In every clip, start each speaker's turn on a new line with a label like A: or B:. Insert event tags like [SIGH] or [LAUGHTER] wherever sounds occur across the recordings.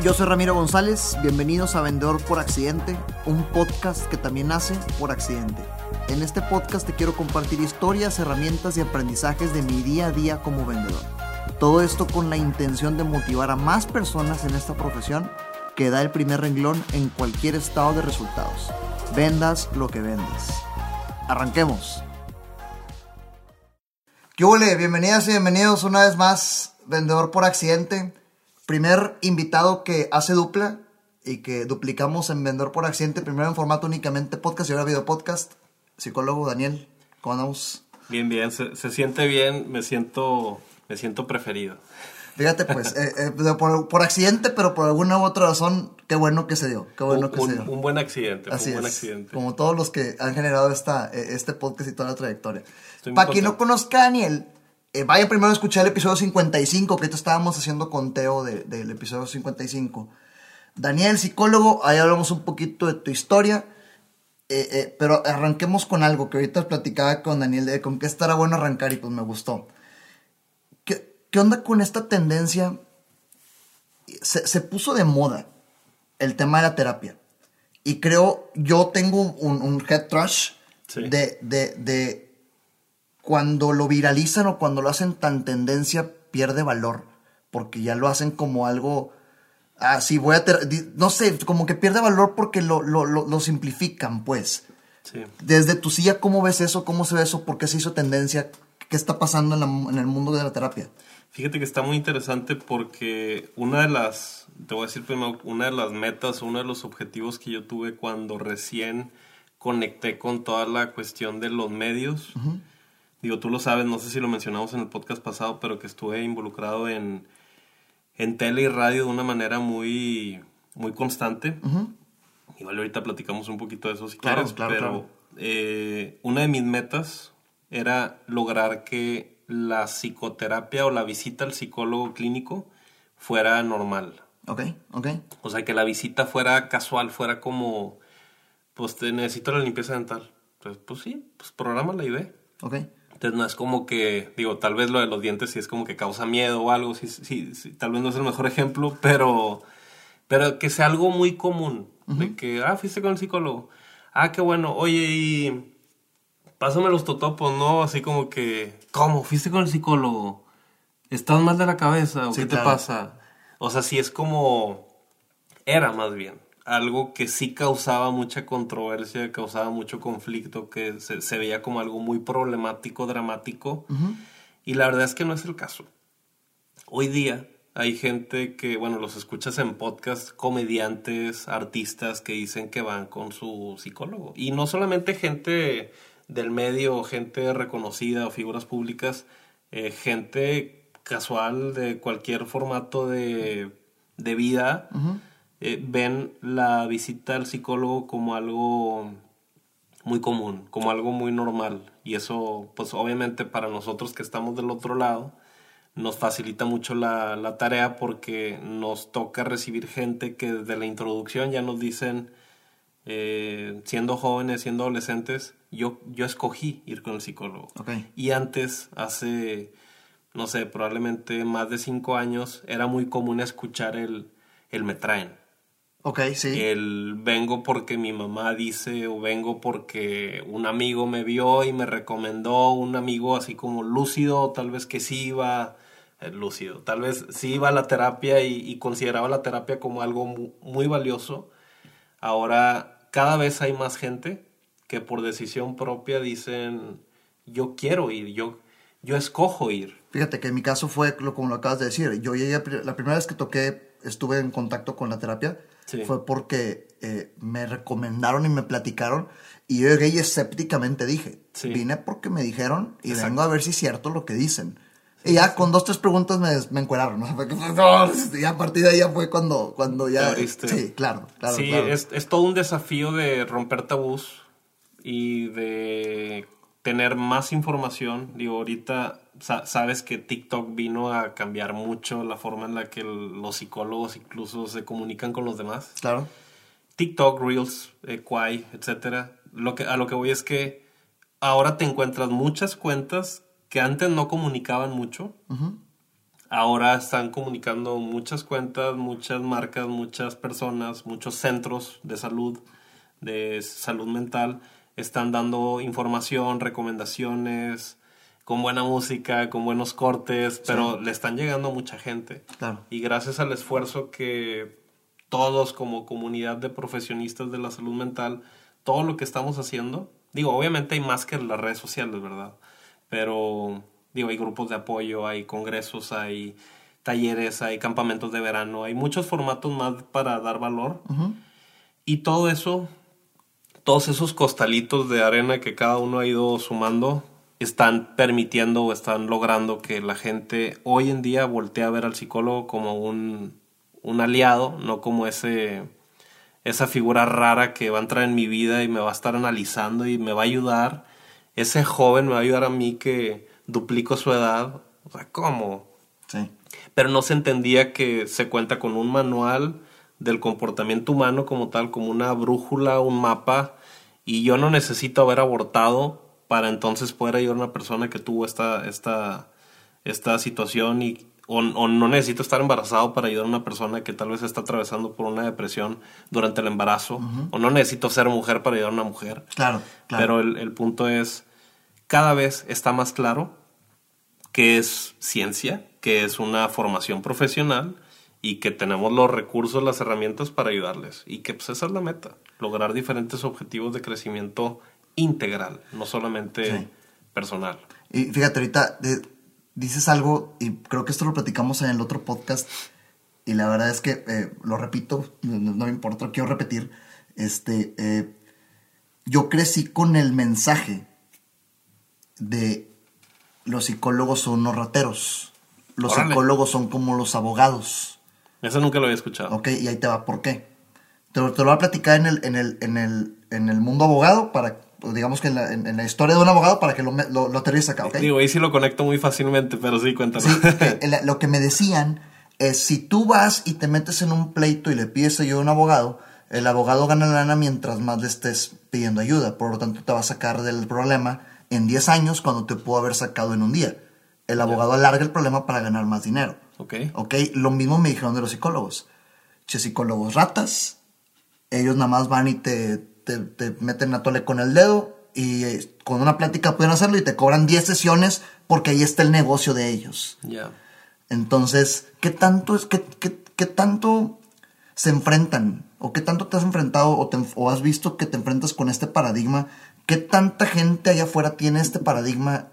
A: Yo soy Ramiro González, bienvenidos a Vendedor por Accidente, un podcast que también nace por accidente. En este podcast te quiero compartir historias, herramientas y aprendizajes de mi día a día como vendedor. Todo esto con la intención de motivar a más personas en esta profesión que da el primer renglón en cualquier estado de resultados. Vendas lo que vendes. Arranquemos. ¿Qué? Bienvenidas y bienvenidos una vez más, Vendedor por Accidente. Primer invitado que hace dupla y que duplicamos en Vendedor por Accidente, primero en formato únicamente podcast y ahora video podcast. Psicólogo Daniel, ¿cómo andamos?
B: Bien, bien, se, se siente bien, me siento, me siento preferido.
A: Fíjate, pues, eh, eh, por, por, accidente, pero por alguna u otra razón, qué bueno que se dio. Qué bueno
B: un,
A: que
B: un,
A: se dio.
B: un buen accidente,
A: Así
B: un buen
A: es,
B: accidente.
A: Como todos los que han generado esta, eh, este podcast y toda la trayectoria. Para quien no conozca a Daniel, eh, vaya primero a escuchar el episodio 55, que ahorita estábamos haciendo conteo de- del episodio 55. Daniel, psicólogo, ahí hablamos un poquito de tu historia. eh, eh, pero arranquemos con algo que ahorita platicaba con Daniel de con qué estará bueno arrancar y pues me gustó. ¿Qué, qué onda con esta tendencia? Se, se puso de moda el tema de la terapia. Y creo, yo tengo un, un head trash
B: Sí.
A: de, de, de cuando lo viralizan o cuando lo hacen tan tendencia, pierde valor. Porque ya lo hacen como algo. Ah, sí, voy a. No sé, como que pierde valor porque lo, lo, lo, lo simplifican, pues.
B: Sí.
A: Desde tu silla, ¿cómo ves eso? ¿Cómo se ve eso? ¿Por qué se hizo tendencia? ¿Qué está pasando en, la- en el mundo de la terapia?
B: Fíjate que está muy interesante porque una de las, te voy a decir primero, una de las metas, uno de los objetivos que yo tuve cuando recién conecté con toda la cuestión de los medios. Digo, tú lo sabes, no sé si lo mencionamos en el podcast pasado, pero que estuve involucrado en, en tele y radio de una manera muy, muy constante. Igual ahorita platicamos un poquito de eso si
A: Claro,
B: quieres,
A: claro,
B: pero
A: claro.
B: eh, una de mis metas era lograr que la psicoterapia o la visita al psicólogo clínico fuera normal.
A: Ok, ok.
B: O sea, que la visita fuera casual, fuera como, pues te necesito la limpieza dental. Pues, pues sí, pues prográmala y ve.
A: Ok.
B: Entonces no es como que, digo, tal vez lo de los dientes sí es como que causa miedo o algo, sí, sí, sí, tal vez no es el mejor ejemplo, pero, pero que sea algo muy común. De que, ah, fuiste con el psicólogo. Ah, qué bueno. Oye, y pásame los totopos, ¿no? Así como que, ¿cómo? ¿Fuiste con el psicólogo? ¿Estás mal de la cabeza o
A: Sí,
B: qué
A: claro.
B: te pasa? O sea, sí es como, era más bien, algo que sí causaba mucha controversia, causaba mucho conflicto, que se, se veía como algo muy problemático, dramático. Y la verdad es que no es el caso. Hoy día hay gente que, bueno, los escuchas en podcast, comediantes, artistas que dicen que van con su psicólogo. Y no solamente gente del medio, gente reconocida o figuras públicas, eh, gente casual de cualquier formato de, de vida, eh, ven la visita al psicólogo como algo muy común, como algo muy normal. Y eso, pues obviamente para nosotros que estamos del otro lado, nos facilita mucho la, la tarea porque nos toca recibir gente que desde la introducción ya nos dicen, eh, siendo jóvenes, siendo adolescentes, yo, yo escogí ir con el psicólogo.
A: Ok.
B: Y antes, hace, no sé, probablemente más de cinco años, era muy común escuchar el, el me traen
A: Ok, sí.
B: el vengo porque mi mamá dice o vengo porque un amigo me vio y me recomendó un amigo así como lúcido, tal vez que sí iba eh, lúcido, tal vez sí iba a la terapia y, y consideraba la terapia como algo mu- muy valioso. Ahora cada vez hay más gente que por decisión propia dicen yo quiero ir, yo, yo escojo ir.
A: Fíjate que en mi caso fue lo, como lo acabas de decir. Yo llegué, la primera vez que toqué, estuve en contacto con la terapia,
B: Sí.
A: fue porque eh, me recomendaron y me platicaron. Y yo llegué y escépticamente dije,
B: Sí.
A: vine porque me dijeron y
B: Exacto.
A: vengo a ver si es cierto lo que dicen. y ya con dos, tres preguntas me, me encueraron. ¿no? [LAUGHS] Que, no, y a partir de ahí ya fue cuando, cuando ya... Sí, claro, claro.
B: sí,
A: claro.
B: Es, es todo un desafío de romper tabús y de tener más información. Digo, ahorita sa- sabes que TikTok vino a cambiar mucho la forma en la que los psicólogos incluso se comunican con los demás.
A: Claro.
B: TikTok, Reels, eh, Quai, etcétera. Lo que, a lo que voy es que ahora te encuentras muchas cuentas que antes no comunicaban mucho. ahora están comunicando muchas cuentas, muchas marcas, muchas personas, muchos centros de salud, de salud mental, están dando información, recomendaciones, con buena música, con buenos cortes, pero le están llegando a mucha gente.
A: Claro.
B: Y gracias al esfuerzo que todos como comunidad de profesionistas de la salud mental, todo lo que estamos haciendo, digo, obviamente hay más que las redes sociales, ¿verdad? Pero, digo, hay grupos de apoyo, hay congresos, hay talleres, hay campamentos de verano, hay muchos formatos más para dar valor. Y todo eso, todos esos costalitos de arena que cada uno ha ido sumando, están permitiendo o están logrando que la gente hoy en día voltee a ver al psicólogo como un, un aliado, no como ese esa figura rara que va a entrar en mi vida y me va a estar analizando y me va a ayudar. Ese joven me va a ayudar a mí que duplico su edad. O sea, ¿cómo?
A: Sí.
B: Pero no se entendía que se cuenta con un manual del comportamiento humano como tal, como una brújula, un mapa, y yo no necesito haber abortado para entonces poder ayudar a una persona que tuvo esta, esta, esta situación y, o, no necesito estar embarazado para ayudar a una persona que tal vez está atravesando por una depresión durante el embarazo, o no necesito ser mujer para ayudar a una mujer.
A: Claro, claro.
B: Pero el, el punto es, cada vez está más claro que es ciencia, que es una formación profesional y que tenemos los recursos, las herramientas para ayudarles. Y que pues esa es la meta, lograr diferentes objetivos de crecimiento integral, no solamente personal.
A: Y fíjate, ahorita dices algo, y creo que esto lo platicamos en el otro podcast, y la verdad es que eh, lo repito, no, me importa, lo quiero repetir. Este, eh, yo crecí con el mensaje de los psicólogos son unos rateros. Los psicólogos son como los abogados.
B: Eso nunca lo había escuchado.
A: Ok, y ahí te va, ¿por qué? Te lo, te lo voy a platicar en el, en el, en el, en el mundo abogado para digamos que en la, en, la, historia de un abogado para que lo, lo, lo aterrice acá, ¿ok?
B: Digo, ahí sí lo conecto muy fácilmente, pero sí, cuéntalo.
A: Sí, [LAUGHS] lo que me decían es, si tú vas y te metes en un pleito y le pides ayuda a un abogado, el abogado gana lana mientras más le estés pidiendo ayuda, por lo tanto te va a sacar del problema en 10 años cuando te pudo haber sacado en un día. El abogado alarga el problema para ganar más dinero.
B: Ok.
A: Ok, lo mismo me dijeron de los psicólogos. Che, psicólogos ratas, ellos nada más van y te te, meten a tole con el dedo y eh, con una plática pueden hacerlo y te cobran 10 sesiones porque ahí está el negocio de ellos. Entonces, ¿qué tanto es qué, qué, tanto se enfrentan o qué tanto te has enfrentado o, o has visto que te enfrentas con este paradigma? ¿Qué tanta gente allá afuera tiene este paradigma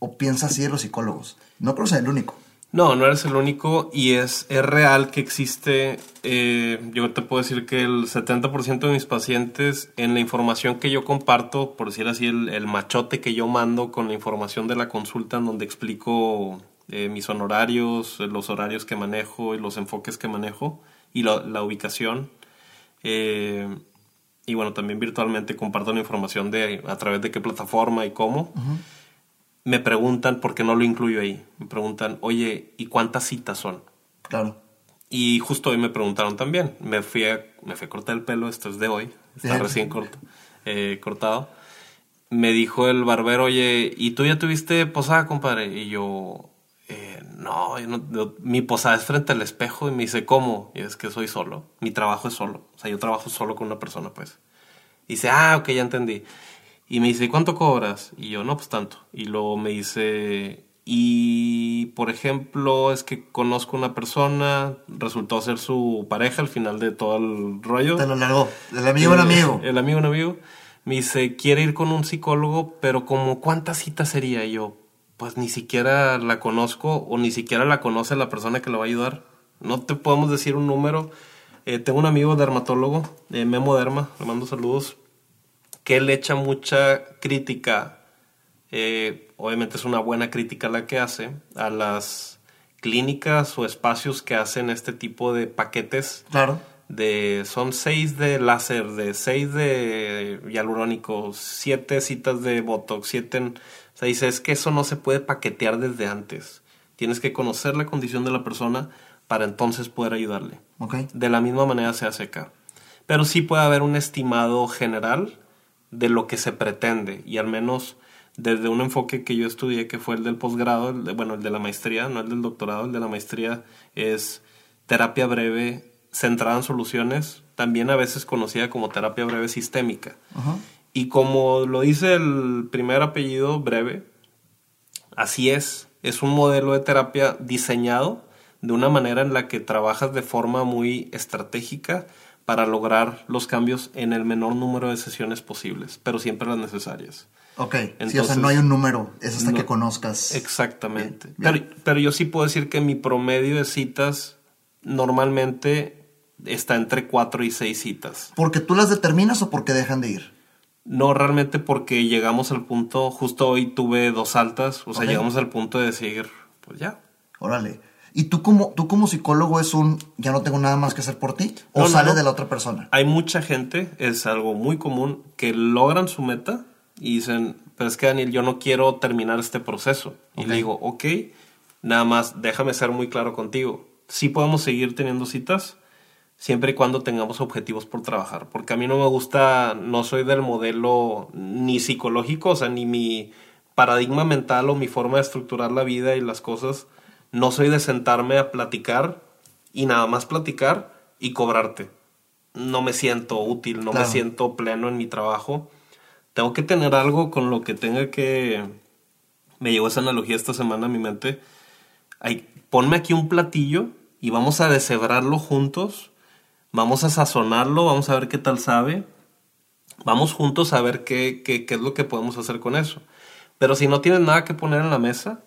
A: o piensa así de los psicólogos? No creo que sea el único.
B: No, no eres el único y es, es real que existe, eh, yo te puedo decir que el 70% de mis pacientes en la información que yo comparto, por decir así, el, machote que yo mando con la información de la consulta en donde explico eh, mis honorarios, los horarios que manejo y los enfoques que manejo y la, ubicación. Eh, y bueno, también virtualmente comparto la información de a través de qué plataforma y cómo me preguntan, por qué no lo incluyo ahí, me preguntan, oye, ¿y cuántas citas son?
A: Claro.
B: Y justo hoy me preguntaron también, me fui a, me fui a cortar el pelo, esto es de hoy, está recién corto, eh, cortado. Me dijo el barbero, oye, ¿y tú ya tuviste posada, compadre? Y yo, eh, no, mi posada es frente al espejo y me dice, ¿cómo? Y es que soy solo, mi trabajo es solo, o sea, yo trabajo solo con una persona, pues. Y dice, ah, ok, ya entendí. Y me dice, ¿cuánto cobras? Y yo, no, pues tanto. Y luego me dice, y por ejemplo, es que conozco una persona, resultó ser su pareja al final de todo el rollo.
A: Te lo largó, el amigo un [LAUGHS] amigo.
B: El amigo un amigo. Me dice, quiere ir con un psicólogo, pero como cuántas citas sería? Y yo, pues ni siquiera la conozco o ni siquiera la conoce la persona que le va a ayudar. No te podemos decir un número. Eh, tengo un amigo dermatólogo, eh, Memo Derma, le mando saludos que él echa mucha crítica, eh, obviamente es una buena crítica la que hace, a las clínicas o espacios que hacen este tipo de paquetes.
A: Claro.
B: De, son seis de láser, de seis de hialurónico, siete citas de Botox, siete... o sea, dice, es que eso no se puede paquetear desde antes. Tienes que conocer la condición de la persona para entonces poder ayudarle.
A: Okay.
B: De la misma manera se hace acá. Pero sí puede haber un estimado general de lo que se pretende y al menos desde un enfoque que yo estudié, que fue el del posgrado, de- bueno, el de la maestría, no el del doctorado, el de la maestría es terapia breve centrada en soluciones, también a veces conocida como terapia breve sistémica. Y como lo dice el primer apellido breve, así es, es un modelo de terapia diseñado de una manera en la que trabajas de forma muy estratégica para lograr los cambios en el menor número de sesiones posibles, pero siempre las necesarias.
A: Ok, sí, o sea,
B: Entonces-
A: no hay un número, es hasta
B: No.
A: que conozcas.
B: Exactamente.
A: Bien,
B: Pero, pero yo sí puedo decir que mi promedio de citas normalmente está entre cuatro y seis citas.
A: ¿Porque tú las determinas o porque dejan de ir?
B: No realmente porque llegamos al punto, justo hoy tuve dos altas, o sea, llegamos al punto de decir, pues ya.
A: Órale. ¿Y tú como, tú como psicólogo es un ya no tengo nada más que hacer por ti? ¿O
B: No,
A: sale
B: no.
A: de la otra persona?
B: Hay mucha gente, es algo muy común, que logran su meta y dicen, pero es que Daniel, yo no quiero terminar este proceso. Y le digo, ok, nada más déjame ser muy claro contigo. Sí podemos seguir teniendo citas siempre y cuando tengamos objetivos por trabajar. Porque a mí no me gusta, no soy del modelo ni psicológico, o sea, ni mi paradigma mental o mi forma de estructurar la vida y las cosas. No soy de sentarme a platicar y nada más platicar y cobrarte. No me siento útil, no
A: Claro.
B: me siento pleno en mi trabajo. Tengo que tener algo con lo que tenga que... Me llegó esa analogía esta semana a mi mente. Ay, ponme aquí un platillo y vamos a deshebrarlo juntos. Vamos a sazonarlo, vamos a ver qué tal sabe. Vamos juntos a ver qué, qué, qué es lo que podemos hacer con eso. Pero si no tienes nada que poner en la mesa,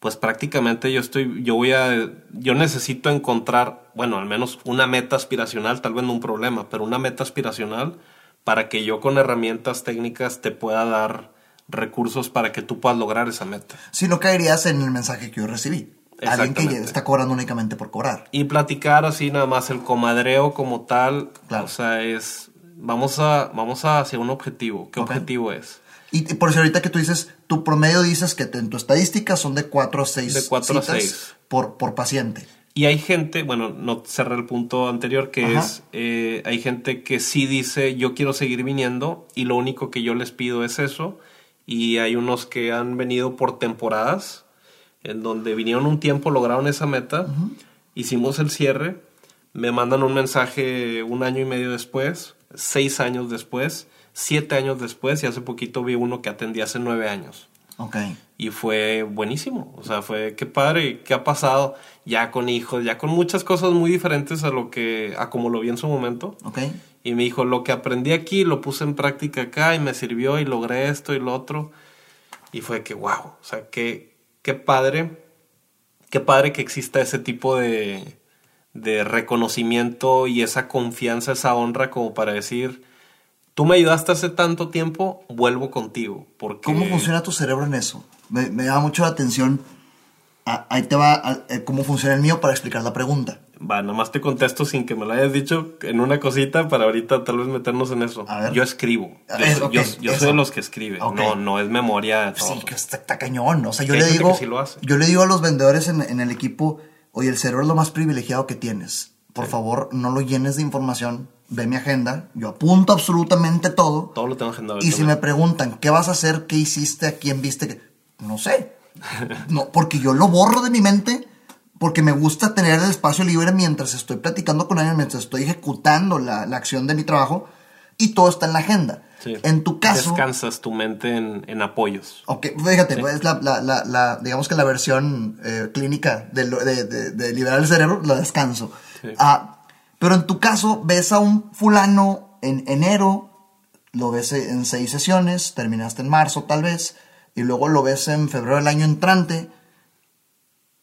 B: pues prácticamente yo estoy, yo voy a, yo necesito encontrar, bueno, al menos una meta aspiracional, tal vez no un problema, pero una meta aspiracional para que yo con herramientas técnicas te pueda dar recursos para que tú puedas lograr esa meta.
A: Si no caerías en el mensaje que yo recibí. Alguien que está cobrando únicamente por cobrar.
B: Y platicar así nada más el comadreo como tal,
A: Claro.
B: o sea, es, vamos a, vamos a hacia un objetivo. ¿Qué objetivo es?
A: Y, y por eso ahorita que tú dices, tu promedio dices que te- en tu estadística son de 4 a 6
B: De cuatro a seis.
A: por, por paciente.
B: Y hay gente, bueno, no cerré el punto anterior, que
A: Ajá.
B: es, eh, hay gente que sí dice, yo quiero seguir viniendo y lo único que yo les pido es eso. Y hay unos que han venido por temporadas, en donde vinieron un tiempo, lograron esa meta, hicimos el cierre, me mandan un mensaje un año y medio después, seis años después, siete años después, y hace poquito vi uno que atendí hace nueve años.
A: Ok.
B: Y fue buenísimo. O sea, fue qué padre, qué ha pasado ya con hijos, ya con muchas cosas muy diferentes a lo que, a como lo vi en su momento.
A: Ok.
B: Y me dijo, lo que aprendí aquí lo puse en práctica acá y me sirvió y logré esto y lo otro. Y fue que, wow, o sea, qué, qué padre, qué padre que exista ese tipo de, de reconocimiento y esa confianza, esa honra como para decir, tú me ayudaste hace tanto tiempo, vuelvo contigo. Porque...
A: ¿Cómo funciona tu cerebro en eso? Me, me llama mucho la atención. Ah, ahí te va ah, eh, cómo funciona el mío para explicar la pregunta.
B: Va, nomás te contesto sin que me lo hayas dicho en una cosita para ahorita tal vez meternos en eso.
A: A ver.
B: Yo escribo. Yo,
A: A ver,
B: soy-
A: ok,
B: yo- yo soy de los que escribe.
A: Ok.
B: No, no es memoria todo.
A: Sí, que está, está cañón. O sea, yo
B: Sí,
A: le digo,
B: sí lo hace.
A: yo le digo a los vendedores en, en el equipo, oye, el cerebro es lo más privilegiado que tienes. Por favor, no lo llenes de información. Ve mi agenda. Yo apunto absolutamente todo.
B: Todo lo tengo agendado.
A: Y si me preguntan, ¿qué vas a hacer? ¿Qué hiciste? ¿A quién viste? que-?" No sé. [LAUGHS] No, porque yo lo borro de mi mente porque me gusta tener el espacio libre mientras estoy platicando con alguien, mientras estoy ejecutando la, la acción de mi trabajo y todo está en la agenda.
B: Sí.
A: En tu caso...
B: Descansas tu mente en, en apoyos.
A: Ok, fíjate, pues, es la, la, digamos que la versión eh, clínica de, de- de liberar el cerebro, la descanso.
B: Sí.
A: Ah, pero en tu caso, ves a un fulano en enero, lo ves en seis sesiones, terminaste en marzo tal vez, y luego lo ves en febrero del año entrante,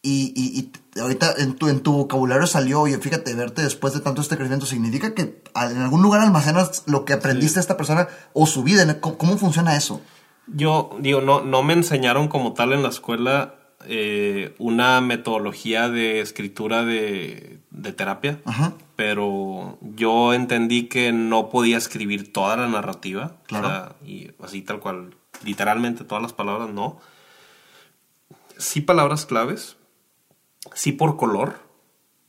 A: y, y- ahorita en tu, en tu vocabulario salió, oye, fíjate, verte después de tanto este crecimiento, significa que en algún lugar almacenas lo que aprendiste de esta persona o su vida. ¿cómo, cómo funciona eso?
B: Yo digo, no, no me enseñaron como tal en la escuela eh, una metodología de escritura de, de terapia,
A: Ajá.
B: pero yo entendí que no podía escribir toda la narrativa,
A: Claro.
B: o sea, y así tal cual, literalmente todas las palabras no. Sí palabras claves, sí por color,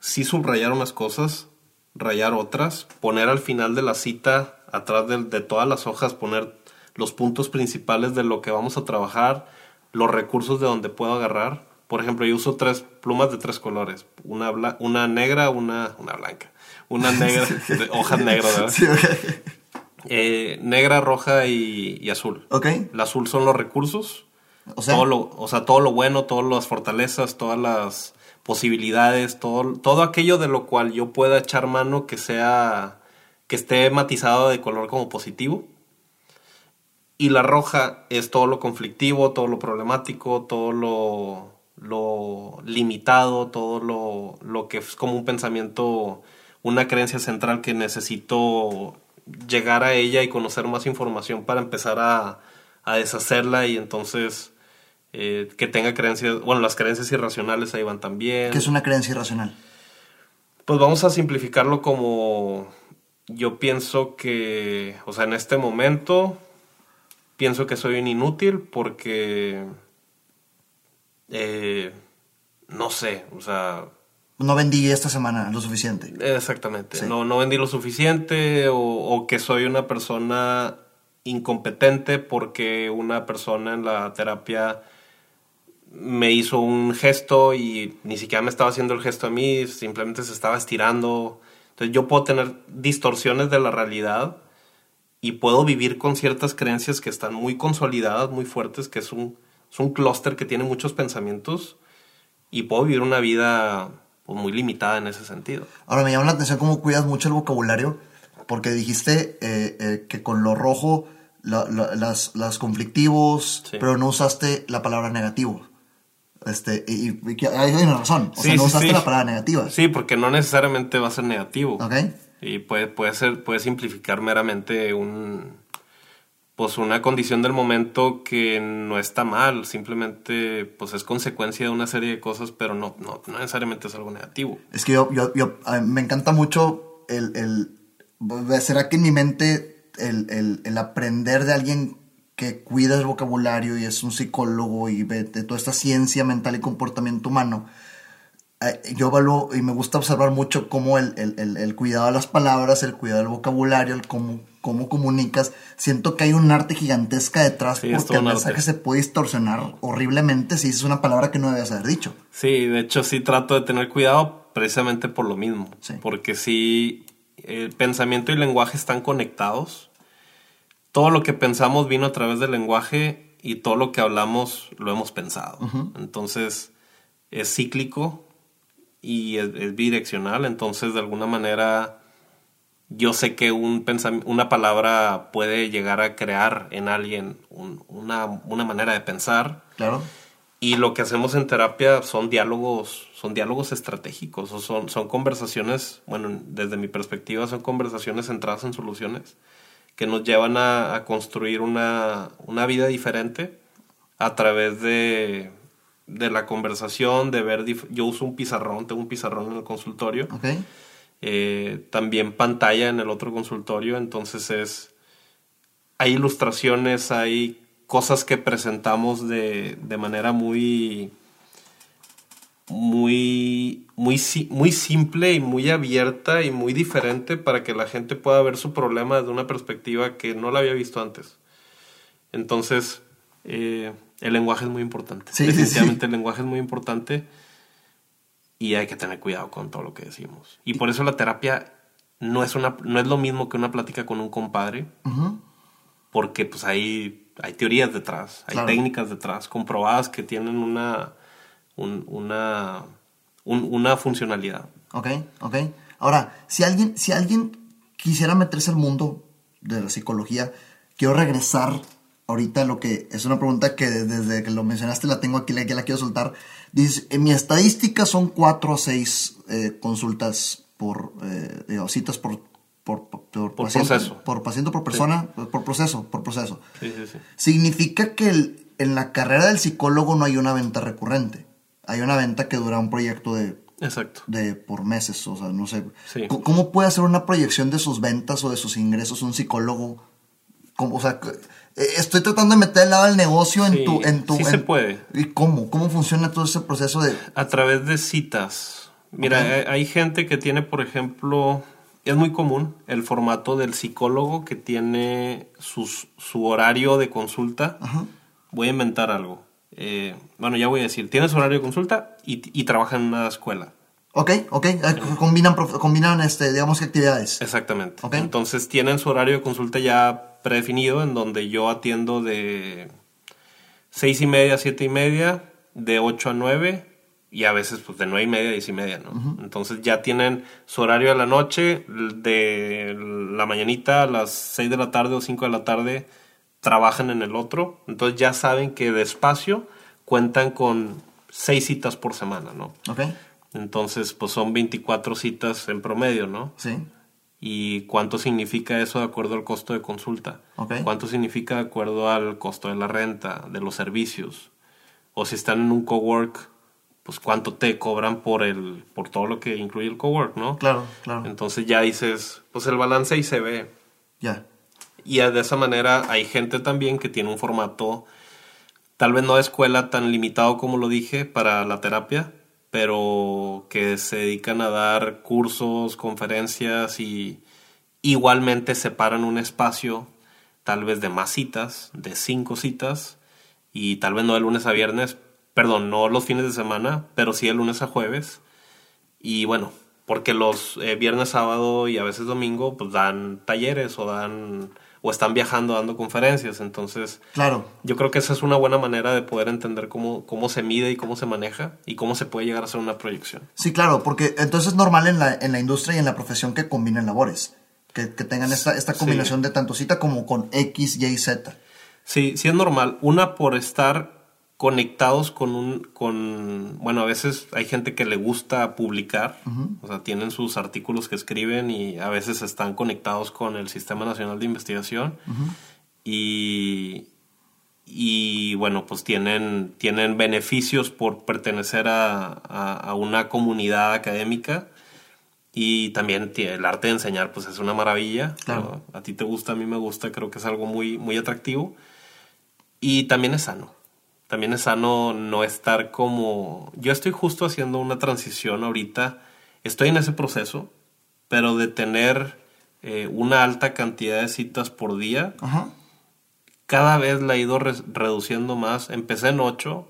B: sí subrayar unas cosas, rayar otras, poner al final de la cita, atrás de, de todas las hojas, poner los puntos principales de lo que vamos a trabajar, los recursos de donde puedo agarrar. Por ejemplo, yo uso tres plumas de tres colores, una, bla- una negra, una, una blanca, una negra, [LAUGHS] de hojas negras, ¿verdad?
A: Sí, ok.
B: Eh, negra, roja y, y azul.
A: Ok.
B: El azul son los recursos,
A: O sea,
B: todo lo, o sea, todo lo bueno, todas las fortalezas, todas las posibilidades, todo, todo aquello de lo cual yo pueda echar mano que sea, que esté matizado de color como positivo. Y la roja es todo lo conflictivo, todo lo problemático, todo lo, lo limitado, todo lo, lo que es como un pensamiento, una creencia central que necesito llegar a ella y conocer más información para empezar a, a deshacerla y entonces eh, que tenga creencias, bueno, las creencias irracionales ahí van también.
A: que es una creencia irracional.
B: Pues vamos a simplificarlo como yo pienso que, o sea, en este momento pienso que soy un inútil porque, eh, no sé, o sea,
A: No vendí esta semana lo suficiente.
B: exactamente,
A: Sí.
B: no, no vendí lo suficiente o, o que soy una persona incompetente porque una persona en la terapia me hizo un gesto y ni siquiera me estaba haciendo el gesto a mí, simplemente se estaba estirando. Entonces yo puedo tener distorsiones de la realidad y puedo vivir con ciertas creencias que están muy consolidadas, muy fuertes, que es un, es un clúster que tiene muchos pensamientos y puedo vivir una vida pues, muy limitada en ese sentido.
A: Ahora me llama la atención cómo cuidas mucho el vocabulario, porque dijiste eh, eh, que con lo rojo la- la- las, las conflictivos,
B: Sí.
A: pero no usaste la palabra negativo. Este, y, y que hay una razón. O sea,
B: Sí,
A: no
B: sí,
A: usaste la palabra negativa.
B: Sí, porque no necesariamente va a ser negativo.
A: ¿Ok?
B: Y puede, puede ser, puede simplificar meramente un pues una condición del momento que no está mal, simplemente pues es consecuencia de una serie de cosas, pero no, no, no necesariamente es algo negativo.
A: Es que yo, yo, yo me encanta mucho el, el ¿será que en mi mente el, el, el aprender de alguien que cuida el vocabulario y es un psicólogo y ve de toda esta ciencia mental y comportamiento humano, yo evalúo y me gusta observar mucho cómo el, el, el, el cuidado de las palabras, el cuidado del vocabulario, el cómo, cómo comunicas, siento que hay un arte gigantesca detrás
B: Sí,
A: porque el mensaje se puede distorsionar horriblemente si dices una palabra que no debes haber dicho.
B: Sí, de hecho sí trato de tener cuidado precisamente por lo mismo,
A: Sí.
B: porque si el pensamiento y lenguaje están conectados, todo lo que pensamos vino a través del lenguaje y todo lo que hablamos lo hemos pensado. Entonces es cíclico y es, es bidireccional, entonces de alguna manera yo sé que un una palabra puede llegar a crear en alguien un- una, una manera de pensar
A: Claro.
B: y lo que hacemos en terapia son diálogos, son diálogos estratégicos, o son, son conversaciones, bueno, desde mi perspectiva son conversaciones centradas en soluciones que nos llevan a, a construir una, una vida diferente a través de, de la conversación, de ver, yo uso un pizarrón, tengo un pizarrón en el consultorio,
A: ¿Ok?
B: eh, también pantalla en el otro consultorio, entonces es hay ilustraciones, hay cosas que presentamos de, de manera muy muy muy muy simple y muy abierta y muy diferente para que la gente pueda ver su problema desde una perspectiva que no la había visto antes. Entonces, eh, el lenguaje es muy importante.
A: Sí, sí, sí.
B: El lenguaje es muy importante y hay que tener cuidado con todo lo que decimos. Y por eso la terapia no es, una, no es lo mismo que una plática con un compadre, porque pues hay, hay teorías detrás, hay
A: Claro.
B: técnicas detrás, comprobadas que tienen una, un- una, un- una funcionalidad.
A: Ok, ok. Ahora, si alguien, si alguien quisiera meterse al mundo de la psicología, quiero regresar ahorita lo que es una pregunta que desde que lo mencionaste la tengo aquí, la, la quiero soltar. Dice, en mi estadística son cuatro o seis eh, consultas por, eh, digo, citas por, por, por, por
B: Por
A: paciente,
B: proceso.
A: Por paciente, por persona, por proceso, por proceso.
B: Sí, sí, sí.
A: Significa que el- en la carrera del psicólogo no hay una venta recurrente. Hay una venta que dura un proyecto de
B: Exacto.
A: de por meses, o sea, no sé.
B: Sí.
A: ¿Cómo puede hacer una proyección de sus ventas o de sus ingresos un psicólogo? ¿Cómo, o sea, eh, estoy tratando de meter el lado del negocio en
B: Sí,
A: tu... En tu
B: sí
A: en-
B: se puede.
A: ¿Y cómo? ¿Cómo funciona todo ese proceso de...?
B: A través de citas. Mira,
A: Ok.
B: hay, hay gente que tiene, por ejemplo, es muy común el formato del psicólogo que tiene sus, su horario de consulta. Voy a inventar algo. Eh, bueno, ya voy a decir, tiene su horario de consulta y, y trabaja en una escuela.
A: Ok, ok. Eh, combinan, combinan este, digamos, que actividades.
B: Exactamente.
A: Ok.
B: Entonces tienen su horario de consulta ya predefinido en donde yo atiendo de seis y media a siete y media, de 8 a 9 y a veces pues de nueve y media a diez y media, ¿no? Entonces ya tienen su horario de la noche, de la mañanita a las 6 de la tarde o 5 de la tarde trabajan en el otro, entonces ya saben que despacio cuentan con seis citas por semana, ¿no?
A: Ok,
B: Entonces pues son 24 citas en promedio, ¿no?
A: sí.
B: ¿Y cuánto significa eso de acuerdo al costo de consulta?
A: Ok.
B: ¿Cuánto significa de acuerdo al costo de la renta, de los servicios? O si están en un cowork, pues cuánto te cobran por el por todo lo que incluye el cowork, ¿no?
A: Claro, claro.
B: Entonces ya dices, pues el balance ahí se ve.
A: Ya.
B: Y de esa manera hay gente también que tiene un formato, tal vez no de escuela tan limitado como lo dije para la terapia, pero que se dedican a dar cursos, conferencias y igualmente separan un espacio tal vez de más citas, de cinco citas, y tal vez no de lunes a viernes, perdón, no los fines de semana, pero sí de lunes a jueves. Y bueno, porque los eh, viernes, sábado y a veces domingo, pues dan talleres o dan o están viajando dando conferencias. Entonces,
A: Claro.
B: yo creo que esa es una buena manera de poder entender cómo, cómo se mide y cómo se maneja y cómo se puede llegar a hacer una proyección.
A: Sí, claro, porque entonces es normal en la, en la industria y en la profesión que combinen labores. Que, que tengan esta, esta
B: Sí.
A: combinación de tanto cita como con X, Y, Z.
B: Sí, sí es normal. Una por estar conectados con un, con, bueno, a veces hay gente que le gusta publicar, o sea, tienen sus artículos que escriben y a veces están conectados con el Sistema Nacional de Investigación y, y bueno, pues tienen, tienen beneficios por pertenecer a, a- a una comunidad académica y también el arte de enseñar pues es una maravilla.
A: Claro.
B: A ti te gusta, a mí me gusta, creo que es algo muy, muy atractivo. Y también es sano. También es sano no estar como... Yo estoy justo haciendo una transición ahorita. Estoy en ese proceso, pero de tener eh, una alta cantidad de citas por día,
A: Ajá.
B: cada vez la he ido re- reduciendo más. Empecé en 8,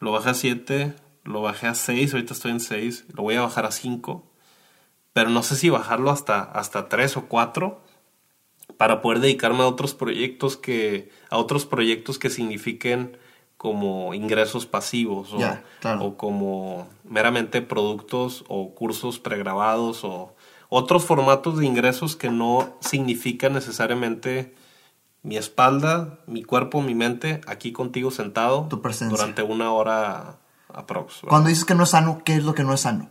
B: lo bajé a 7, lo bajé a 6, ahorita estoy en 6, lo voy a bajar a 5, pero no sé si bajarlo hasta, hasta 3 o 4 para poder dedicarme a otros proyectos que a otros proyectos que signifiquen como ingresos pasivos o,
A: Ya, claro.
B: o como meramente productos o cursos pregrabados o otros formatos de ingresos que no significan necesariamente mi espalda, mi cuerpo, mi mente aquí contigo sentado
A: Tu presencia.
B: durante una hora aprox.
A: Cuando dices que no es sano, ¿qué es lo que no es sano?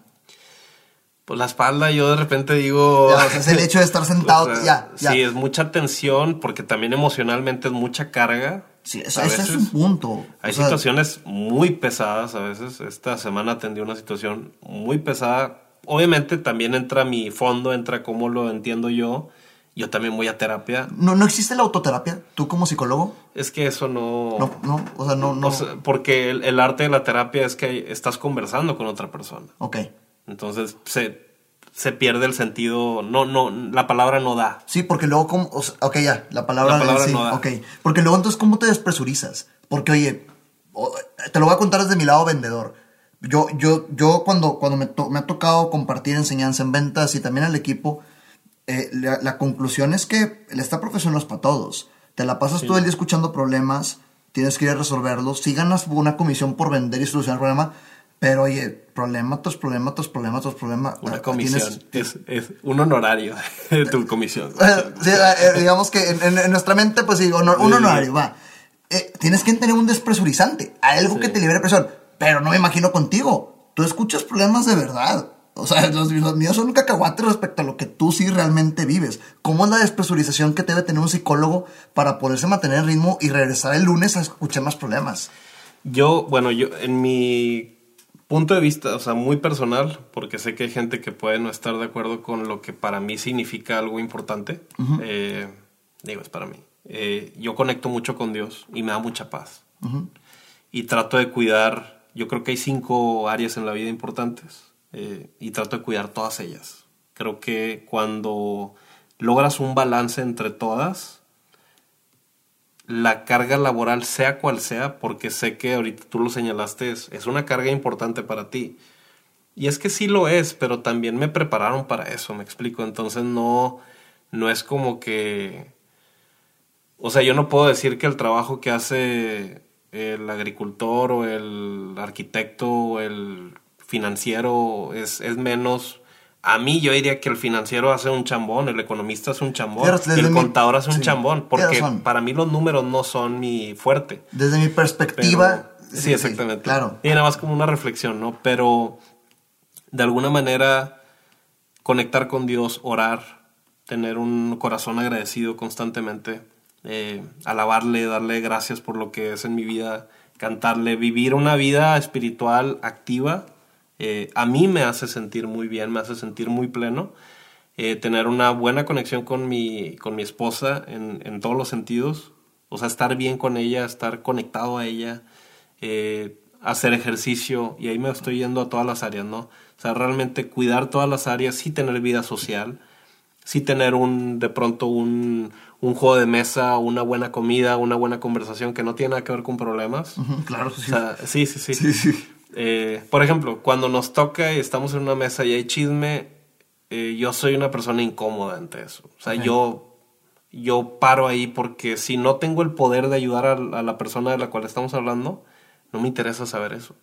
B: Pues la espalda, yo de repente digo.
A: Ya, o sea, es el hecho de estar [LAUGHS] sentado,
B: O sea,
A: ya, ya.
B: Sí, es mucha tensión porque también emocionalmente es mucha carga.
A: Sí, ese es un punto.
B: Hay
A: O sea,
B: situaciones muy pesadas a veces. Esta semana atendí una situación muy pesada. Obviamente también entra mi fondo, entra cómo lo entiendo yo. Yo también voy a terapia.
A: ¿no, ¿No existe la autoterapia? ¿Tú como psicólogo?
B: Es que eso no...
A: No, no, o sea, no, no.
B: o sea, porque el, el arte de la terapia es que estás conversando con otra persona.
A: ok.
B: Entonces se, se pierde el sentido. No, no, la palabra no da.
A: Sí, porque luego, como, o sea, ok, ya, la palabra,
B: La palabra
A: sí,
B: no da.
A: ok. Porque luego entonces, ¿cómo te despresurizas? Porque, oye, te lo voy a contar desde mi lado vendedor. Yo, yo, yo cuando, cuando me, to- me ha tocado compartir enseñanza en ventas y también al equipo, eh, la, la conclusión es que esta profesión no es para todos. Te la pasas todo el día escuchando problemas, tienes que ir a resolverlos. Si ganas una comisión por vender y solucionar el problema, pero oye, problema tras problema tras problema tras problema.
B: Una
A: ah,
B: comisión.
A: tienes-
B: Es, es un honorario [LAUGHS] de tu comisión.
A: eh, sí, eh, digamos que en, en- nuestra mente, pues sí, honor- un honorario, va. Eh, tienes que tener un despresurizante, algo
B: Sí.
A: que te libere presión. Pero no me imagino contigo. Tú escuchas problemas de verdad. O sea, los, los míos son un cacahuate respecto a lo que tú sí realmente vives. ¿Cómo es la despresurización que debe tener un psicólogo para poderse mantener en ritmo y regresar el lunes a escuchar más problemas?
B: Yo, bueno, yo en mi punto de vista, o sea, muy personal, porque sé que hay gente que puede no estar de acuerdo con lo que para mí significa algo importante. eh, digo, es para mí. Eh, yo conecto mucho con Dios y me da mucha paz. Y trato de cuidar, yo creo que hay cinco áreas en la vida importantes. eh, y trato de cuidar todas ellas. Creo que cuando logras un balance entre todas, la carga laboral, sea cual sea, porque sé que ahorita tú lo señalaste, es, es una carga importante para ti. Y es que sí lo es, pero también me prepararon para eso, me explico. Entonces no, no es como que... O sea, yo no puedo decir que el trabajo que hace el agricultor o el arquitecto o el financiero es, es menos a mí yo diría que el financiero hace un chambón, el economista hace un chambón, el contador hace un chambón, porque para mí los números no son mi fuerte.
A: Desde mi perspectiva.
B: sí, exactamente. claro. Y nada más como una reflexión, ¿no? Pero de alguna manera conectar con Dios, orar, tener un corazón agradecido constantemente, eh, alabarle, darle gracias por lo que es en mi vida, cantarle, vivir una vida espiritual activa eh, a mí me hace sentir muy bien, me hace sentir muy pleno. Eh, tener una buena conexión con mi, con mi esposa en, en, todos los sentidos. O sea, estar bien con ella, estar conectado a ella, eh, hacer ejercicio. Y ahí me estoy yendo a todas las áreas, ¿no? O sea, realmente cuidar todas las áreas, sí tener vida social, sí tener un, de pronto un, un juego de mesa, una buena comida, una buena conversación que no tiene nada que ver con problemas.
A: claro, sí.
B: sí, sí, sí. sí, sí. Eh, por ejemplo, cuando nos toca y estamos en una mesa y hay chisme, eh, yo soy una persona incómoda ante eso. O sea, yo, yo paro ahí porque si no tengo el poder de ayudar a, la persona de la cual estamos hablando, no me interesa saber eso.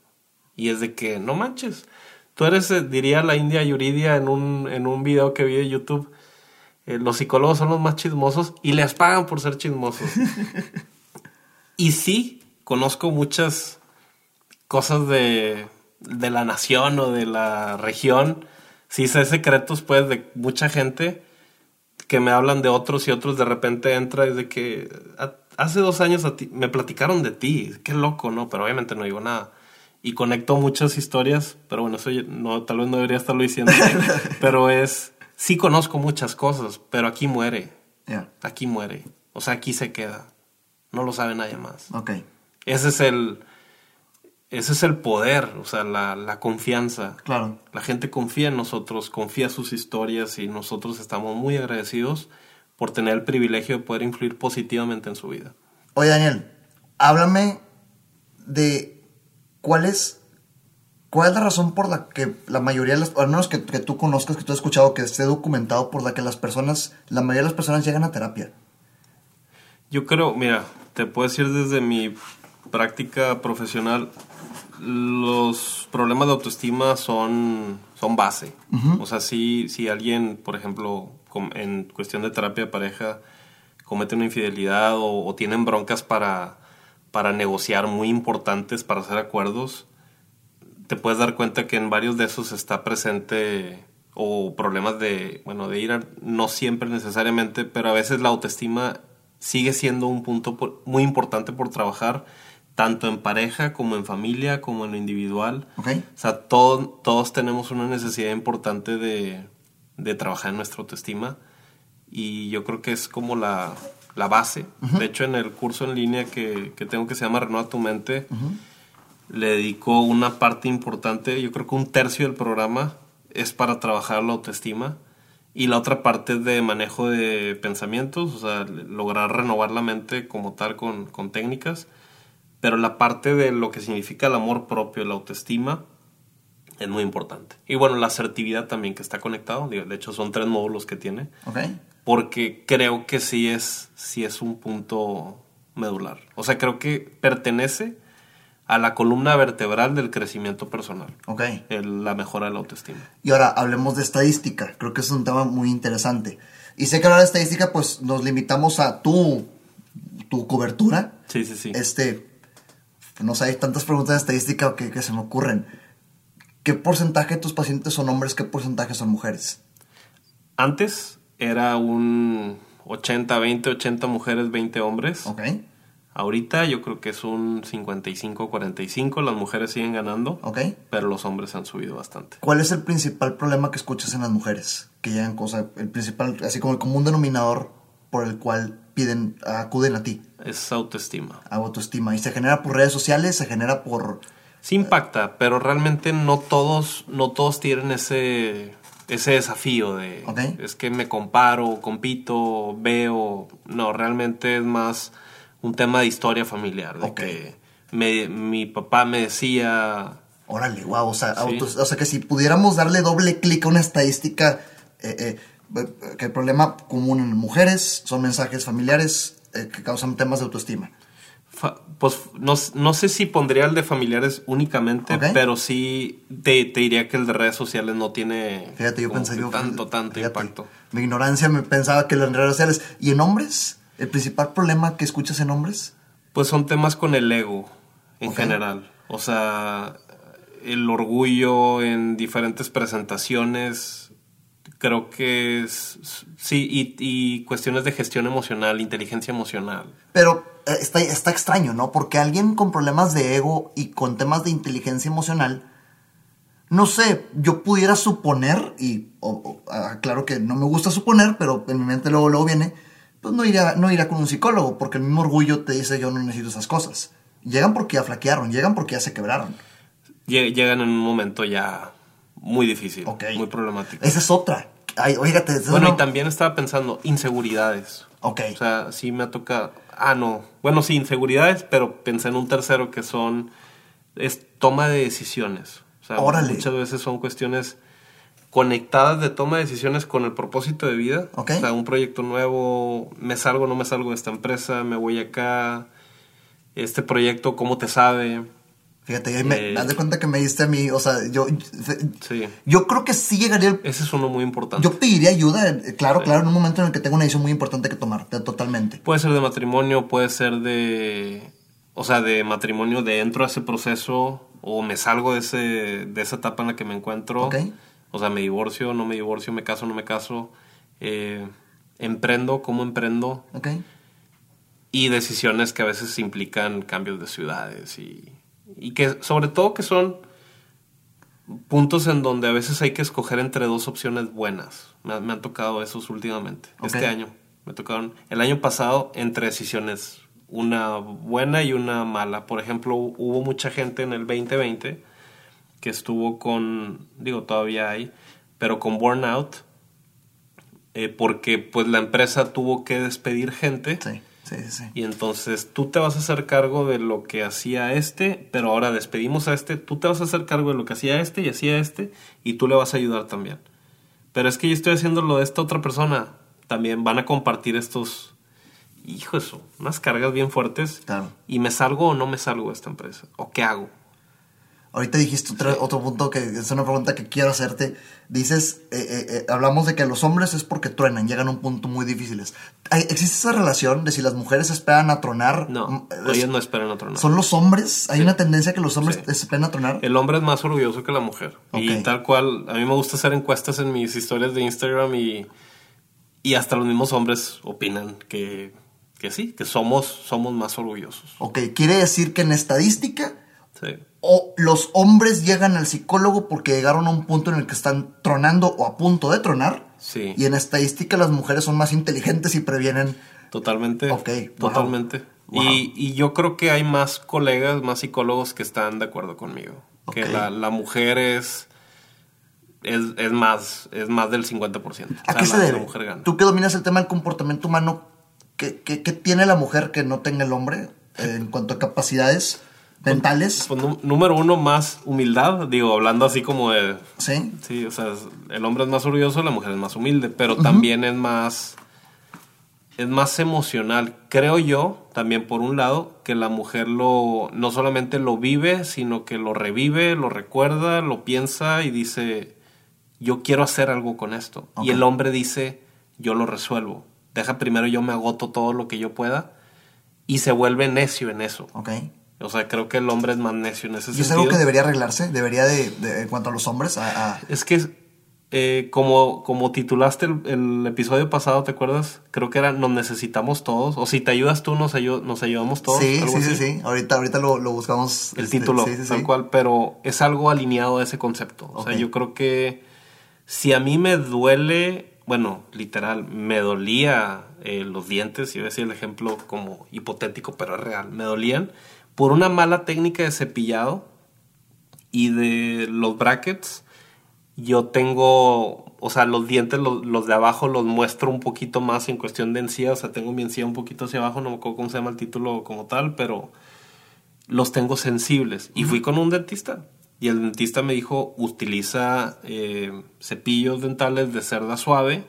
B: Y es de que, no manches, tú eres, eh, diría la India Yuridia en un, en un video que vi de YouTube, los psicólogos son los más chismosos y les pagan por ser chismosos. [LAUGHS] y sí, conozco muchas cosas de, de la nación o de la región. Sí sé secretos, pues, de mucha gente que me hablan de otros y otros de repente entra y de que hace dos años a ti, me platicaron de ti. Qué loco, ¿no? Pero obviamente no digo nada. Y conecto muchas historias, pero bueno, eso no, tal vez no debería estarlo diciendo. [LAUGHS] pero es, sí conozco muchas cosas, pero aquí muere. Aquí muere. O sea, aquí se queda. No lo sabe nadie más.
A: Ok.
B: Ese es el, ese es el poder, o sea, la, confianza.
A: Claro.
B: La gente confía en nosotros, confía en sus historias y nosotros estamos muy agradecidos por tener el privilegio de poder influir positivamente en su vida.
A: Oye, Daniel, háblame de cuál es, cuál es la razón por la que la mayoría de las, al menos que, que tú conozcas, que tú has escuchado, que esté documentado por la que las personas, la mayoría de las personas llegan a terapia.
B: Yo creo, mira, te puedo decir desde mi práctica profesional, los problemas de autoestima son, son base. O sea, si, si alguien, por ejemplo, en cuestión de terapia de pareja, comete una infidelidad o, tienen broncas para, para negociar muy importantes, para hacer acuerdos, te puedes dar cuenta que en varios de esos está presente o problemas de, bueno, de ira, no siempre necesariamente, pero a veces la autoestima sigue siendo un punto muy importante por trabajar tanto en pareja como en familia, como en lo individual.
A: O
B: sea, todos tenemos una necesidad importante de, de, trabajar en nuestra autoestima y yo creo que es como la, la base. De hecho, en el curso en línea que, que tengo que se llama Renueva tu mente, le dedico una parte importante, yo creo que un tercio del programa es para trabajar la autoestima y la otra parte es de manejo de pensamientos, o sea, lograr renovar la mente como tal con, con técnicas pero la parte de lo que significa el amor propio, la autoestima, es muy importante. Y bueno, la asertividad también que está conectado, de hecho son tres módulos que tiene. Porque creo que sí es, sí es un punto medular. O sea, creo que pertenece a la columna vertebral del crecimiento personal.
A: Ok.
B: la mejora de la autoestima.
A: Y ahora hablemos de estadística. Creo que es un tema muy interesante. Y sé que hablar de estadística, pues nos limitamos a tu, tu cobertura.
B: Sí, sí, sí.
A: Este, no sé, hay tantas preguntas de estadística que, que se me ocurren. ¿Qué porcentaje de tus pacientes son hombres? ¿Qué porcentaje son mujeres?
B: Antes era un 80, 20, 80 mujeres, 20 hombres.
A: Ok.
B: Ahorita yo creo que es un 55, 45. Las mujeres siguen ganando.
A: Ok.
B: Pero los hombres han subido bastante.
A: ¿Cuál es el principal problema que escuchas en las mujeres? Que llegan cosas, el principal, así como el común denominador por el cual piden, acuden a ti.
B: Es autoestima.
A: Autoestima. ¿Y se genera por redes sociales? ¿Se genera por...?
B: Sí impacta, pero realmente no todos, no todos tienen ese, ese desafío de
A: Ok.
B: es que me comparo, compito, veo. No, realmente es más un tema de historia familiar. De
A: Ok.
B: que me- mi papá me decía.
A: Órale, wow. O sea,
B: Sí.
A: autos- o sea que si pudiéramos darle doble clic a una estadística, eh, eh, que el problema común en mujeres son mensajes familiares eh, que causan temas de autoestima.
B: fa- Pues no, no sé si pondría el de familiares únicamente, pero sí te, te diría que el de redes sociales no tiene
A: Fíjate, yo
B: como
A: pensé
B: que
A: yo.
B: tanto, tanto
A: fíjate,
B: impacto.
A: Mi ignorancia me pensaba que las redes sociales. ¿Y en hombres? ¿El principal problema que escuchas en hombres?
B: Pues son temas con el ego en general. O sea, el orgullo en diferentes presentaciones. Creo que es. Sí, y, y cuestiones de gestión emocional, inteligencia emocional.
A: Pero eh, está, está extraño, ¿no? Porque alguien con problemas de ego y con temas de inteligencia emocional, no sé, yo pudiera suponer, y o- o, claro que no me gusta suponer, pero en mi mente luego, luego viene, pues no iría, no iría con un psicólogo, porque el mismo orgullo te dice yo no necesito esas cosas. Llegan porque ya flaquearon, llegan porque ya se quebraron.
B: Lle- Llegan en un momento ya muy difícil,
A: Ok.
B: muy problemático.
A: Esa es otra. Ay, oígate, esa
B: Bueno,
A: no-
B: y también estaba pensando, inseguridades.
A: Ok.
B: O sea, sí me ha tocado. Ah, no. Bueno, sí, inseguridades, pero pensé en un tercero que son. Es toma de decisiones. O sea,
A: Órale.
B: muchas veces son cuestiones conectadas de toma de decisiones con el propósito de vida.
A: Ok.
B: O sea, un proyecto nuevo, me salgo, no me salgo de esta empresa, me voy acá. Este proyecto, ¿cómo te sabe?
A: Fíjate, y ahí me,
B: Eh.
A: haz de cuenta que me diste a mí, o sea, yo,
B: Sí.
A: yo creo que sí llegaría el
B: Ese es uno muy importante.
A: Yo pediría ayuda, eh, claro,
B: Sí.
A: claro, en un momento en el que tengo una decisión muy importante que tomar, te- totalmente.
B: Puede ser de matrimonio, puede ser de. O sea, de matrimonio de entro a ese proceso o me salgo de, ese, de esa etapa en la que me encuentro.
A: Ok.
B: O sea, me divorcio, no me divorcio, me caso, no me caso. eh, emprendo, cómo emprendo.
A: ¿Ok?
B: Y decisiones que a veces implican cambios de ciudades y, y que sobre todo que son puntos en donde a veces hay que escoger entre dos opciones buenas. Me, me han tocado esos últimamente. Este año. Me tocaron el año pasado entre decisiones. Una buena y una mala. Por ejemplo, hubo mucha gente en el 2020 que estuvo con, digo, todavía hay, pero con burnout. eh, porque pues la empresa tuvo que despedir gente.
A: Sí, sí, sí, sí.
B: Y entonces tú te vas a hacer cargo de lo que hacía este, pero ahora despedimos a este, tú te vas a hacer cargo de lo que hacía este y hacía este, y tú le vas a ayudar también. Pero es que yo estoy haciendo lo de esta otra persona, también van a compartir estos, hijo eso, unas cargas bien fuertes.
A: Claro.
B: Y me salgo o no me salgo de esta empresa, o qué hago.
A: Ahorita dijiste otro, otro punto que es una pregunta que quiero hacerte. Dices, eh, eh, eh, hablamos de que los hombres es porque truenan, llegan a un punto muy difíciles. ¿Hay- ¿Existe esa relación de si las mujeres esperan a tronar?
B: No,
A: Mm, es-
B: ellos no esperan otro nada.
A: ¿Son los hombres? ¿Hay
B: Sí.
A: una tendencia que los hombres
B: Sí.
A: esperan a tronar?
B: El hombre es más orgulloso que la mujer. Y
A: Ok.
B: tal cual, a mí me gusta hacer encuestas en mis historias de Instagram y, y hasta los mismos hombres opinan que, que sí, que somos, somos más orgullosos.
A: Ok, quiere decir que en estadística
B: Sí.
A: O los hombres llegan al psicólogo porque llegaron a un punto en el que están tronando o a punto de tronar.
B: Sí.
A: Y en estadística las mujeres son más inteligentes y previenen.
B: Totalmente.
A: Ok.
B: Totalmente.
A: Wow.
B: Y, y yo creo que hay más colegas, más psicólogos que están de acuerdo conmigo. Que la, la mujer es, es, es más, es más del 50%.
A: ¿A
B: O sea,
A: qué se
B: la-
A: debe?
B: La.
A: Tú que dominas el tema del comportamiento humano, ¿qué, qué- qué tiene la mujer que no tenga el hombre eh, [LAUGHS] en cuanto a capacidades mentales?
B: Pues, nú- número uno, más humildad. Digo, hablando así como de
A: ¿Sí?
B: Sí, o sea, el hombre es más orgulloso, la mujer es más humilde, pero también es más es más emocional, creo yo, también por un lado, que la mujer lo no solamente lo vive, sino que lo revive, lo recuerda, lo piensa y dice, yo quiero hacer algo con esto.
A: Ok.
B: Y el hombre dice, yo lo resuelvo. Deja primero yo me agoto todo lo que yo pueda y se vuelve necio en eso.
A: Ok.
B: O sea, creo que el hombre es más necio en ese
A: ¿Y es
B: sentido.
A: algo que debería arreglarse? ¿Debería de, de- en cuanto a los hombres? A, a-
B: Es que eh, como, como titulaste el, el episodio pasado, ¿te acuerdas? Creo que era nos necesitamos todos. O si te ayudas tú, nos, ayu- nos ayudamos todos.
A: sí,
B: algo
A: sí, sí,
B: así.
A: sí. Ahorita, ahorita lo, lo buscamos.
B: El
A: este,
B: título,
A: sí, sí,
B: tal
A: sí.
B: cual. Pero es algo alineado a ese concepto. O sea, yo creo que si a mí me duele, bueno, literal, me dolía eh, los dientes, iba a decir el ejemplo como hipotético, pero es real, me dolían por una mala técnica de cepillado y de los brackets, yo tengo o sea, los dientes, los, los, de abajo, los muestro un poquito más en cuestión de encía. O sea, tengo mi encía un poquito hacia abajo, no me acuerdo cómo se llama el título como tal, pero los tengo sensibles. Y fui con un dentista. Y el dentista me dijo, utiliza eh, cepillos dentales de cerda suave.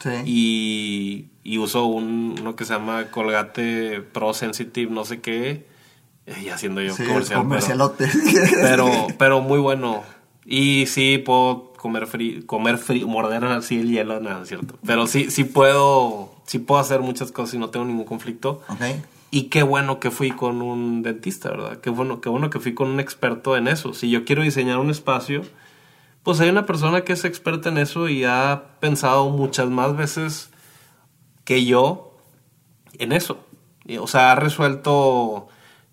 B: Sí. Y, y uso un, uno que se llama Colgate Pro Sensitive, no sé qué. [LAUGHS] Y haciendo yo comercial.
A: Comercialote. [LAUGHS]
B: Pero, [LAUGHS] pero muy bueno. Y sí, puedo comer frío, comer frío, morder así el hielo, nada, ¿cierto? Pero sí, sí puedo, sí puedo hacer muchas cosas y no tengo ningún conflicto.
A: Okay.
B: Y qué bueno que fui con un dentista, ¿verdad? Qué bueno, qué bueno que fui con un experto en eso. Si yo quiero diseñar un espacio, pues hay una persona que es experta en eso y ha pensado muchas más veces que yo en eso. O sea, ha resuelto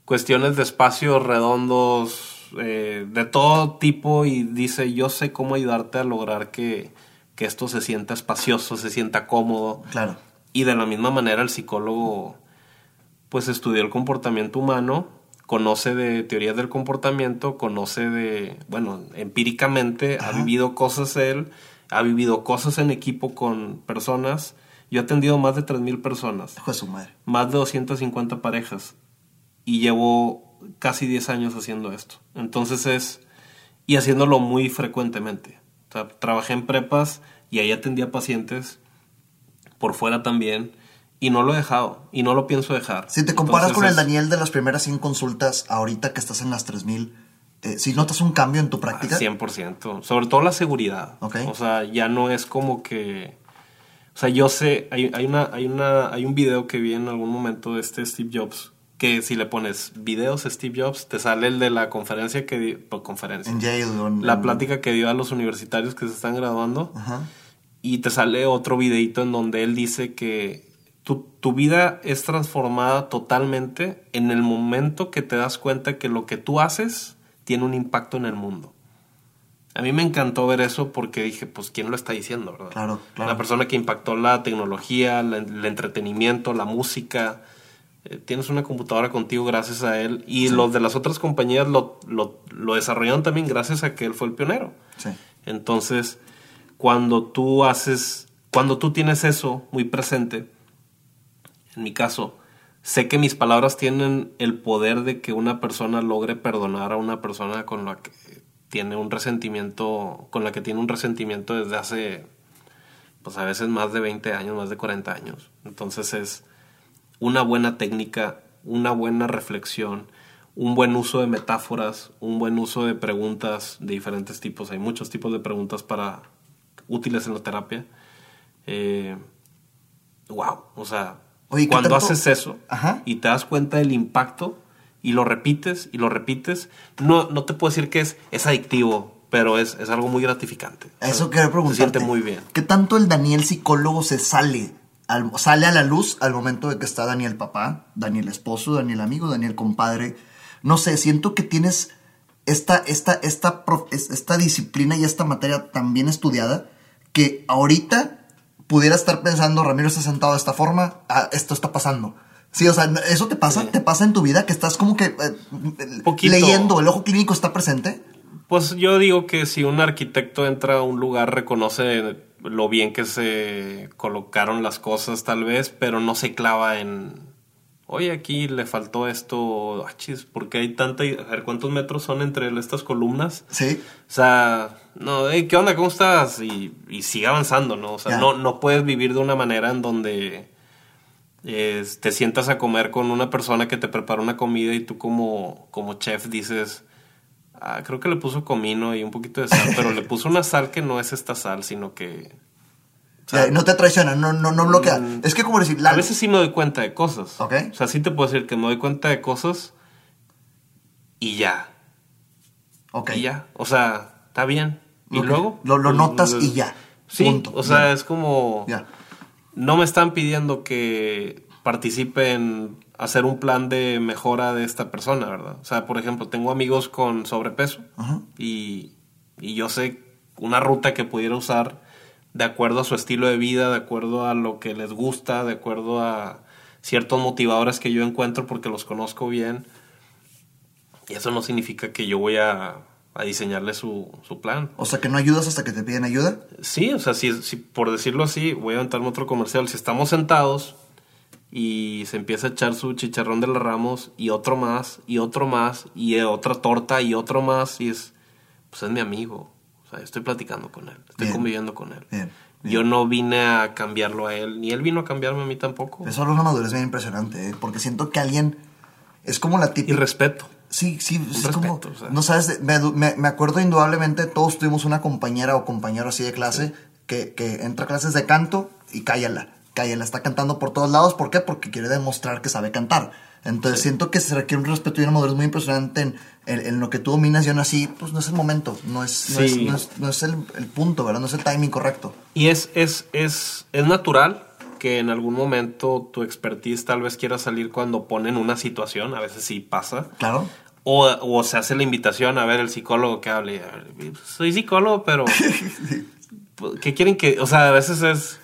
B: cuestiones de espacios redondos, eh, de todo tipo y dice, yo sé cómo ayudarte a lograr que, que esto se sienta espacioso, se sienta cómodo.
A: Claro.
B: Y de la misma manera el psicólogo pues estudió el comportamiento humano, conoce de teorías del comportamiento, conoce de, bueno, empíricamente, ha vivido cosas él, ha vivido cosas en equipo con personas. Yo he atendido más de 3.000 personas.
A: Hijo de su madre.
B: Más de 250 parejas. Y llevo casi 10 años haciendo esto. Entonces es, y haciéndolo muy frecuentemente. O sea, trabajé en prepas y ahí atendía pacientes por fuera también. Y no lo he dejado. Y no lo pienso dejar.
A: Si te comparas con el Daniel de las primeras 100 consultas, ahorita que estás en las 3000, eh, si notas un cambio en tu práctica.
B: 100%. Sobre todo la seguridad.
A: Okay.
B: O sea, ya no es como que. O sea, yo sé, hay, hay, una, hay, una, hay un video que vi en algún momento de este Steve Jobs que si le pones videos Steve Jobs, te sale el de la conferencia que dio, pues, conferencia,
A: en Yale, en,
B: la plática que dio a los universitarios que se están graduando, Ajá. y te sale otro videito en donde él dice que tu, tu, vida es transformada totalmente en el momento que te das cuenta que lo que tú haces tiene un impacto en el mundo. A mí me encantó ver eso porque dije, pues, ¿quién lo está diciendo, verdad?
A: Claro, claro.
B: La persona que impactó la tecnología, la, el entretenimiento, la música, tienes una computadora contigo gracias a él y sí. los de las otras compañías lo, lo, lo, desarrollaron también gracias a que él fue el pionero.
A: Sí.
B: Entonces, cuando tú haces, cuando tú tienes eso muy presente, en mi caso, sé que mis palabras tienen el poder de que una persona logre perdonar a una persona con la que tiene un resentimiento, con la que tiene un resentimiento desde hace, pues a veces más de 20 años, más de 40 años. Entonces es una buena técnica, una buena reflexión, un buen uso de metáforas, un buen uso de preguntas de diferentes tipos. Hay muchos tipos de preguntas para útiles en la terapia. Eh, wow, o sea,
A: Oye,
B: cuando
A: tanto?
B: haces eso
A: Ajá.
B: y te das cuenta del impacto y lo repites y lo repites, no, no te puedo decir que es, es adictivo, pero es, es algo muy gratificante.
A: Eso quiero preguntarte.
B: Se siente muy bien.
A: ¿Qué tanto el Daniel psicólogo se sale al, sale a la luz al momento de que está Daniel papá, Daniel esposo, Daniel amigo, Daniel compadre. No sé, siento que tienes esta, esta, esta, esta disciplina y esta materia tan bien estudiada que ahorita pudiera estar pensando, Ramiro está sentado de esta forma, ah, esto está pasando. Sí, o sea, ¿eso te pasa?
B: Sí.
A: ¿Te pasa en tu vida que estás como que eh, leyendo, el ojo clínico está presente?
B: Pues yo digo que si un arquitecto entra a un lugar, reconoce lo bien que se colocaron las cosas tal vez, pero no se clava en, oye, aquí le faltó esto, achis, porque hay tanta, a ver, ¿cuántos metros son entre estas columnas?
A: Sí.
B: O sea, no, hey, ¿qué onda? ¿Cómo estás? Y, y sigue avanzando, ¿no? O sea, no, no puedes vivir de una manera en donde eh, te sientas a comer con una persona que te prepara una comida y tú como, como chef dices... Ah, creo que le puso comino y un poquito de sal, pero le puso una sal que no es esta sal, sino que... o sea,
A: no te traiciona, no, no, no bloquea.
B: Mm,
A: es que como decir, la,
B: a veces sí me doy cuenta de cosas.
A: Ok.
B: O sea, sí te puedo decir que me doy cuenta de cosas y ya.
A: Ok.
B: Y ya. O sea, está bien. Y luego...
A: Lo, lo
B: pues,
A: notas y ya.
B: Sí,
A: Punto.
B: o sea, es como...
A: Ya.
B: No me están pidiendo que participe en hacer un plan de mejora de esta persona, ¿verdad? O sea, por ejemplo, tengo amigos con sobrepeso
A: Ajá.
B: y, y yo sé una ruta que pudiera usar de acuerdo a su estilo de vida, de acuerdo a lo que les gusta, de acuerdo a ciertos motivadores que yo encuentro porque los conozco bien. Y eso no significa que yo voy a a diseñarle su, su plan.
A: O sea, que no ayudas hasta que te piden ayuda.
B: Sí, o sea, si, si por decirlo así, voy a aventarme otro comercial. Si estamos sentados y se empieza a echar su chicharrón de los ramos y otro más y otro más y otra torta y otro más y es, pues es mi amigo. O sea, estoy platicando con él, estoy
A: Bien.
B: conviviendo con él.
A: Bien.
B: Yo no vine a cambiarlo a él, ni él vino a cambiarme a mí tampoco.
A: Eso es una madurez bien impresionante, ¿eh? porque siento que alguien es como la
B: Y
A: típica.
B: respeto.
A: Sí, sí, es
B: respeto,
A: como.
B: o sea.
A: No sabes, me, me- me acuerdo indudablemente, todos tuvimos una compañera o compañero así de clase que, que entra a clases de canto y cállala. Cállala, está cantando por todos lados. ¿Por qué? Porque quiere demostrar que sabe cantar. Entonces siento que se requiere un respeto y una madurez muy impresionante en, en- en lo que tú dominas y aún así, pues no es el momento, no es, no es,
B: Sí.
A: no es- no es el, el punto, ¿verdad? No es el timing correcto.
B: Y es, es, es, es natural que en algún momento tu expertise tal vez quiera salir cuando ponen una situación, a veces sí pasa.
A: Claro.
B: O, o se hace la invitación a ver el psicólogo que hable. Soy psicólogo, pero. [LAUGHS] pues, ¿Qué quieren que.? O sea, a veces es.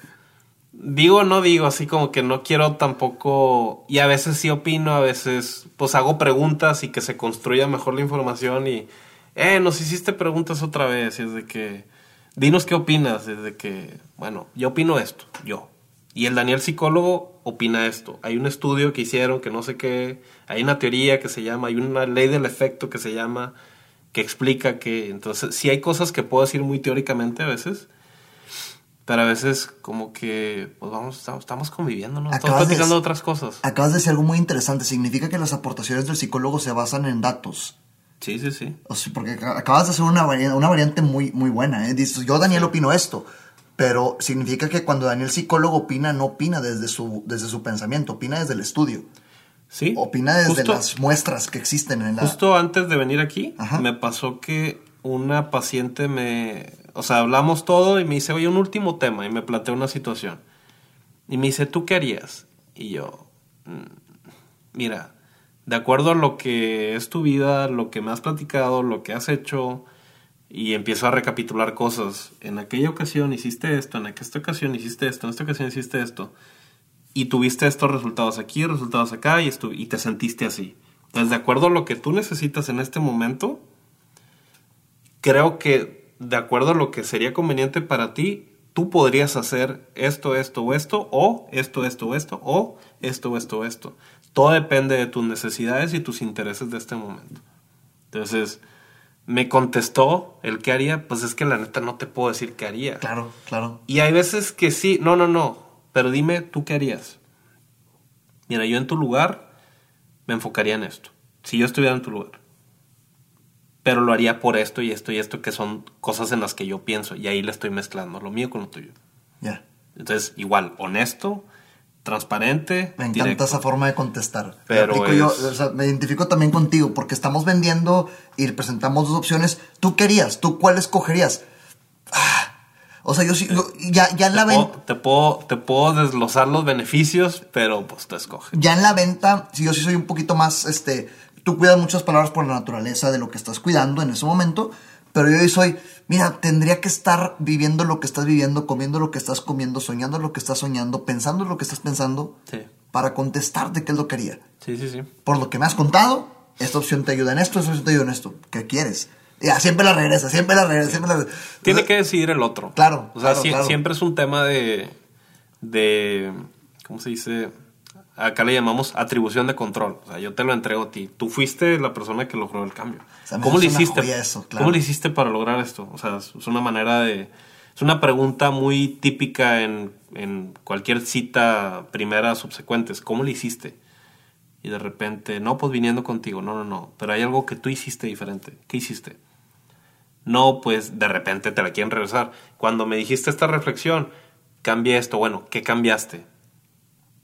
B: Digo no digo, así como que no quiero tampoco. Y a veces sí opino, a veces pues hago preguntas y que se construya mejor la información y. Eh, nos hiciste preguntas otra vez. Y es de que. Dinos qué opinas. Es de que. Bueno, yo opino esto, yo. Y el Daniel psicólogo opina esto. Hay un estudio que hicieron que no sé qué. Hay una teoría que se llama. Hay una ley del efecto que se llama. Que explica que. Entonces, sí hay cosas que puedo decir muy teóricamente a veces. Pero a veces como que, pues vamos, estamos, conviviendo, ¿no? Estamos
A: Acabas
B: platicando otras cosas.
A: Acabas de decir algo muy interesante. Significa que las aportaciones del psicólogo se basan en datos.
B: Sí, sí, sí.
A: O sea, porque ac- acabas de hacer una variante, una variante muy, muy buena. ¿eh? Dices, yo, Daniel, opino esto. Pero significa que cuando Daniel psicólogo opina, no opina desde su, desde su pensamiento, opina desde el estudio.
B: Sí.
A: Opina desde
B: Justo-
A: las muestras que existen en la...
B: Justo antes de venir aquí,
A: Ajá.
B: me pasó que una paciente me... O sea, hablamos todo y me dice, oye, un último tema. Y me planteó una situación. Y me dice, ¿tú qué harías? Y yo, "Mm, mira, de acuerdo a lo que es tu vida, lo que me has platicado, lo que has hecho, y empiezo a recapitular cosas. En aquella ocasión hiciste esto, en esta ocasión hiciste esto, en esta ocasión hiciste esto. Y tuviste estos resultados aquí, resultados acá, y, y te sentiste así. Entonces, de acuerdo a lo que tú necesitas en este momento, creo que de acuerdo a lo que sería conveniente para ti, tú podrías hacer esto, esto o esto, o esto, esto o esto, o esto, esto esto. Todo depende de tus necesidades y tus intereses de este momento. Entonces, me contestó el qué haría, pues es que la neta no te puedo decir qué haría.
A: Claro, claro.
B: Y hay veces que sí, no, no, no, pero dime tú qué harías. Mira, yo en tu lugar me enfocaría en esto. Si yo estuviera en tu lugar. Pero lo haría por esto y esto y esto, que son cosas en las que yo pienso. Y ahí le estoy mezclando lo mío con lo tuyo.
A: Ya.
B: Entonces, igual, honesto, transparente.
A: Me encanta
B: directo.
A: esa forma de contestar.
B: Pero
A: yo,
B: es-
A: o sea, me identifico también contigo porque estamos vendiendo y presentamos dos opciones. ¿Tú querías? ¿Tú cuál escogerías? Ah, o sea, yo sí, yo- ya, ya en la
B: Te
A: venta,
B: puedo, te, puedo, te puedo desglosar los beneficios, pero pues tú escoges.
A: ya en la venta, si yo sí soy un poquito más, este, tú cuidas muchas palabras por la naturaleza de lo que estás cuidando en ese momento, pero yo hoy soy, mira, tendría que estar viviendo lo que estás viviendo, comiendo lo que estás comiendo, soñando lo que estás soñando, pensando lo que estás pensando,
B: Sí,
A: para contestarte qué es lo que haría.
B: sí, sí. sí.
A: por lo que me has contado, esta opción te ayuda en esto, esta opción te ayuda en esto. ¿Qué quieres? Ya, siempre la regresa, siempre la regresa, siempre la regresa.
B: Tiene que decidir el otro.
A: Claro,
B: O sea,
A: claro,
B: sie-
A: claro.
B: siempre es un tema de, de. ¿Cómo se dice? Acá le llamamos atribución de control. O sea, yo te lo entrego a ti. Tú fuiste la persona que logró el cambio.
A: sea, me
B: ¿Cómo le hiciste?
A: eso, claro.
B: ¿Cómo le hiciste para lograr esto? O sea, es es una manera de. Es una pregunta muy típica en, en cualquier cita primera subsecuentes. ¿Cómo le hiciste? Y de repente, no, pues viniendo contigo. No, no, no. Pero hay algo que tú hiciste diferente. ¿Qué hiciste? No, pues de repente te la quieren regresar. Cuando me dijiste esta reflexión, cambié esto. Bueno, ¿qué cambiaste?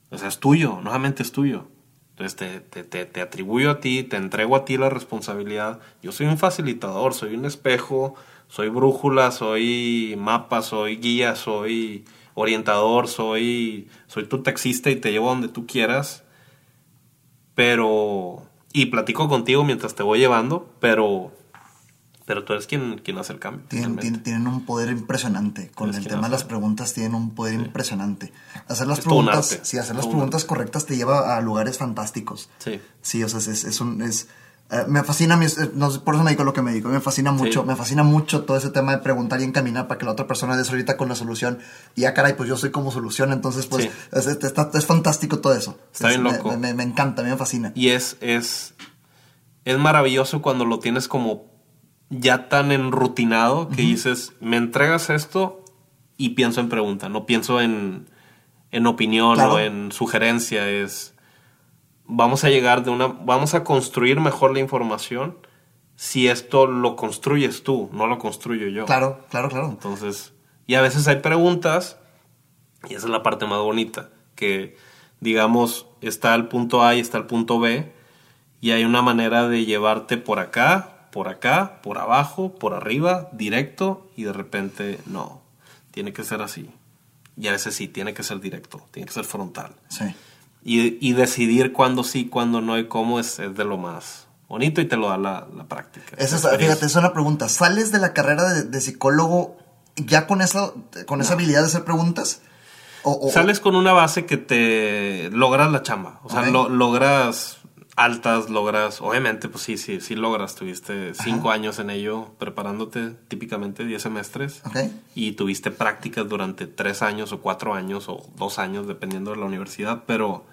B: O sea, es tuyo, nuevamente es tuyo. Entonces te, te, te, atribuyo a ti, te entrego a ti la responsabilidad. Yo soy un facilitador, soy un espejo, soy brújula, soy mapa, soy guía, soy orientador, soy, soy tu taxista y te llevo donde tú quieras. Pero... Y platico contigo mientras te voy llevando, pero... Pero tú eres quien, quien hace el cambio.
A: Tienen, tienen, tienen un poder impresionante. Con el tema de las preguntas tienen un poder impresionante. Hacer las
B: Es
A: preguntas, sí, hacer las preguntas correctas te lleva a lugares fantásticos.
B: Sí.
A: Sí, o sea, es, es un, es, Eh, me fascina, mis, no por eso me digo lo que me digo, me fascina mucho,
B: Sí.
A: me fascina mucho todo ese tema de preguntar y encaminar para que la otra persona des ahorita con la solución. Y ya, caray, pues yo soy como solución, entonces, pues,
B: Sí.
A: es, es- está- es fantástico todo eso.
B: Está
A: Es-
B: bien loco.
A: Me, me- me encanta, a me fascina.
B: Y es, es, es maravilloso cuando lo tienes como ya tan enrutinado que dices, me entregas esto y pienso en pregunta, no pienso en, en opinión
A: Claro.
B: o en sugerencia, es vamos a llegar de una, vamos a construir mejor la información si esto lo construyes tú, no lo construyo yo.
A: Claro, claro, claro.
B: Entonces, y a veces hay preguntas, y esa es la parte más bonita, que digamos, está el punto A y está el punto B, y hay una manera de llevarte por acá, por acá, por abajo, por arriba, directo, y de repente no, tiene que ser así. Y a veces sí, tiene que ser directo, tiene que ser frontal.
A: Sí.
B: Y, y decidir cuándo sí, cuándo no y cómo es, es de lo más bonito y te lo da la, la práctica.
A: Esa es, fíjate, es una pregunta. ¿Sales de la carrera de, de psicólogo ya con esa, con esa habilidad de hacer preguntas? O, o-
B: Sales con una base que te logras la chamba. O sea, lo- logras altas, logras. Obviamente, pues sí, sí, sí logras. Tuviste cinco años en ello preparándote, típicamente 10 semestres.
A: Ok.
B: Y tuviste prácticas durante tres años o cuatro años o dos años, dependiendo de la universidad. Pero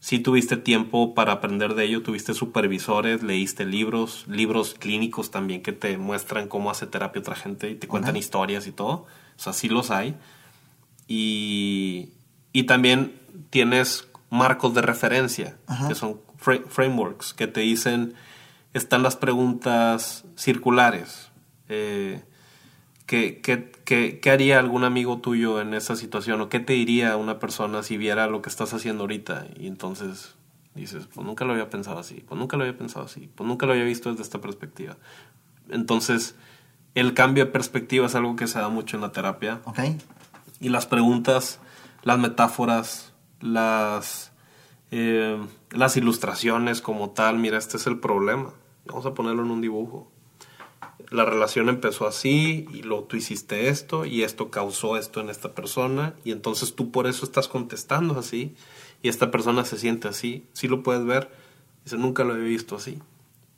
B: sí tuviste tiempo para aprender de ello. Tuviste supervisores, leíste libros, libros clínicos también que te muestran cómo hace terapia otra gente y te cuentan historias y todo. O sea, sí los hay y, y también tienes marcos de referencia,
A: Ajá.
B: que son frameworks, que te dicen, están las preguntas circulares. Eh, ¿qué, qué, qué- qué haría algún amigo tuyo en esa situación? ¿O qué te diría una persona si viera lo que estás haciendo ahorita? Y entonces dices, pues nunca lo había pensado así, pues nunca lo había pensado así, pues nunca lo había visto desde esta perspectiva. Entonces, el cambio de perspectiva es algo que se da mucho en la terapia.
A: Ok.
B: Y las preguntas, las metáforas, las, eh, las ilustraciones como tal, mira, este es el problema. Vamos a ponerlo en un dibujo. La relación empezó así y luego tú hiciste esto y esto causó esto en esta persona y entonces tú por eso estás contestando así y esta persona se siente así. Sí lo puedes ver. Dice, nunca lo he visto así.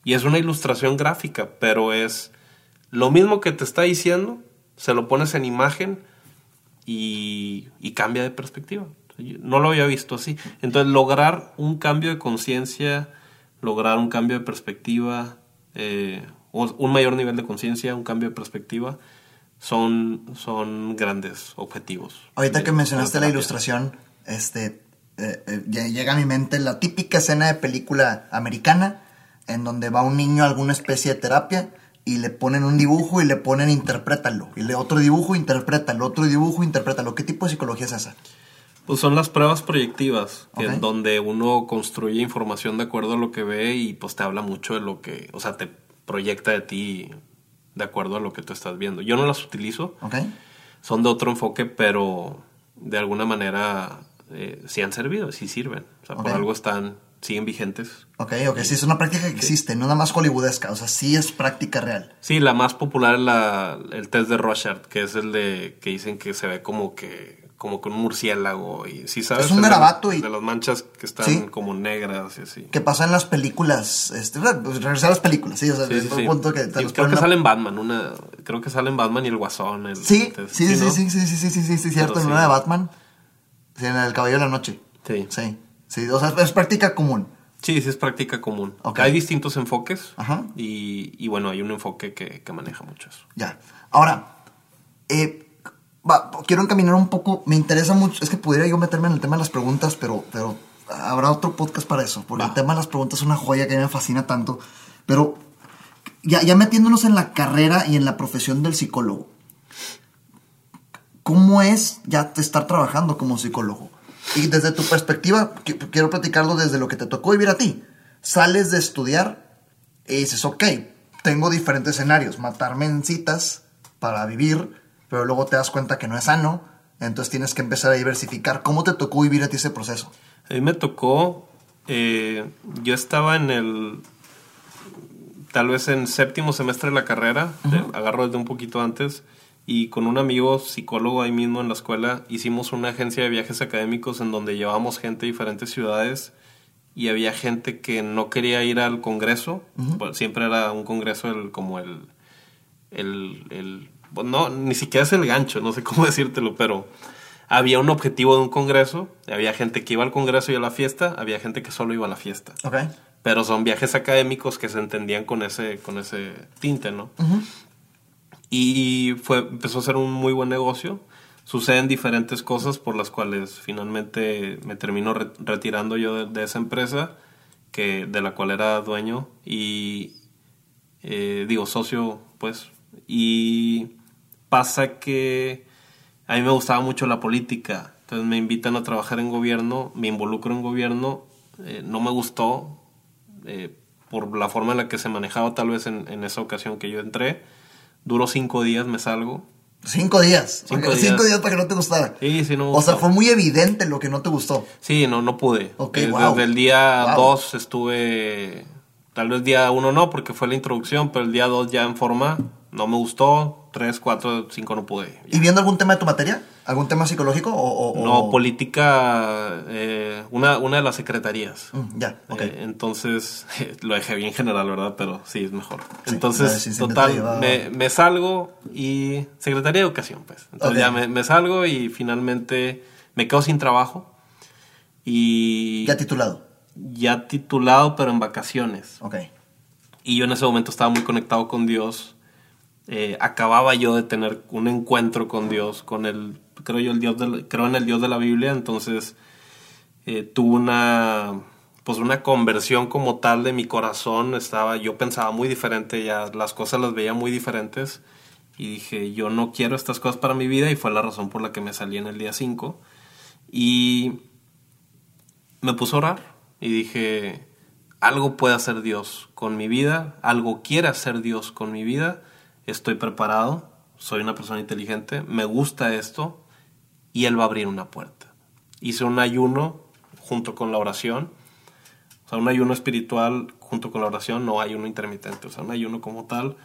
B: Y es una ilustración gráfica, pero es lo mismo que te está diciendo, se lo pones en imagen y, y cambia de perspectiva. No lo había visto así. Entonces, lograr un cambio de conciencia, lograr un cambio de perspectiva, eh, o un mayor nivel de conciencia, un cambio de perspectiva, son, son grandes objetivos.
A: Ahorita
B: de-
A: que mencionaste la ilustración, este, eh, eh, lle- llega a mi mente la típica escena de película americana en donde va un niño a alguna especie de terapia y le ponen un dibujo y le ponen interprétalo. Y le otro dibujo, interprétalo, otro dibujo, interprétalo. ¿Qué tipo de psicología es esa?
B: Pues son las pruebas proyectivas, que en donde uno construye información de acuerdo a lo que ve y pues te habla mucho de lo que, o sea, te proyecta de ti de acuerdo a lo que tú estás viendo. Yo no las utilizo,
A: ¿Ok?
B: son de otro enfoque, pero de alguna manera eh, sí han servido, sí sirven. O sea, por algo están, siguen vigentes.
A: Ok, ok, sí, es una práctica que existe, no nada más hollywoodesca, o sea, sí es práctica real.
B: Sí, la más popular es la, el test de Rorschach, que es el de que dicen que se ve como que como con un murciélago y sí sabes
A: Es un garabato y-
B: de las manchas que están
A: Sí.
B: como negras y así.
A: Que pasa en las películas, este, pues, regresar a las películas, sí, o sea,
B: Sí,
A: es
B: sí,
A: un
B: sí.
A: punto que te
B: creo que
A: a-
B: sale en Batman, una, creo que sale en Batman y el Guasón. el-
A: Sí,
B: el-
A: sí, sí,
B: ¿no?
A: sí, sí, sí, sí, sí, sí, sí, cierto, en una de Batman, en El Caballero de la Noche,
B: Sí.
A: sí, sí, o sea, es práctica común.
B: Sí, sí es práctica común.
A: Ok.
B: Hay distintos enfoques
A: Ajá.
B: y, y bueno, hay un enfoque que, que maneja mucho eso.
A: Ya. Ahora, eh, va, quiero encaminar un poco. Me interesa mucho. Es que pudiera yo meterme en el tema de las preguntas, pero, pero habrá otro podcast para eso. Porque
B: Va.
A: el tema de las preguntas es una joya que me fascina tanto. Pero ya, ya metiéndonos en la carrera y en la profesión del psicólogo. ¿Cómo es ya estar trabajando como psicólogo? Y desde tu perspectiva, qui- quiero platicarlo desde lo que te tocó vivir a ti. Sales de estudiar y dices, ok, tengo diferentes escenarios. Matarme en citas para vivir, pero luego te das cuenta que no es sano. Entonces tienes que empezar a diversificar. ¿Cómo te tocó vivir a ti ese proceso?
B: A mí me tocó, eh, yo estaba en el, tal vez en séptimo semestre de la carrera, de- agarro desde un poquito antes, y con un amigo psicólogo ahí mismo en la escuela hicimos una agencia de viajes académicos en donde llevábamos gente de diferentes ciudades y había gente que no quería ir al Congreso. Pues, siempre era un Congreso el, como el, el, el no, ni siquiera es el gancho, no sé cómo [LAUGHS] decírtelo, pero había un objetivo de un Congreso. Había gente que iba al Congreso y a la fiesta, había gente que solo iba a la fiesta.
A: Ok.
B: Pero son viajes académicos que se entendían con ese, con ese tinte, ¿no? Y fue, empezó a ser un muy buen negocio. Suceden diferentes cosas por las cuales finalmente me termino re- retirando yo de, de esa empresa que, de la cual era dueño y eh, digo socio, pues. Y pasa que a mí me gustaba mucho la política. Entonces me invitan a trabajar en gobierno, me involucro en gobierno, eh, no me gustó eh, por la forma en la que se manejaba tal vez en, en esa ocasión que yo entré. Duró cinco días, me salgo.
A: Cinco días.
B: Cinco días.
A: Cinco días para que no te gustara.
B: Sí, sí, no me
A: O sea, fue muy evidente lo que no te gustó.
B: Sí, no, no pude. Eh,
A: wow.
B: Desde el día
A: Wow.
B: 2 estuve, tal vez día 1 no, porque fue la introducción, pero el día 2 ya en forma, no me gustó, 3, 4, 5 no pude.
A: ¿Y viendo algún tema de tu materia? ¿Algún tema psicológico o...? o- o-
B: No, política, eh, una, una de las secretarías.
A: Mm, ya, ok.
B: Eh, entonces, [LAUGHS] lo dejé bien general, ¿verdad? Pero sí, es mejor.
A: Sí,
B: entonces, total, me, me salgo y... Secretaría de Educación, pues. Entonces
A: Ok.
B: ya me, me salgo y finalmente me quedo sin trabajo. Y
A: Ya titulado.
B: ya titulado, pero en vacaciones.
A: Ok.
B: Y yo en ese momento estaba muy conectado con Dios. Eh, acababa yo de tener un encuentro con Dios, con el, creo yo, el Dios del- creo en el Dios de la Biblia, entonces eh, tuve una, pues una conversión como tal de mi corazón, estaba, yo pensaba muy diferente, ya las cosas las veía muy diferentes y dije, yo no quiero estas cosas para mi vida y fue la razón por la que me salí en el día 5 y me puse a orar y dije, algo puede hacer Dios con mi vida, algo quiere hacer Dios con mi vida, estoy preparado, soy una persona inteligente, me gusta esto y Él va a abrir una puerta. Hice un ayuno junto con la oración, o sea, un ayuno espiritual junto con la oración, no ayuno intermitente, o sea, un ayuno como tal.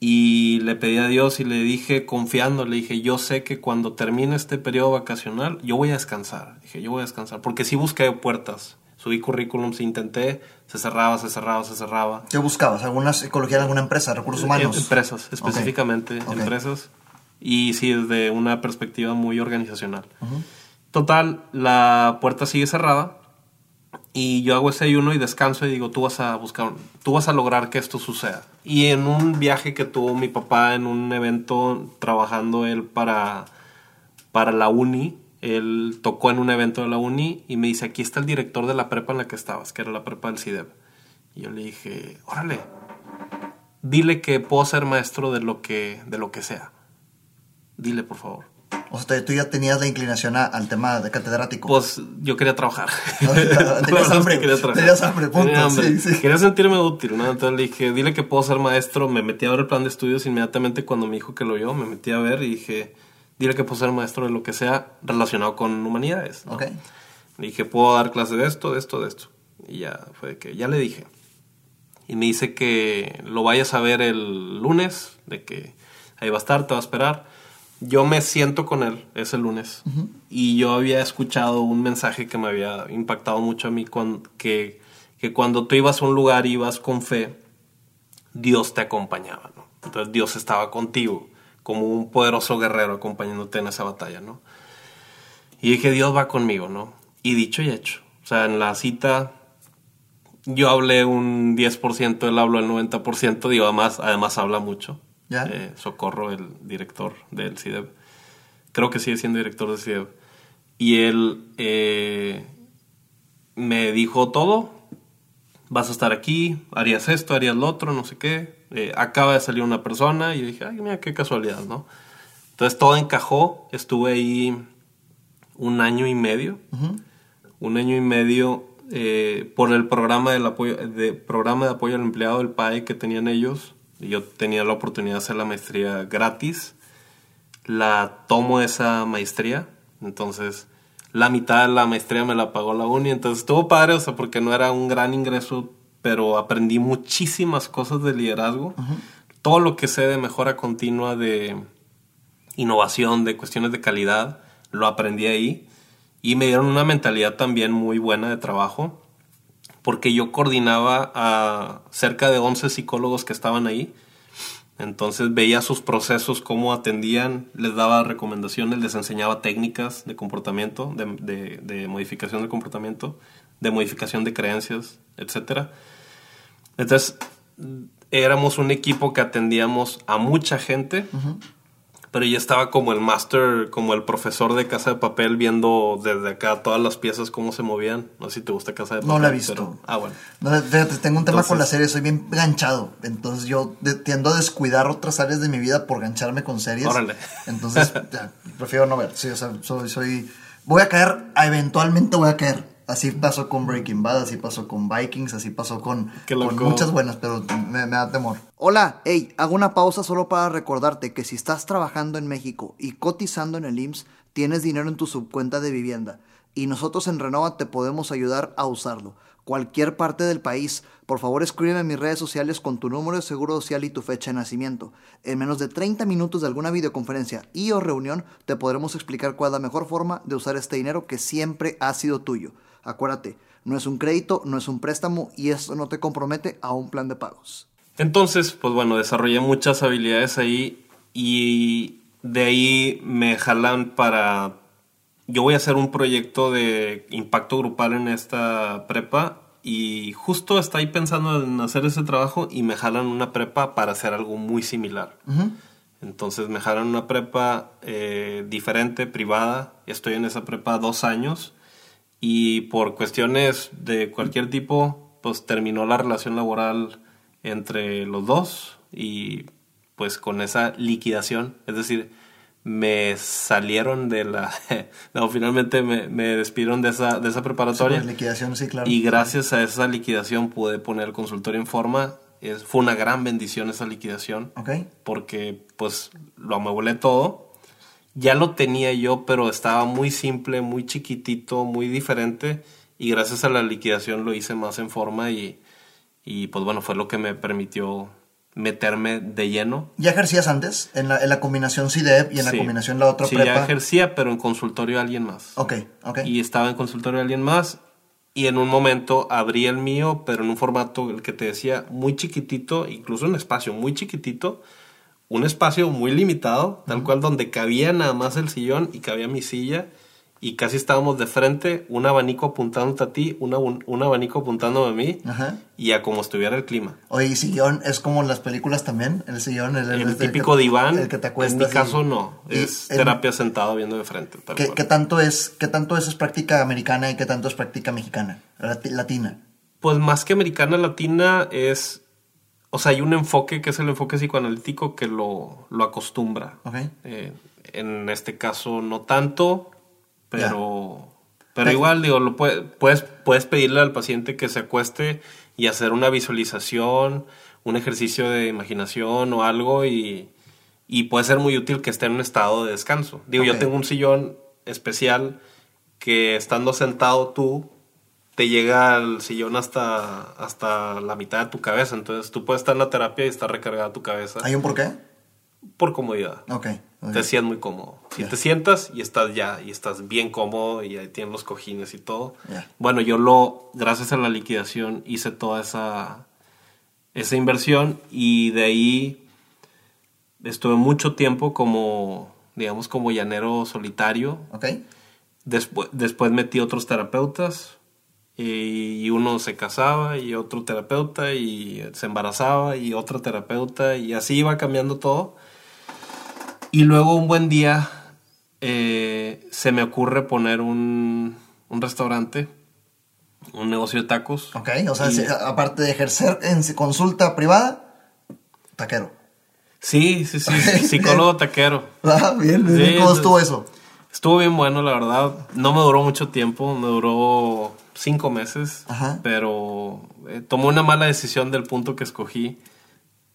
B: Y le pedí a Dios y le dije, confiando, le dije, yo sé que cuando termine este periodo vacacional, yo voy a descansar. Dije, yo voy a descansar, porque sí busqué puertas, subí currículums, intenté, se cerraba, se cerraba, se cerraba.
A: ¿Qué buscabas? ¿Alguna psicología de alguna empresa? ¿Recursos humanos?
B: Em- Empresas, específicamente
A: Ok.
B: empresas. Y sí, desde una perspectiva muy organizacional. Total, la puerta sigue cerrada y yo hago ese ayuno y descanso y digo, tú vas a buscar, tú vas a lograr que esto suceda. Y en un viaje que tuvo mi papá en un evento trabajando él para, para la uni, él tocó en un evento de la uni y me dice, aquí está el director de la prepa en la que estabas, que era la prepa del CIDEB. Y yo le dije, órale, dile que puedo ser maestro de lo que, de lo que sea. Dile, por favor.
A: O sea, tú ya tenías la inclinación a- al tema de catedrático.
B: Pues yo quería trabajar. [LAUGHS]
A: Tenías [LAUGHS]
B: es que
A: hambre,
B: quería trabajar.
A: tenías hambre, punto,
B: Tenía hambre.
A: sí, sí.
B: Quería sentirme útil, ¿no? Entonces le dije, dile que puedo ser maestro. Me metí a ver el plan de estudios inmediatamente cuando me dijo que lo vio. Me metí a ver y dije, dile que puedo ser maestro de lo que sea relacionado con humanidades. ¿no?
A: Ok.
B: Le dije, puedo dar clase de esto, de esto, de esto. Y ya fue que ya le dije. Y me dice que lo vayas a ver el lunes, de que ahí va a estar, te va a esperar. Yo me siento con él ese lunes. Y yo había escuchado un mensaje que me había impactado mucho a mí, cuan- que, que cuando tú ibas a un lugar, ibas con fe, Dios te acompañaba, ¿no? Entonces Dios estaba contigo, como un poderoso guerrero acompañándote en esa batalla, ¿no? Y dije, Dios va conmigo, ¿no? Y dicho y hecho. O sea, en la cita yo hablé un 10%, él habló el 90%, digo, además, además habla mucho.
A: ¿Ya?
B: Eh, Socorro, el director del CIDEB. Creo que sigue siendo director del CIDEB. Y él eh, me dijo todo. Vas a estar aquí, harías esto, harías lo otro, no sé qué. Eh, acaba de salir una persona y dije, ay, mira qué casualidad, ¿no? Entonces todo encajó. Estuve ahí un año y medio. Un año y medio eh, por el programa, del apoyo, de, programa de apoyo al empleado del PAE que tenían ellos. Yo tenía la oportunidad de hacer la maestría gratis. La tomo esa maestría. Entonces, la mitad de la maestría me la pagó la uni. Entonces, estuvo padre, o sea, porque no era un gran ingreso, pero aprendí muchísimas cosas de liderazgo. Todo lo que sé de mejora continua, de innovación, de cuestiones de calidad, lo aprendí ahí. Y me dieron una mentalidad también muy buena de trabajo. porque yo coordinaba a cerca de 11 psicólogos que estaban ahí. Entonces veía sus procesos, cómo atendían, les daba recomendaciones, les enseñaba técnicas de comportamiento, de, de, modificación del comportamiento, de modificación de creencias, etc. Entonces éramos un equipo que atendíamos a mucha gente pero ya estaba como el master, como el profesor de Casa de Papel viendo desde acá todas las piezas cómo se movían. No sé si te gusta Casa de Papel.
A: No la he visto.
B: ah, bueno.
A: No, tengo un tema con la serie, soy bien ganchado. Entonces yo tiendo a descuidar otras áreas de mi vida por gancharme con series.
B: Órale.
A: Entonces prefiero no ver. Sí, o sea, soy, soy... Voy a caer, eventualmente voy a caer. Así pasó con Breaking Bad, así pasó con Vikings, así pasó con, con muchas buenas, pero me, da temor. Hola, hey, hago una pausa solo para recordarte que si estás trabajando en México y cotizando en el IMSS, tienes dinero en tu subcuenta de vivienda y nosotros en Renova te podemos ayudar a usarlo. Cualquier parte del país, por favor escríbeme en mis redes sociales con tu número de seguro social y tu fecha de nacimiento. En menos de 30 minutos de alguna videoconferencia y o reunión te podremos explicar cuál es la mejor forma de usar este dinero que siempre ha sido tuyo. Acuérdate, no es un crédito, no es un préstamo y esto no te compromete a un plan de pagos.
B: Entonces, pues bueno, desarrollé muchas habilidades ahí y de ahí me jalan para... Yo voy a hacer un proyecto de impacto grupal en esta prepa y justo está ahí pensando en hacer ese trabajo y me jalan una prepa para hacer algo muy similar. Entonces me jalan una prepa eh, diferente, privada. Estoy en esa prepa dos años y por cuestiones de cualquier tipo, pues terminó la relación laboral entre los dos y pues con esa liquidación, es decir, me salieron de la... [LAUGHS] no, finalmente me, me, despidieron de esa, de esa preparatoria.
A: Pues, liquidación, sí, claro.
B: Y gracias a esa liquidación pude poner el consultorio en forma. Es, fue una gran bendición esa liquidación.
A: Ok.
B: Porque pues lo amueblé todo ya lo tenía yo, pero estaba muy simple, muy chiquitito, muy diferente. Y gracias a la liquidación lo hice más en forma y, y pues bueno, fue lo que me permitió meterme de lleno.
A: ¿Ya ejercías antes? En la, en la combinación CIDEP y en la combinación la otra
B: sí, ya ejercía, pero en consultorio de alguien más.
A: Ok, ok.
B: Y estaba en consultorio de alguien más y en un momento abrí el mío, pero en un formato, el que te decía, muy chiquitito, incluso un espacio muy chiquitito, un espacio muy limitado, tal cual donde cabía nada más el sillón y cabía mi silla y casi estábamos de frente, un abanico apuntándote a ti, una, un, abanico apuntándome a mí y a como estuviera el clima.
A: Oye, ¿y sillón es como las películas también? El sillón, el,
B: el, típico diván. El que te acuestas. En mi caso no, es terapia sentado viendo de frente.
A: ¿qué, tanto es, ¿Qué tanto eso es práctica americana y qué tanto es práctica mexicana, latina?
B: Pues más que americana, latina es o sea, hay un enfoque que es el enfoque psicoanalítico que lo, lo acostumbra. Eh, en este caso no tanto, pero, pero igual, digo, lo puedes, puedes pedirle al paciente que se acueste y hacer una visualización, un ejercicio de imaginación o algo y, y puede ser muy útil que esté en un estado de descanso. Digo, yo tengo un sillón especial que estando sentado tú te llega al sillón hasta, hasta la mitad de tu cabeza. Entonces tú puedes estar en la terapia y estar recargada tu cabeza.
A: ¿Hay un por qué?
B: Por comodidad.
A: Ok.
B: Te sientes muy cómodo. Si te sientas y estás ya, y estás bien cómodo y ahí tienes los cojines y todo. Bueno, yo lo, gracias a la liquidación, hice toda esa, esa inversión y de ahí estuve mucho tiempo como, digamos, como llanero solitario.
A: Ok.
B: Después, después metí otros terapeutas y uno se casaba y otro terapeuta y se embarazaba y otro terapeuta y así iba cambiando todo. Y luego un buen día eh, se me ocurre poner un, un, restaurante, un negocio de tacos.
A: Ok, o sea, aparte de ejercer en consulta privada, taquero.
B: Sí, sí, sí, psicólogo taquero. [LAUGHS]
A: Ah, bien, ¿cómo estuvo eso?
B: Estuvo bien bueno, la verdad. No me duró mucho tiempo, me duró cinco meses, pero eh, tomó una mala decisión del punto que escogí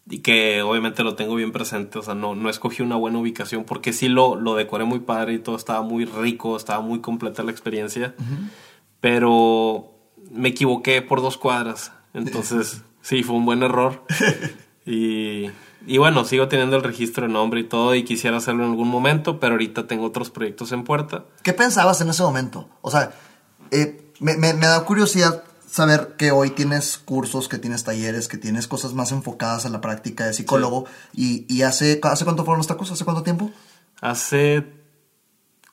B: y que obviamente lo tengo bien presente, o sea, no, no escogí una buena ubicación porque sí lo, lo decoré muy padre y todo estaba muy rico, estaba muy completa la experiencia, pero me equivoqué por dos cuadras, entonces [LAUGHS] sí, fue un buen error y, y bueno, sigo teniendo el registro de nombre y todo y quisiera hacerlo en algún momento, pero ahorita tengo otros proyectos en puerta.
A: ¿Qué pensabas en ese momento? O sea, eh, me, me, da curiosidad saber que hoy tienes cursos, que tienes talleres, que tienes cosas más enfocadas a la práctica de psicólogo. Y, y hace, ¿hace cuánto fueron los tacos? ¿Hace cuánto tiempo?
B: Hace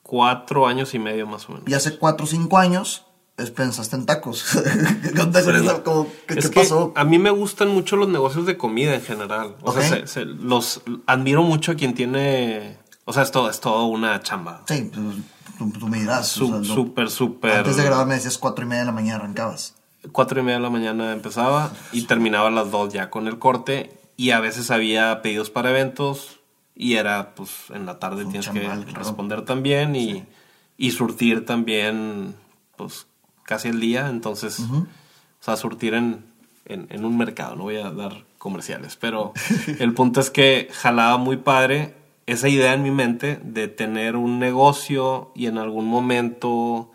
B: cuatro años y medio más o menos.
A: Y hace cuatro o cinco años es, pensaste en tacos. [LAUGHS] ¿Qué, onda con
B: Sí.
A: eso? ¿Cómo- qué-
B: Es
A: qué
B: que
A: pasó?
B: A mí me gustan mucho los negocios de comida en general. O sea, se- los admiro mucho a quien tiene. O sea, es todo, es todo una chamba.
A: Sí, pues, tú, tú me dirás.
B: Su-
A: o sea,
B: Súper, súper.
A: Antes de grabar me decías cuatro y media de la mañana arrancabas.
B: Cuatro y media de la mañana empezaba y terminaba a las dos ya con el corte. Y a veces había pedidos para eventos y era, pues, en la tarde tienes
A: chambal,
B: que
A: claro.
B: responder también y, y surtir también, pues, casi el día. Entonces, o sea, surtir en, en, en un mercado. No voy a dar comerciales, pero el punto es que jalaba muy padre esa idea en mi mente de tener un negocio y en algún momento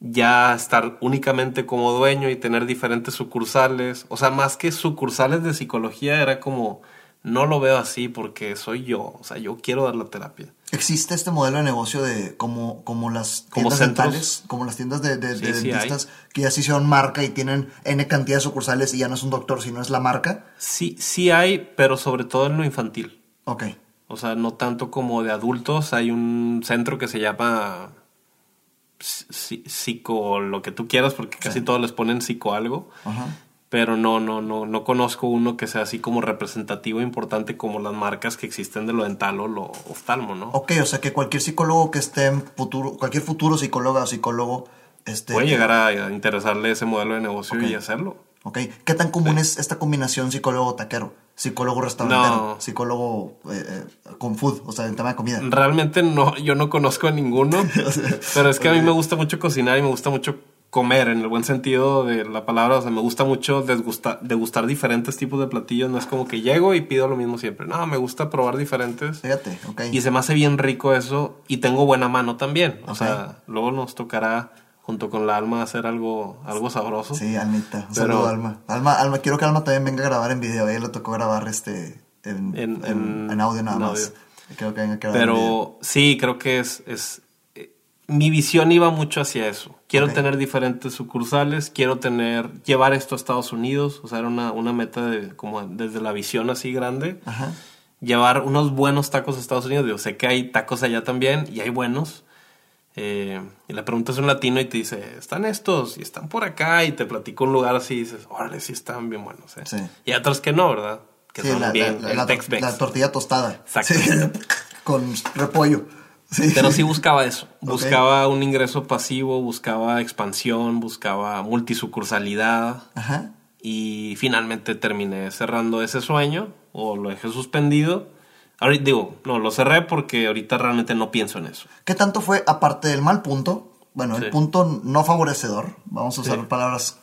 B: ya estar únicamente como dueño y tener diferentes sucursales. O sea, más que sucursales de psicología, era como, no lo veo así porque soy yo. O sea, yo quiero dar la terapia.
A: ¿Existe este modelo de negocio de como, como las tiendas dentales? Como las tiendas de, de-
B: Sí,
A: de
B: sí
A: dentistas que ya se hicieron marca y tienen N cantidad de sucursales y ya no es un doctor, sino es la marca.
B: Sí, sí hay, pero sobre todo en lo infantil.
A: Ok.
B: O sea, no tanto como de adultos. Hay un centro que se llama psi- psico, lo que tú quieras, porque casi todos les ponen psico algo.
A: Ajá.
B: Pero no, no, no, no conozco uno que sea así como representativo e importante como las marcas que existen de lo dental o lo oftalmo, ¿no?
A: Ok, o sea que cualquier psicólogo que esté en futuro, cualquier futuro psicóloga o psicólogo, este,
B: Puede llegar a, interesarle ese modelo de negocio y hacerlo.
A: Ok, ¿qué tan común es esta combinación psicólogo-taquero? Psicólogo-restaurantero,
B: No.
A: psicólogo eh, eh, con food, o sea, en tema de comida.
B: Realmente no, yo no conozco a ninguno, [LAUGHS] pero es que a mí me gusta mucho cocinar y me gusta mucho comer en el buen sentido de la palabra, o sea, me gusta mucho desgusta- degustar diferentes tipos de platillos, no es como que llego y pido lo mismo siempre, no, me gusta probar diferentes
A: Fíjate, ok.
B: y se me hace bien rico eso y tengo buena mano también, o sea, luego nos tocará junto con la alma hacer algo, algo sabroso.
A: Sí, Almita. Un
B: Pero-
A: saludo, Alma. Alma. Alma, quiero que Alma también venga a grabar en video. Ella le tocó grabar este en,
B: En-
A: en- audio nada más. Creo que venga a grabar.
B: Pero sí, creo que es, es eh, mi visión iba mucho hacia eso. Quiero tener diferentes sucursales, quiero tener, llevar esto a Estados Unidos, o sea, era una, una meta de, como desde la visión así grande.
A: Ajá.
B: Llevar unos buenos tacos a Estados Unidos. Yo sé que hay tacos allá también y hay buenos. Eh, y le preguntas a un latino y te dice, están estos y están por acá y te platico un lugar así y dices, órale, sí están bien buenos. eh".
A: Sí.
B: Y hay otros que no, ¿verdad? Que
A: Sí,
B: son
A: la,
B: bien,
A: la- la- la tortilla tostada.
B: Exacto.
A: Sí, [LAUGHS] con repollo.
B: Pero sí buscaba eso. Buscaba un ingreso pasivo, buscaba expansión, buscaba multisucursalidad.
A: Ajá.
B: Y finalmente terminé cerrando ese sueño o lo dejé suspendido. Ahorita digo, no, lo cerré porque ahorita realmente no pienso en eso.
A: ¿Qué tanto fue, aparte del mal punto, bueno, el punto no favorecedor, vamos a usar
B: Sí.
A: palabras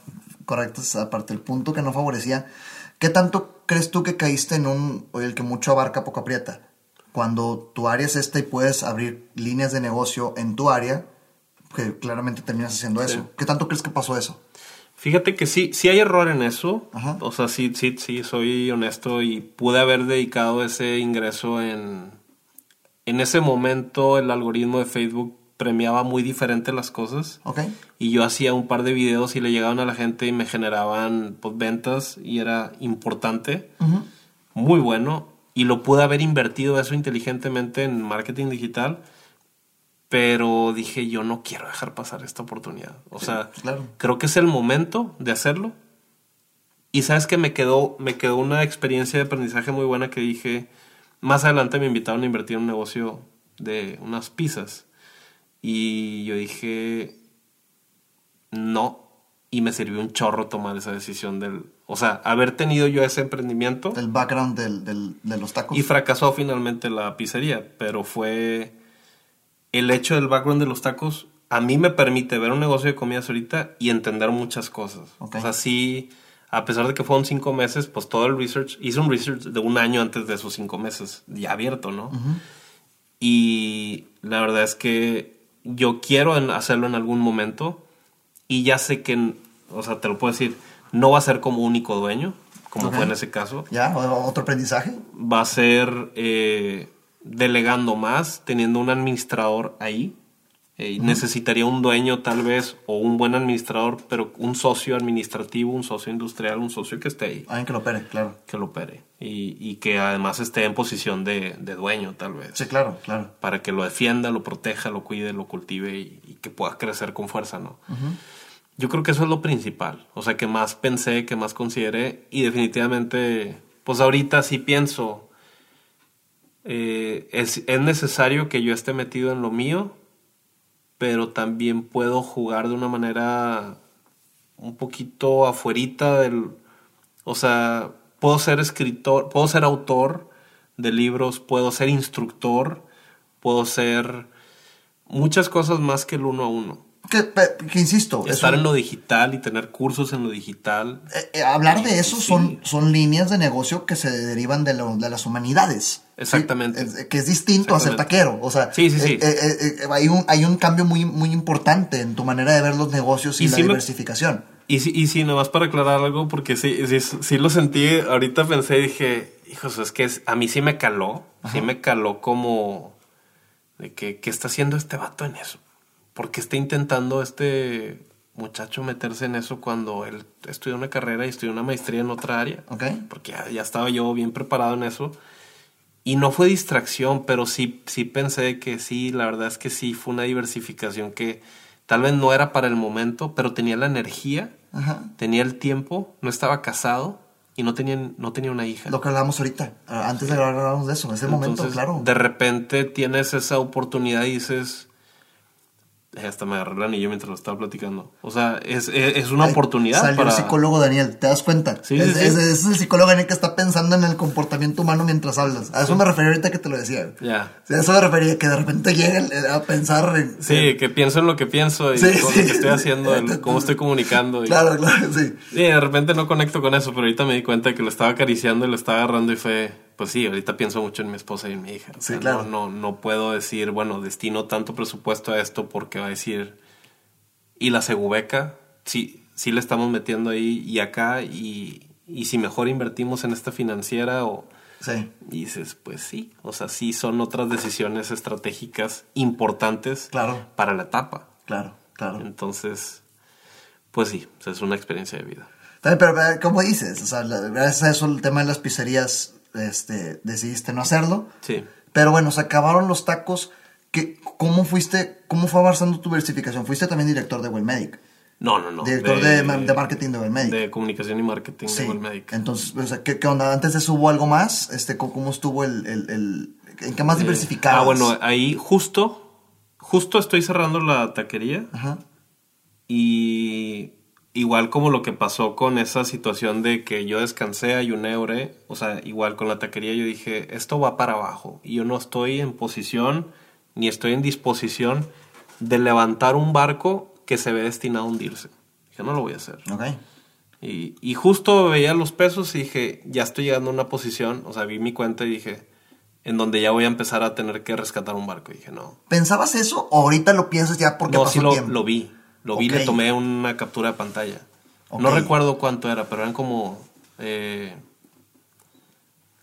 A: correctas, aparte del punto que no favorecía, ¿qué tanto crees tú que caíste en un, el que mucho abarca, poco aprieta? Cuando tu área es esta y puedes abrir líneas de negocio en tu área, que claramente terminas haciendo
B: Sí.
A: eso. ¿Qué tanto crees que pasó eso?
B: Fíjate que sí, sí hay error en eso.
A: Ajá.
B: O sea, sí, sí, sí, soy honesto y pude haber dedicado ese ingreso en... En ese momento el algoritmo de Facebook premiaba muy diferente las cosas.
A: ¿Ok?
B: Y yo hacía un par de videos y le llegaban a la gente y me generaban pues, ventas y era importante, muy bueno. Y lo pude haber invertido eso inteligentemente en marketing digital. Pero dije, yo no quiero dejar pasar esta oportunidad. O sea,
A: claro.
B: creo que es el momento de hacerlo. Y sabes que me quedó, me quedó una experiencia de aprendizaje muy buena que dije, más adelante me invitaron a invertir en un negocio de unas pizzas. Y yo dije, no. Y me sirvió un chorro tomar esa decisión del... O sea, haber tenido yo ese emprendimiento
A: El background del, del- de los tacos.
B: y fracasó finalmente la pizzería, pero fue el hecho del background de los tacos a mí me permite ver un negocio de comidas ahorita y entender muchas cosas.
A: Ok.
B: O sea, sí, a pesar de que fueron cinco meses, pues todo el research, hice un research de un año antes de esos cinco meses, ya abierto, ¿no? Y la verdad es que yo quiero hacerlo en algún momento y ya sé que, o sea, te lo puedo decir, no va a ser como único dueño, como fue en ese caso
A: ¿Ya? ¿O- ¿Otro aprendizaje?
B: va a ser eh, delegando más, teniendo un administrador ahí. Eh, Necesitaría un dueño tal vez o un buen administrador, pero un socio administrativo, un socio industrial, un socio que esté ahí,
A: Alguien que lo opere, claro.
B: que lo opere y, y que además esté en posición de, de dueño tal vez.
A: Sí, claro, claro.
B: Para que lo defienda, lo proteja, lo cuide, lo cultive y, y que pueda crecer con fuerza, ¿no? Yo creo que eso es lo principal. O sea, que más pensé, que más consideré. Y definitivamente, pues ahorita sí pienso. Eh, es, es necesario que yo esté metido en lo mío, pero también puedo jugar de una manera un poquito afuerita del... O sea, puedo ser escritor, puedo ser autor de libros, puedo ser instructor, puedo ser muchas cosas más que el uno a uno.
A: Que, insisto, es
B: Estar
A: un-
B: en lo digital y tener cursos en lo digital.
A: eh, eh, hablar de eso
B: Sí.
A: son, son líneas de negocio que se derivan de, lo- de las humanidades.
B: Exactamente.
A: Que es distinto a ser taquero. O sea,
B: Sí, sí, sí.
A: eh, eh, eh, eh, hay, un, hay un cambio muy, muy importante en tu manera de ver los negocios y,
B: Y
A: la
B: me-
A: diversificación.
B: Y sí, y sí, nomás para aclarar algo, porque sí, sí, sí lo sentí, ahorita pensé y dije, hijos, es que a mí sí me caló, sí me caló como de que, ¿qué está haciendo este vato en eso? ¿Por qué está intentando este muchacho meterse en eso cuando él estudió una carrera y estudió una maestría en otra área?
A: ¿Ok?
B: Porque ya, ya estaba yo bien preparado en eso. Y no fue distracción, pero sí, sí pensé que sí, la verdad es que sí fue una diversificación que tal vez no era para el momento, pero tenía la energía,
A: Ajá.
B: tenía el tiempo, no estaba casado y no tenía, no tenía una hija.
A: Lo que hablábamos ahorita. ah, Antes de grabar hablábamos de eso. Es el momento,
B: Entonces,
A: claro.
B: De repente tienes esa oportunidad y dices. Hasta me agarré el anillo mientras lo estaba platicando. O sea, es, es, es una
A: Ay,
B: oportunidad
A: Salió
B: para.
A: el psicólogo Daniel, ¿te das cuenta?
B: Sí,
A: es,
B: sí, sí.
A: es- es el psicólogo Daniel que está pensando en el comportamiento humano mientras hablas. A eso me refería ahorita que te lo decía.
B: Ya.
A: A eso me refería, que de repente llega a pensar en...
B: Sí, que pienso en lo que pienso y con lo que estoy haciendo, en [LAUGHS] cómo estoy comunicando. Y,
A: Claro, claro, sí.
B: Sí, de repente no conecto con eso, pero ahorita me di cuenta que lo estaba acariciando y lo estaba agarrando y fue, pues sí, ahorita pienso mucho en mi esposa y en mi hija. O
A: Sí, claro.
B: No, no, no puedo decir, bueno, destino tanto presupuesto a esto porque va a decir, y la segubeca, sí, sí le estamos metiendo ahí y acá y, y si mejor invertimos en esta financiera o...
A: Sí,
B: Y dices, pues sí, o sea, sí son otras decisiones estratégicas importantes
A: Claro.
B: para la etapa.
A: claro, claro.
B: Entonces, pues sí, es una experiencia de vida.
A: También, pero eh, como dices, o sea, gracias a eso el tema de las pizzerías, este, decidiste no hacerlo.
B: Sí.
A: Pero bueno, se acabaron los tacos. ¿Qué, ¿Cómo fuiste, cómo fue avanzando tu diversificación? Fuiste también director de Wellmedic.
B: No, no, no.
A: Director de, de marketing de Wellmedic.
B: De comunicación y marketing
A: Sí.
B: de Wellmedic.
A: Entonces, o sea, ¿qué, qué onda? ¿Antes de eso hubo algo más? Este, ¿cómo, estuvo el, el, el- ¿En qué más diversificabas?
B: Ah, bueno, ahí justo, justo estoy cerrando la taquería
A: Ajá.
B: y igual como lo que pasó con esa situación de que yo descansé, ayuné, oré, o sea, igual con la taquería yo dije, esto va para abajo y yo no estoy en posición ni estoy en disposición de levantar un barco que se ve destinado a hundirse. Dije, no lo voy a hacer. Y, y justo veía los pesos y dije, ya estoy llegando a una posición, o sea, vi mi cuenta y dije, en donde ya voy a empezar a tener que rescatar un barco. Y dije, no.
A: ¿Pensabas eso o ahorita lo piensas ya porque
B: No,
A: pasó
B: sí lo,
A: tiempo?
B: lo vi. Lo vi,
A: Ok.
B: le tomé una captura de pantalla. No recuerdo cuánto era, pero eran como... eh,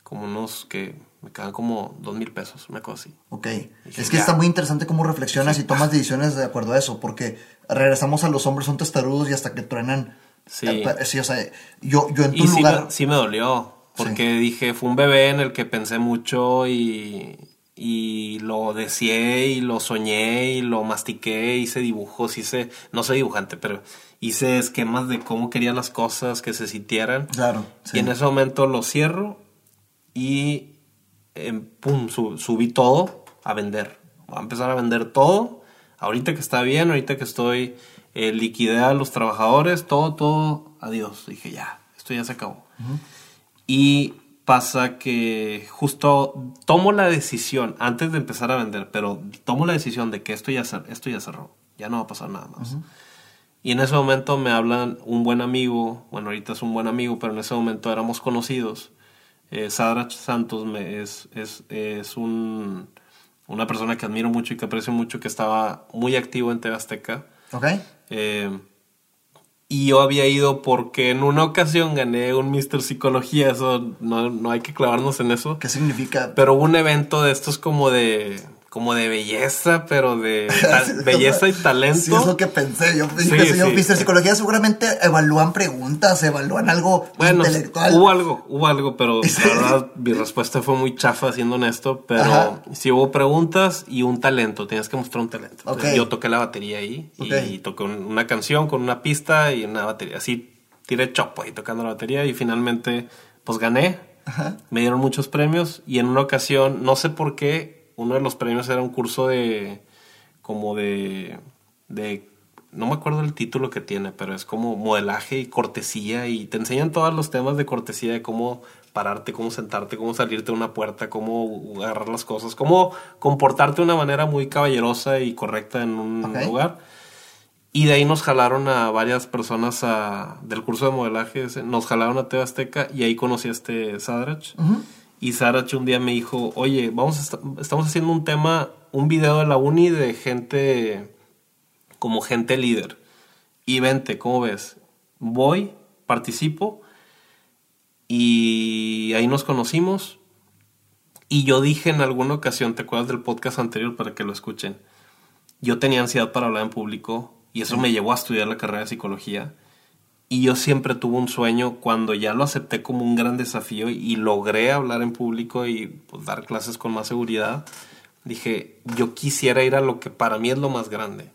B: como unos que me quedan como dos mil pesos, una cosa así.
A: Ok.
B: Dije,
A: Es que
B: ya.
A: está muy interesante cómo reflexionas y tomas decisiones de acuerdo a eso, porque regresamos a los hombres son testarudos y hasta que truenan.
B: Sí.
A: Eh, pa- sí, o sea, yo, yo en tu
B: Y sí
A: lugar.
B: me, sí me dolió, porque dije, fue un bebé en el que pensé mucho y, y lo deseé y lo soñé y lo mastiqué, hice dibujos, hice, no soy dibujante, pero hice esquemas de cómo quería las cosas que se sintieran.
A: Claro. sí.
B: Y en ese momento lo cierro y em, pum, su- subí todo a vender. Voy a empezar a vender todo. Ahorita que está bien, ahorita que estoy eh, liquidé a los trabajadores, todo, todo, adiós. Dije, ya, esto ya se acabó. Y pasa que justo tomo la decisión, antes de empezar a vender, pero tomo la decisión de que esto ya, esto ya cerró, ya no va a pasar nada más. Y en ese momento me hablan un buen amigo, bueno, ahorita es un buen amigo, pero en ese momento éramos conocidos. Eh, Sadra Santos me, es, es, es un, una persona que admiro mucho y que aprecio mucho, que estaba muy activo en TV Azteca.
A: Ok.
B: Eh, y yo había ido porque en una ocasión gané un Mr. Psicología, eso no, no hay que clavarnos en eso.
A: ¿Qué significa?
B: Pero hubo un evento de estos como de como de belleza, pero de [LAUGHS] belleza y talento.
A: Sí, es lo que pensé. Yo
B: Sí,
A: señor
B: sí.
A: Pfister, psicología seguramente evalúan preguntas, evalúan algo
B: Bueno,
A: intelectual.
B: hubo algo, hubo algo, pero la [LAUGHS] verdad mi respuesta fue muy chafa siendo honesto, pero
A: Ajá.
B: sí hubo preguntas y un talento, tenías que mostrar un talento. Entonces. Yo toqué la batería ahí y, toqué un- una canción con una pista y una batería, así tiré chopo ahí tocando la batería y finalmente pues gané,
A: Ajá.
B: me dieron muchos premios y en una ocasión, no sé por qué, uno de los premios era un curso de, como de, de, no me acuerdo el título que tiene, pero es como modelaje y cortesía y te enseñan todos los temas de cortesía, de cómo pararte, cómo sentarte, cómo salirte de una puerta, cómo agarrar las cosas, cómo comportarte de una manera muy caballerosa y correcta en un lugar. Y de ahí nos jalaron a varias personas a- del curso de modelaje, nos jalaron a TV Azteca y ahí conocí a este Sadrach. Y Sadrach un día me dijo, oye, vamos a esta- estamos haciendo un tema, un video de la uni de gente, como gente líder. Y vente, ¿cómo ves? Voy, participo y ahí nos conocimos. Y yo dije en alguna ocasión, ¿te acuerdas del podcast anterior para que lo escuchen? Yo tenía ansiedad para hablar en público y eso me llevó a estudiar la carrera de psicología. Y yo siempre tuve un sueño cuando ya lo acepté como un gran desafío y logré hablar en público y pues, dar clases con más seguridad. Dije, yo quisiera ir a lo que para mí es lo más grande,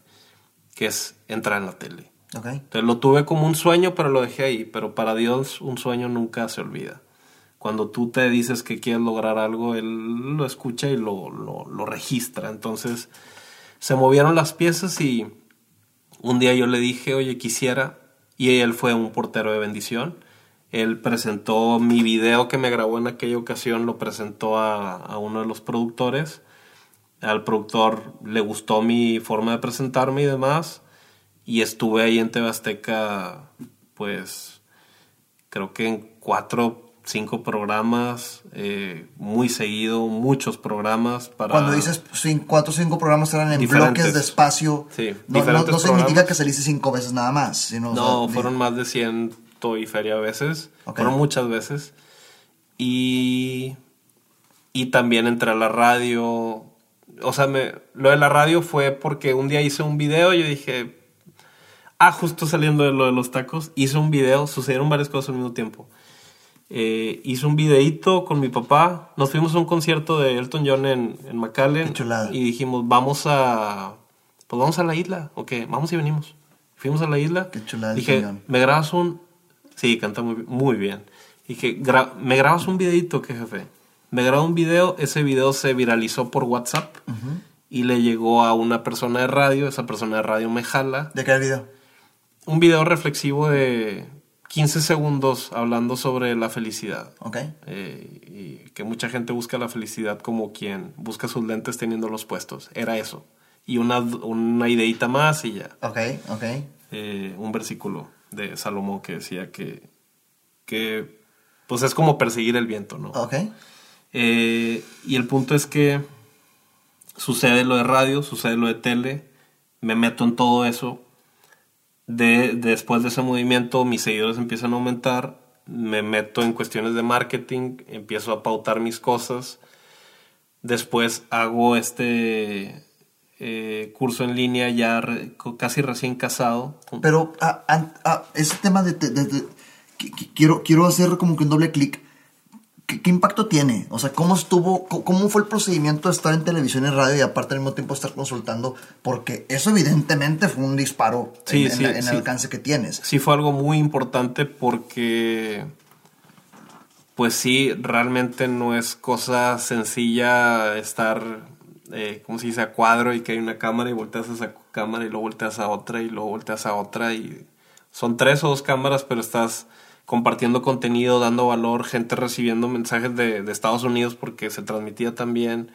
B: que es entrar en la tele.
A: Ok.
B: Entonces lo tuve como un sueño, pero lo dejé ahí. Pero para Dios un sueño nunca se olvida. Cuando tú te dices que quieres lograr algo, Él lo escucha y lo, lo, lo registra. Entonces se movieron las piezas y un día yo le dije, oye, quisiera. Y él fue un portero de bendición. Él presentó mi video que me grabó en aquella ocasión, lo presentó a, a uno de los productores. Al productor le gustó mi forma de presentarme y demás. Y estuve ahí en TV Azteca, pues, creo que en cuatro, cinco programas, eh, muy seguido, muchos programas para...
A: Cuando dices cuatro o cinco programas eran en
B: Diferentes.
A: bloques de espacio,
B: Sí,
A: no, no,
B: diferentes
A: no significa que saliste cinco veces nada más. Sino, o
B: No,
A: sea,
B: fueron más de ciento y feria veces. Fueron muchas veces. Y, y también entré a la radio. O sea, me, lo de la radio fue porque un día hice un video y yo dije, ah, justo saliendo de lo de los tacos, hice un video, sucedieron varias cosas al mismo tiempo. Eh, hice un videíto con mi papá, nos fuimos a un concierto de Elton John en, en McAllen
A: Qué chulada.
B: y dijimos, vamos a, pues vamos a la isla, ok, vamos y venimos. Fuimos a la isla.
A: Qué chulada
B: Dije. ¿me grabas un...? Sí, canta muy, muy bien. Dije, "Gra- ¿me grabas un videito, qué jefe? Me grabó un video, ese video se viralizó por WhatsApp y le llegó a una persona de radio, esa persona de radio me jala.
A: ¿De qué video?
B: Un video reflexivo de 15 segundos hablando sobre la felicidad.
A: Ok.
B: Eh, y que mucha gente busca la felicidad como quien busca sus lentes teniendo los puestos. Era eso. Y una, una ideita más y ya.
A: Ok, ok.
B: Eh, un versículo de Salomón que decía que, que pues es como perseguir el viento, ¿no?
A: Ok.
B: Eh, y el punto es que sucede lo de radio, sucede lo de tele, me meto en todo eso. De, después de ese movimiento, mis seguidores empiezan a aumentar, me meto en cuestiones de marketing, empiezo a pautar mis cosas. Después hago este eh, curso en línea ya casi recién casado.
A: Pero ah, an- ah, ese tema de... de- de- de- qui- qui- quiero, quiero hacer como que un doble clic. ¿Qué, qué impacto tiene? O sea, ¿cómo estuvo, cómo fue el procedimiento de estar en televisión y radio y aparte al mismo tiempo estar consultando? Porque eso evidentemente fue un disparo
B: Sí,
A: en,
B: sí,
A: en
B: sí.
A: el alcance que tienes.
B: sí fue algo muy importante porque pues sí, realmente no es cosa sencilla estar, eh, ¿cómo se dice?, a cuadro y que hay una cámara y volteas a esa cámara y luego volteas a otra y luego volteas a otra y son tres o dos cámaras, pero estás compartiendo contenido, dando valor, gente recibiendo mensajes de, de Estados Unidos porque se transmitía también.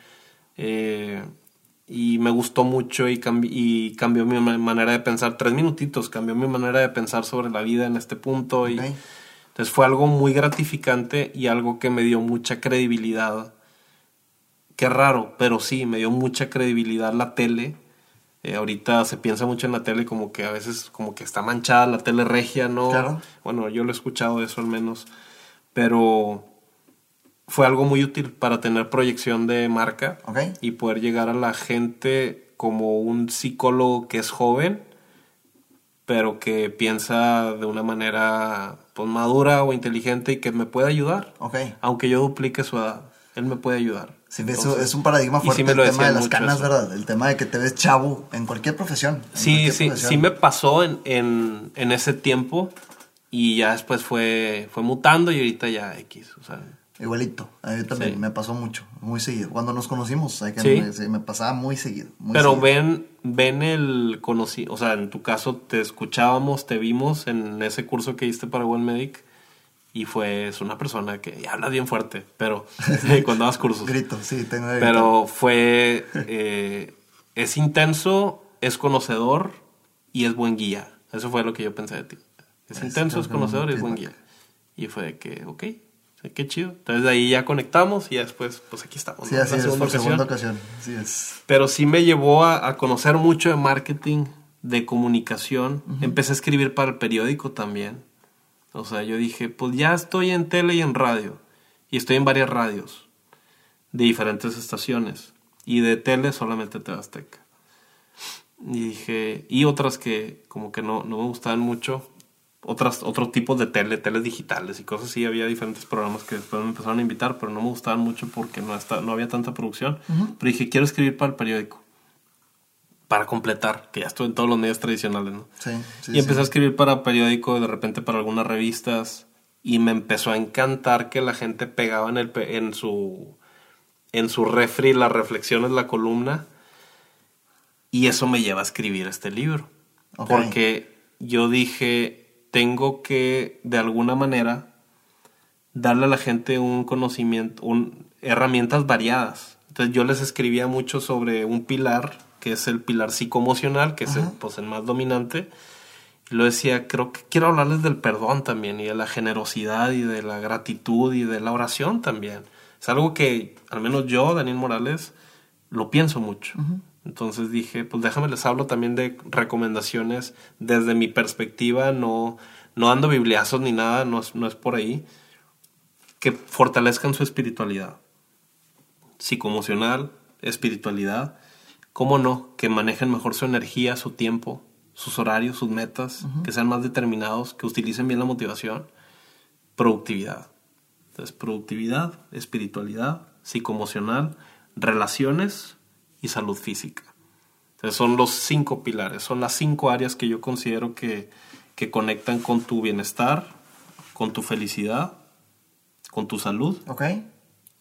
B: eh, y me gustó mucho y, cambi- y cambió mi ma- manera de pensar. Tres minutitos, cambió mi manera de pensar sobre la vida en este punto. Y, entonces fue algo muy gratificante y algo que me dio mucha credibilidad. Qué raro, pero sí, me dio mucha credibilidad la tele. Eh, ahorita se piensa mucho en la tele como que a veces como que está manchada la tele regia, ¿no?
A: Claro.
B: Bueno, yo lo he escuchado eso al menos. Pero fue algo muy útil para tener proyección de marca y poder llegar a la gente como un psicólogo que es joven, pero que piensa de una manera pues, madura o inteligente y que me puede ayudar.
A: Ok.
B: Aunque yo duplique su edad, él me puede ayudar.
A: Sí, eso
B: Entonces,
A: es un paradigma
B: sí
A: fuerte
B: lo
A: el tema de las canas,
B: eso.
A: ¿verdad? El tema de que te ves chavo en cualquier profesión. en
B: Sí,
A: cualquier
B: sí,
A: profesión.
B: sí me pasó en, en, en ese tiempo y ya después fue, fue mutando y ahorita ya X. O sea,
A: Igualito. A mí también
B: Sí.
A: me pasó mucho, muy seguido. Cuando nos conocimos, hay que-
B: Sí.
A: me, sí, me pasaba muy seguido. muy
B: pero
A: seguido.
B: ven, ven el conocido, o sea, en tu caso te escuchábamos, te vimos en ese curso que diste para One Medic y fue es una persona que habla bien fuerte, pero [LAUGHS] cuando das [LAUGHS] cursos.
A: Grito, sí, tengo gritar.
B: Pero fue. eh, es intenso, es conocedor y es buen guía. Eso fue lo que yo pensé de ti. Es
A: Es-
B: intenso, es conocedor y es buen guía. Y fue de que, ok, qué chido. Entonces de ahí ya conectamos y ya después, pues aquí estamos.
A: Sí,
B: ¿no?
A: así es,
B: segunda ocasión.
A: segunda ocasión. Sí es.
B: Pero sí me llevó a, a conocer mucho de marketing, de comunicación. Empecé a escribir para el periódico también. O sea, yo dije, pues ya estoy en tele y en radio. Y estoy en varias radios de diferentes estaciones. Y de tele solamente TV Azteca. Y dije, y otras que como que no, no me gustaban mucho. Otras, otros tipos de tele, teles digitales y cosas así. Había diferentes programas que después me empezaron a invitar, pero no me gustaban mucho porque no, está, no había tanta producción. Pero dije, quiero escribir para el periódico. Para completar, que ya estuve en todos los medios tradicionales, ¿no?
A: Sí, sí,
B: y empecé a escribir para periódico, de repente para algunas revistas. Y me empezó a encantar que la gente pegaba en, el, en su en su refri las reflexiones, la columna. Y eso me lleva a escribir este libro.
A: Ok.
B: Porque yo dije, tengo que, de alguna manera, darle a la gente un conocimiento, un, herramientas variadas. Entonces yo les escribía mucho sobre un pilar, que es el pilar psicoemocional, que es el, pues, el más dominante. Y lo decía, creo que quiero hablarles del perdón también, y de la generosidad, y de la gratitud, y de la oración también. Es algo que, al menos yo, Daniel Morales, lo pienso mucho. Entonces dije, pues déjame les hablo también de recomendaciones desde mi perspectiva, no, no dando bibliazos ni nada, no es, no es por ahí, que fortalezcan su espiritualidad, psicoemocional, espiritualidad, cómo no, que manejen mejor su energía, su tiempo, sus horarios, sus metas, que sean más determinados, que utilicen bien la motivación, productividad. Entonces, productividad, espiritualidad, psicoemocional, relaciones y salud física. Entonces, son los cinco pilares, son las cinco áreas que yo considero que, que conectan con tu bienestar, con tu felicidad, con tu salud,
A: Ok.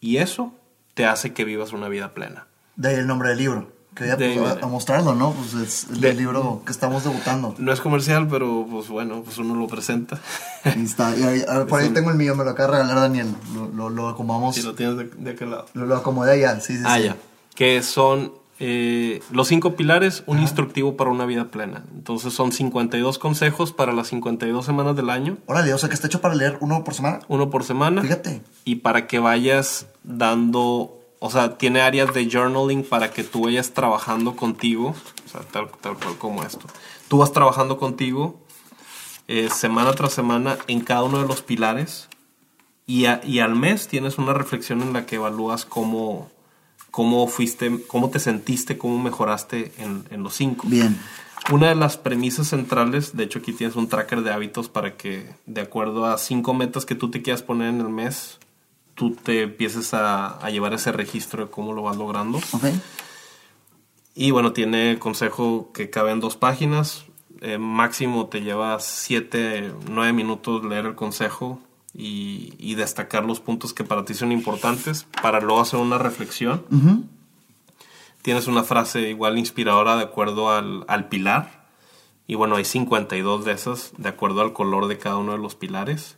B: y eso te hace que vivas una vida plena.
A: De ahí el nombre del libro.
B: De ahí
A: pues, a, mostrarlo, ¿no? Pues es el
B: De-
A: libro que estamos debutando.
B: No es comercial, pero pues bueno, pues uno lo presenta.
A: Ahí está. Y ahí- a ver, por ahí
B: un-
A: tengo el mío, me lo acaba de regalar Daniel. Lo, lo, lo acomodamos.
B: Si lo tienes de, de aquel lado.
A: Lo, lo acomodé allá, sí, sí.
B: Ah,
A: sí.
B: ya. Que son eh, los cinco pilares, un instructivo para una vida plena. Entonces son 52 consejos para las 52 semanas del año,
A: Órale, o sea que está hecho para leer uno por semana.
B: uno por semana.
A: Fíjate.
B: Y para que vayas dando, o sea, tiene áreas de journaling para que tú vayas trabajando contigo, o sea, tal, tal cual como esto. Tú vas trabajando contigo eh, semana tras semana en cada uno de los pilares y, a- y al mes tienes una reflexión en la que evalúas cómo, cómo fuiste, cómo te sentiste, cómo mejoraste en, en los cinco.
A: Bien.
B: Una de las premisas centrales, de hecho aquí tienes un tracker de hábitos para que de acuerdo a cinco metas que tú te quieras poner en el mes, tú te empieces a, a llevar ese registro de cómo lo vas logrando. Y bueno, tiene el consejo que cabe en dos páginas. Eh, máximo te lleva siete, nueve minutos leer el consejo y, y destacar los puntos que para ti son importantes para luego hacer una reflexión. Tienes una frase igual inspiradora de acuerdo al, al pilar. Y bueno, hay 52 de esas de acuerdo al color de cada uno de los pilares.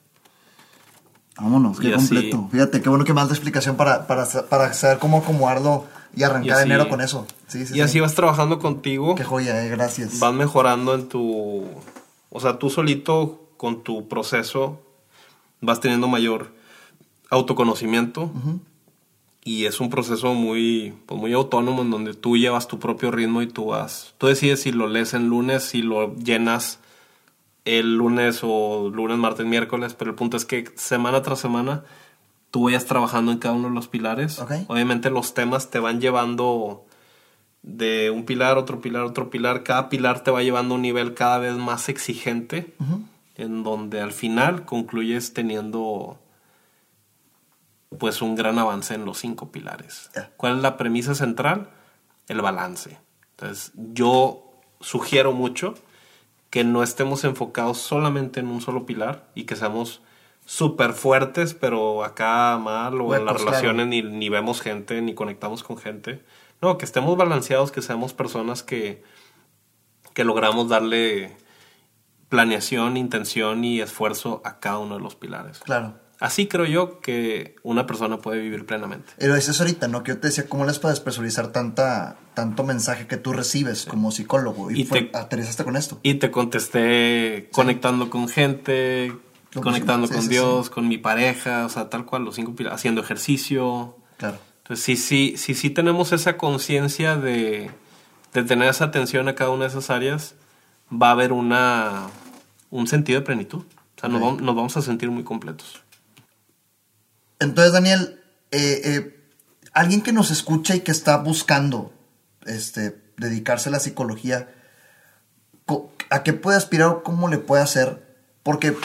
A: Vámonos, qué completo. Fíjate, qué bueno que me das la explicación para, para, para saber cómo acomodarlo y arrancar
B: así-
A: enero con eso. Sí, sí,
B: y así
A: sí.
B: vas trabajando contigo,
A: Qué joya, eh, gracias.
B: vas mejorando en tu... O sea, tú solito con tu proceso vas teniendo mayor autoconocimiento. Y es un proceso muy, pues muy autónomo en donde tú llevas tu propio ritmo y tú vas... Tú decides si lo lees en lunes, si lo llenas el lunes o lunes, martes, miércoles, pero el punto es que semana tras semana tú vayas trabajando en cada uno de los pilares. Obviamente los temas te van llevando de un pilar, otro pilar, otro pilar. Cada pilar te va llevando a un nivel cada vez más exigente, en donde al final concluyes teniendo pues un gran avance en los cinco pilares. ¿Cuál es la premisa central? El balance. Entonces, yo sugiero mucho que no estemos enfocados solamente en un solo pilar y que seamos súper fuertes, pero acá mal, o en las relaciones ni, ni vemos gente, ni conectamos con gente. No, que estemos balanceados, que seamos personas que, que logramos darle planeación, intención y esfuerzo a cada uno de los pilares.
A: Claro.
B: Así creo yo que una persona puede vivir plenamente.
A: Y lo dices ahorita, ¿no? Que yo te decía, ¿cómo les puedes personalizar tanta, tanto mensaje que tú recibes como psicólogo? Y,
B: Y
A: fue-
B: te-
A: aterrizaste con esto.
B: Y te contesté conectando con gente, conectando
A: sí,
B: con
A: sí,
B: Dios, con mi pareja, o sea, tal cual, los cinco pilares, haciendo ejercicio.
A: Claro.
B: Entonces, sí, sí, sí, sí tenemos esa conciencia de, de tener esa atención a cada una de esas áreas, va a haber una, un sentido de plenitud. O sea, nos, vamos, nos vamos a sentir muy completos.
A: Entonces, Daniel, eh, eh, alguien que nos escucha y que está buscando este, dedicarse a la psicología, co- ¿a qué puede aspirar o cómo le puede hacer? Porque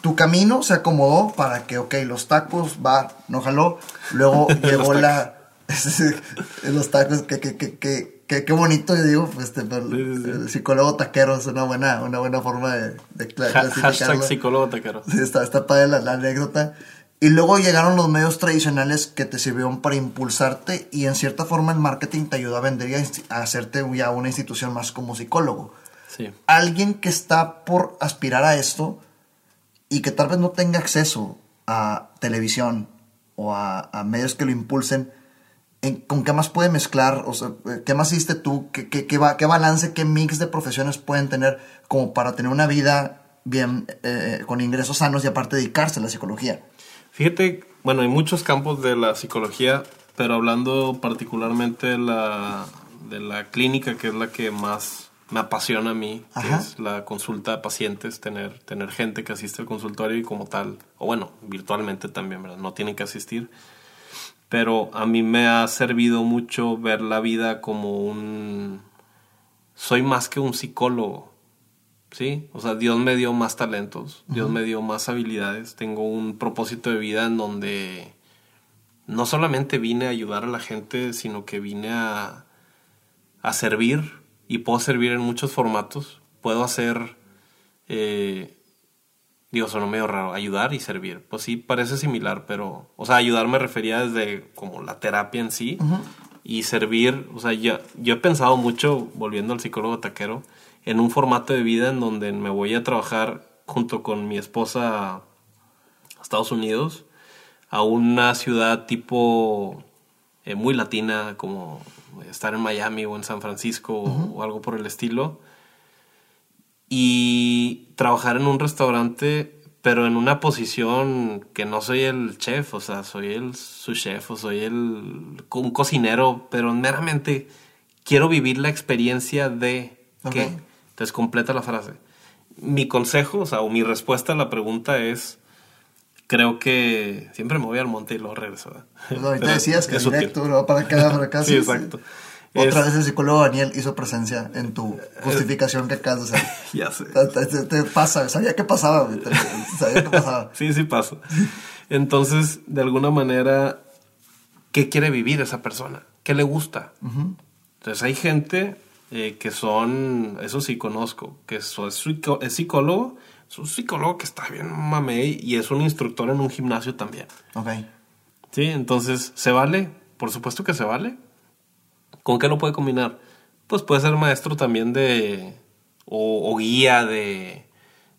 A: tu camino se acomodó para que, ok, los tacos, va, no jaló. Luego [LAUGHS] llegó
B: Los
A: la... [LAUGHS] los tacos, que, que, que, que, que- qué bonito, yo digo, pues, este,
B: sí.
A: el psicólogo taquero es una buena, una buena forma de, de
B: hashtag psicólogo taquero.
A: Sí, está, está padre la, la anécdota. Y luego llegaron los medios tradicionales que te sirvieron para impulsarte y en cierta forma el marketing te ayudó a vender y a, hacerte ya una institución más como psicólogo.
B: Sí.
A: Alguien que está por aspirar a esto y que tal vez no tenga acceso a televisión o a, a medios que lo impulsen, ¿en- ¿con qué más puede mezclar? O sea, ¿qué más hiciste tú? ¿Qué, qué, qué, va- qué balance, qué mix de profesiones pueden tener como para tener una vida bien, eh, con ingresos sanos y aparte dedicarse a la psicología?
B: Fíjate, bueno, hay muchos campos de la psicología, pero hablando particularmente de la, de la clínica, que es la que más me apasiona a mí, que
A: Ajá.
B: es la consulta de pacientes, tener, tener gente que asiste al consultorio y como tal, o bueno, virtualmente también, ¿verdad? No tienen que asistir. Pero a mí me ha servido mucho ver la vida como un... Soy más que un psicólogo. ¿Sí? O sea, Dios me dio más talentos, Dios me dio más habilidades, tengo un propósito de vida en donde no solamente vine a ayudar a la gente, sino que vine a, a servir y puedo servir en muchos formatos. Puedo hacer, eh, digo, sonó medio raro, ayudar y servir. Pues sí, parece similar, pero, o sea, ayudar me refería desde como la terapia en sí y servir, o sea, yo, yo he pensado mucho, volviendo al psicólogo taquero, en un formato de vida en donde me voy a trabajar junto con mi esposa a Estados Unidos, a una ciudad tipo eh, muy latina, como estar en Miami o en San Francisco o, o algo por el estilo, y trabajar en un restaurante, pero en una posición que no soy el chef, o sea, soy el su chef o soy el un cocinero, pero meramente quiero vivir la experiencia de que
A: Ok.
B: Entonces completa la frase. Mi consejo, o sea, o mi respuesta a la pregunta es creo que siempre me voy al monte y luego regreso.
A: Pues ahorita decías que
B: es
A: directo, ¿no? para acá, para acá. [LAUGHS]
B: Sí, exacto.
A: Otra
B: Es-
A: vez el psicólogo Daniel hizo presencia en tu justificación que acabas de hacer. [LAUGHS]
B: Ya sé.
A: Te, te- te pasa, sabía que pasaba, sabía que pasaba. [LAUGHS]
B: Sí, sí pasa. Entonces, de alguna manera, ¿qué quiere vivir esa persona? ¿Qué le gusta? Entonces, hay gente eh, que son, eso sí conozco, que es, es psicólogo, es un psicólogo que está bien mamey y es un instructor en un gimnasio también.
A: Ok.
B: Sí, entonces, ¿se vale? Por supuesto que se vale. ¿Con qué lo puede combinar? Pues puede ser maestro también de. o, o guía de,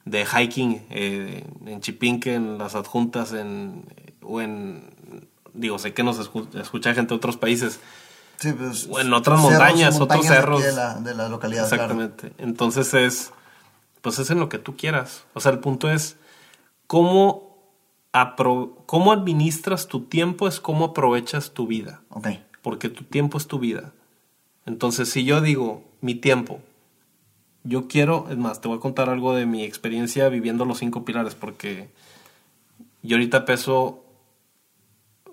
B: de hiking eh, en Chipinque, en las adjuntas, en, o en. Digo, sé que nos escu- escucha gente de otros países.
A: Sí, pues,
B: en otras montañas, otros cerros.
A: De la, de la localidad, claro.
B: Exactamente. Entonces es, pues es en lo que tú quieras. O sea, el punto es cómo, apro- cómo administras tu tiempo, es cómo aprovechas tu vida.
A: Ok.
B: Porque tu tiempo es tu vida. Entonces, si yo digo, mi tiempo, yo quiero, es más, te voy a contar algo de mi experiencia viviendo los cinco pilares, porque yo ahorita peso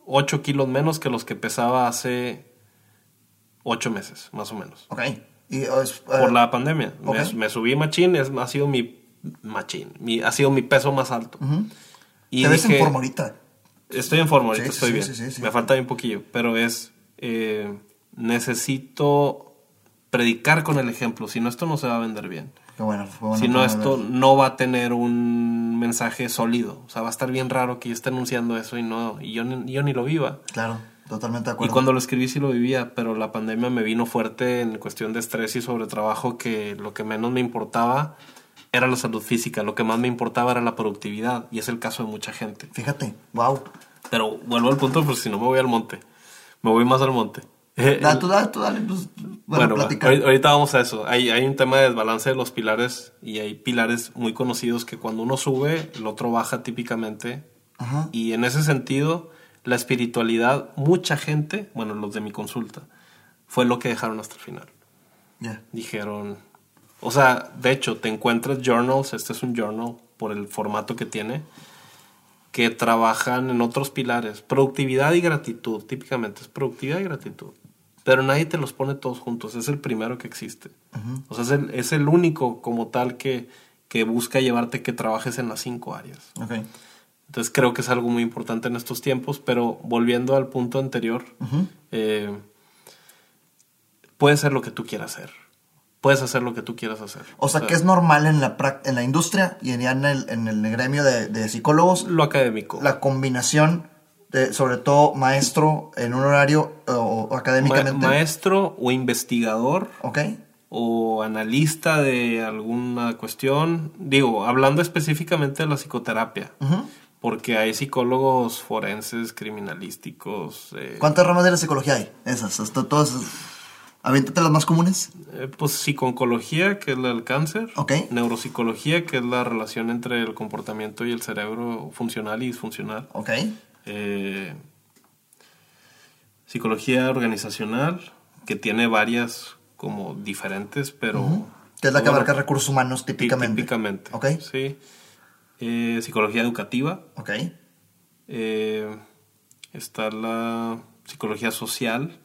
B: 8 kilos menos que los que pesaba hace 8 meses, más o menos.
A: Ok. Y, eh,
B: Por la pandemia. Me- subí machín, es, ha sido mi machín, mi, ha sido mi peso más alto. Y
A: Te ves en forma ahorita.
B: Estoy en forma, ahorita
A: Sí,
B: estoy
A: sí,
B: bien.
A: sí, sí, sí.
B: Me falta bien poquillo, pero es, eh, necesito predicar con el ejemplo, si no esto no se va a vender bien.
A: Qué bueno. fue bueno
B: si no esto
A: ver.
B: no va a tener un mensaje sólido, o sea, va a estar bien raro que yo esté anunciando eso y no y yo ni, yo ni lo viva.
A: Claro, totalmente de
B: Y
A: acuerdo.
B: cuando lo escribí sí lo vivía, pero la pandemia me vino fuerte en cuestión de estrés y sobre trabajo que lo que menos me importaba era la salud física, lo que más me importaba era la productividad y es el caso de mucha gente.
A: Fíjate, wow.
B: Pero vuelvo al punto, pues si no me voy al monte. Me voy más al monte. [LAUGHS]
A: Da, tú dale, tú dale. Pues, bueno,
B: bueno, ahorita vamos a eso. Hay, hay un tema de desbalance de los pilares y hay pilares muy conocidos que cuando uno sube, el otro baja típicamente.
A: Ajá.
B: Y en ese sentido, la espiritualidad, mucha gente, bueno, los de mi consulta, fue lo que dejaron hasta el final.
A: Ya.
B: Dijeron, o sea, de hecho, te encuentras journals, este es un journal por el formato que tiene, que trabajan en otros pilares, productividad y gratitud, típicamente es productividad y gratitud. Pero nadie te los pone todos juntos, es el primero que existe. O sea, es el, es el único como tal que, que busca llevarte que trabajes en las cinco áreas.
A: Ok.
B: Entonces creo que es algo muy importante en estos tiempos, pero volviendo al punto anterior, eh, puedes hacer lo que tú quieras hacer. Puedes hacer lo que tú quieras hacer.
A: O sea, que es normal en la, en la industria y en, el, en el gremio de, de psicólogos
B: lo académico.
A: la combinación de, sobre todo, maestro en un horario o, o
B: Ma-
A: académicamente.
B: maestro o investigador
A: ok.
B: o analista de alguna cuestión. Digo, hablando específicamente de la psicoterapia.
A: Ujú.
B: Porque hay psicólogos forenses, criminalísticos. eh,
A: ¿Cuántas ramas de la psicología hay? Esas, hasta todas. Aviéntate las más comunes.
B: Eh, pues psiconcología, que es la del cáncer.
A: Ok.
B: Neuropsicología, que es la relación entre el comportamiento y el cerebro funcional y disfuncional.
A: Ok.
B: Eh, psicología organizacional, que tiene varias como diferentes, pero...
A: Que es la que abarca recursos humanos
B: tí-
A: típicamente.
B: Típicamente.
A: Ok.
B: Sí. Eh, psicología educativa.
A: Ok.
B: Eh, está la psicología social.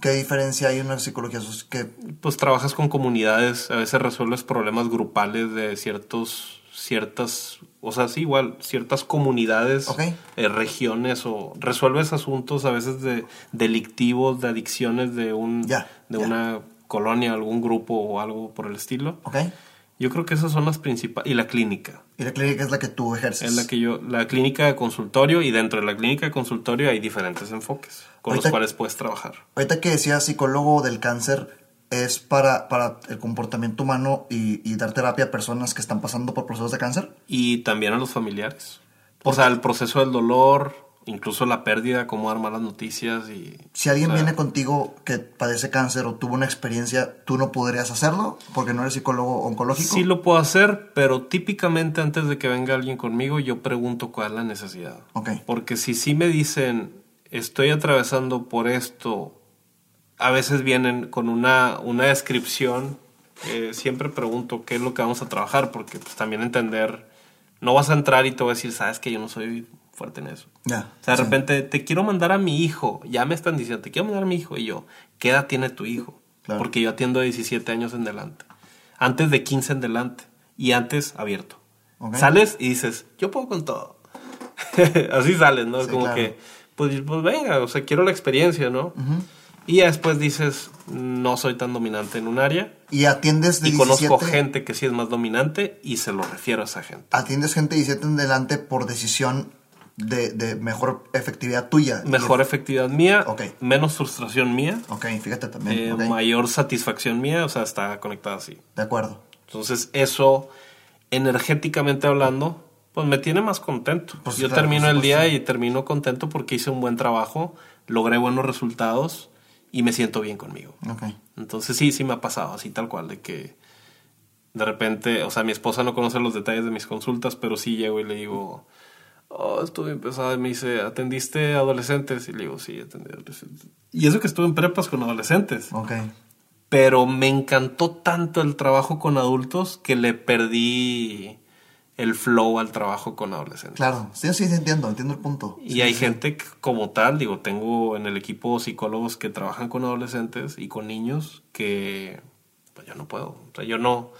A: ¿Qué diferencia hay en una psicología social?
B: Pues trabajas con comunidades, a veces resuelves problemas grupales de ciertos, ciertas, o sea, sí, igual, ciertas comunidades, eh, regiones, o resuelves asuntos a veces de delictivos, de adicciones de un, de una colonia, algún grupo o algo por el estilo. Yo creo que esas son las principales, y la clínica.
A: Y la clínica es la que tú ejerces.
B: Es la que yo, la clínica de consultorio, y dentro de la clínica de consultorio hay diferentes enfoques con
A: Ahorita-
B: los cuales puedes trabajar.
A: Ahorita que decía psicólogo del cáncer, es para, para el comportamiento humano y, y dar terapia a personas que están pasando por procesos de cáncer.
B: Y también a los familiares. O sea, el proceso del dolor, incluso la pérdida, cómo dar malas noticias y...
A: Si alguien
B: o sea,
A: viene contigo que padece cáncer o tuvo una experiencia, ¿tú no podrías hacerlo? Porque no eres psicólogo oncológico.
B: Sí lo puedo hacer, pero típicamente antes de que venga alguien conmigo, yo pregunto cuál es la necesidad.
A: Ok.
B: Porque si sí me dicen, estoy atravesando por esto, a veces vienen con una, una descripción, eh, siempre pregunto qué es lo que vamos a trabajar, porque pues también entender, no vas a entrar y te voy a decir, sabes que yo no soy fuerte en eso.
A: Ya.
B: O sea, de
A: sí.
B: repente, te quiero mandar a mi hijo. Ya me están diciendo, te quiero mandar a mi hijo. Y yo, ¿qué edad tiene tu hijo?
A: Claro.
B: Porque yo atiendo de 17 años en delante. Antes de 15 en delante. Y antes abierto. Sales y dices, yo puedo con todo. [LAUGHS] Así sales, ¿no?
A: Sí,
B: Como
A: claro.
B: que, pues, pues venga, o sea, quiero la experiencia, ¿no? Y ya después dices, no soy tan dominante en un área.
A: Y atiendes de
B: Y
A: 17,
B: conozco gente que sí es más dominante y se lo refiero a esa gente.
A: Atiendes gente de 17 en delante por decisión de, de mejor efectividad tuya.
B: Mejor efectividad mía,
A: Ok.
B: menos frustración mía.
A: Ok, fíjate también.
B: eh, mayor satisfacción mía, o sea, está conectada así.
A: De acuerdo.
B: Entonces, eso, energéticamente hablando, pues me tiene más contento.
A: Pues
B: Yo
A: claro,
B: termino el día y termino contento porque hice un buen trabajo, logré buenos resultados y me siento bien conmigo.
A: Ok.
B: Entonces, sí, sí me ha pasado así tal cual, de que de repente, o sea, mi esposa no conoce los detalles de mis consultas, pero sí llego y le digo, oh, estuve bien pesada. Y me dice, ¿atendiste adolescentes? Y le digo, sí, atendí adolescentes. Y eso que estuve en prepas con adolescentes.
A: Ok.
B: Pero me encantó tanto el trabajo con adultos que le perdí el flow al trabajo con adolescentes.
A: Claro, sí, sí, entiendo, entiendo el punto.
B: Y
A: Sí,
B: hay
A: sí.
B: gente que, como tal, digo, tengo en el equipo psicólogos que trabajan con adolescentes y con niños que pues yo no puedo. O sea, yo no,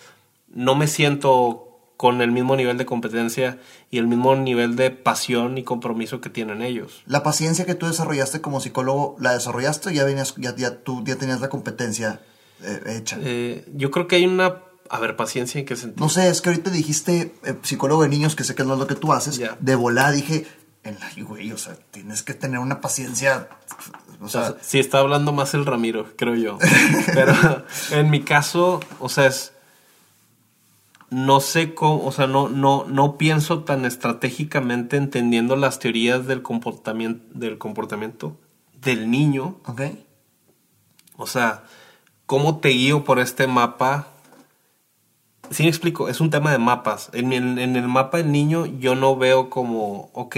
B: no me siento con el mismo nivel de competencia y el mismo nivel de pasión y compromiso que tienen ellos.
A: La paciencia que tú desarrollaste como psicólogo, ¿la desarrollaste o ya venías, ya, ya tú ya tenías la competencia eh, hecha?
B: Eh, yo creo que hay una... A ver, paciencia en qué sentido.
A: No sé, es que ahorita dijiste eh, psicólogo de niños, que sé que no es lo que tú haces. De volada dije, en la, güey, o sea, tienes que tener una paciencia. O
B: O
A: sea,
B: sea, sí, está hablando más el Ramiro, creo yo. [LAUGHS] Pero en mi caso, o sea, es. No sé cómo, o sea, no, no, no pienso tan estratégicamente entendiendo las teorías del comportamiento, del comportamiento del niño.
A: ok.
B: O sea, cómo te guío por este mapa. Sí me explico, es un tema de mapas. En, el- en el mapa del niño yo no veo como, ok,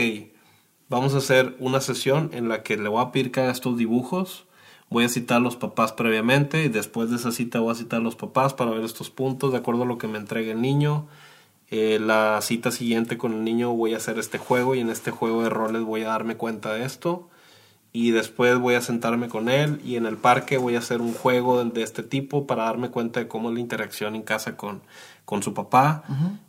B: vamos a hacer una sesión en la que le voy a pedir que haga estos dibujos, voy a citar a los papás previamente y después de esa cita voy a citar a los papás para ver estos puntos de acuerdo a lo que me entregue el niño. Eh, la cita siguiente con el niño voy a hacer este juego y en este juego de roles voy a darme cuenta de esto y después voy a sentarme con él y en el parque voy a hacer un juego de, este tipo para darme cuenta de cómo es la interacción en casa con, con su papá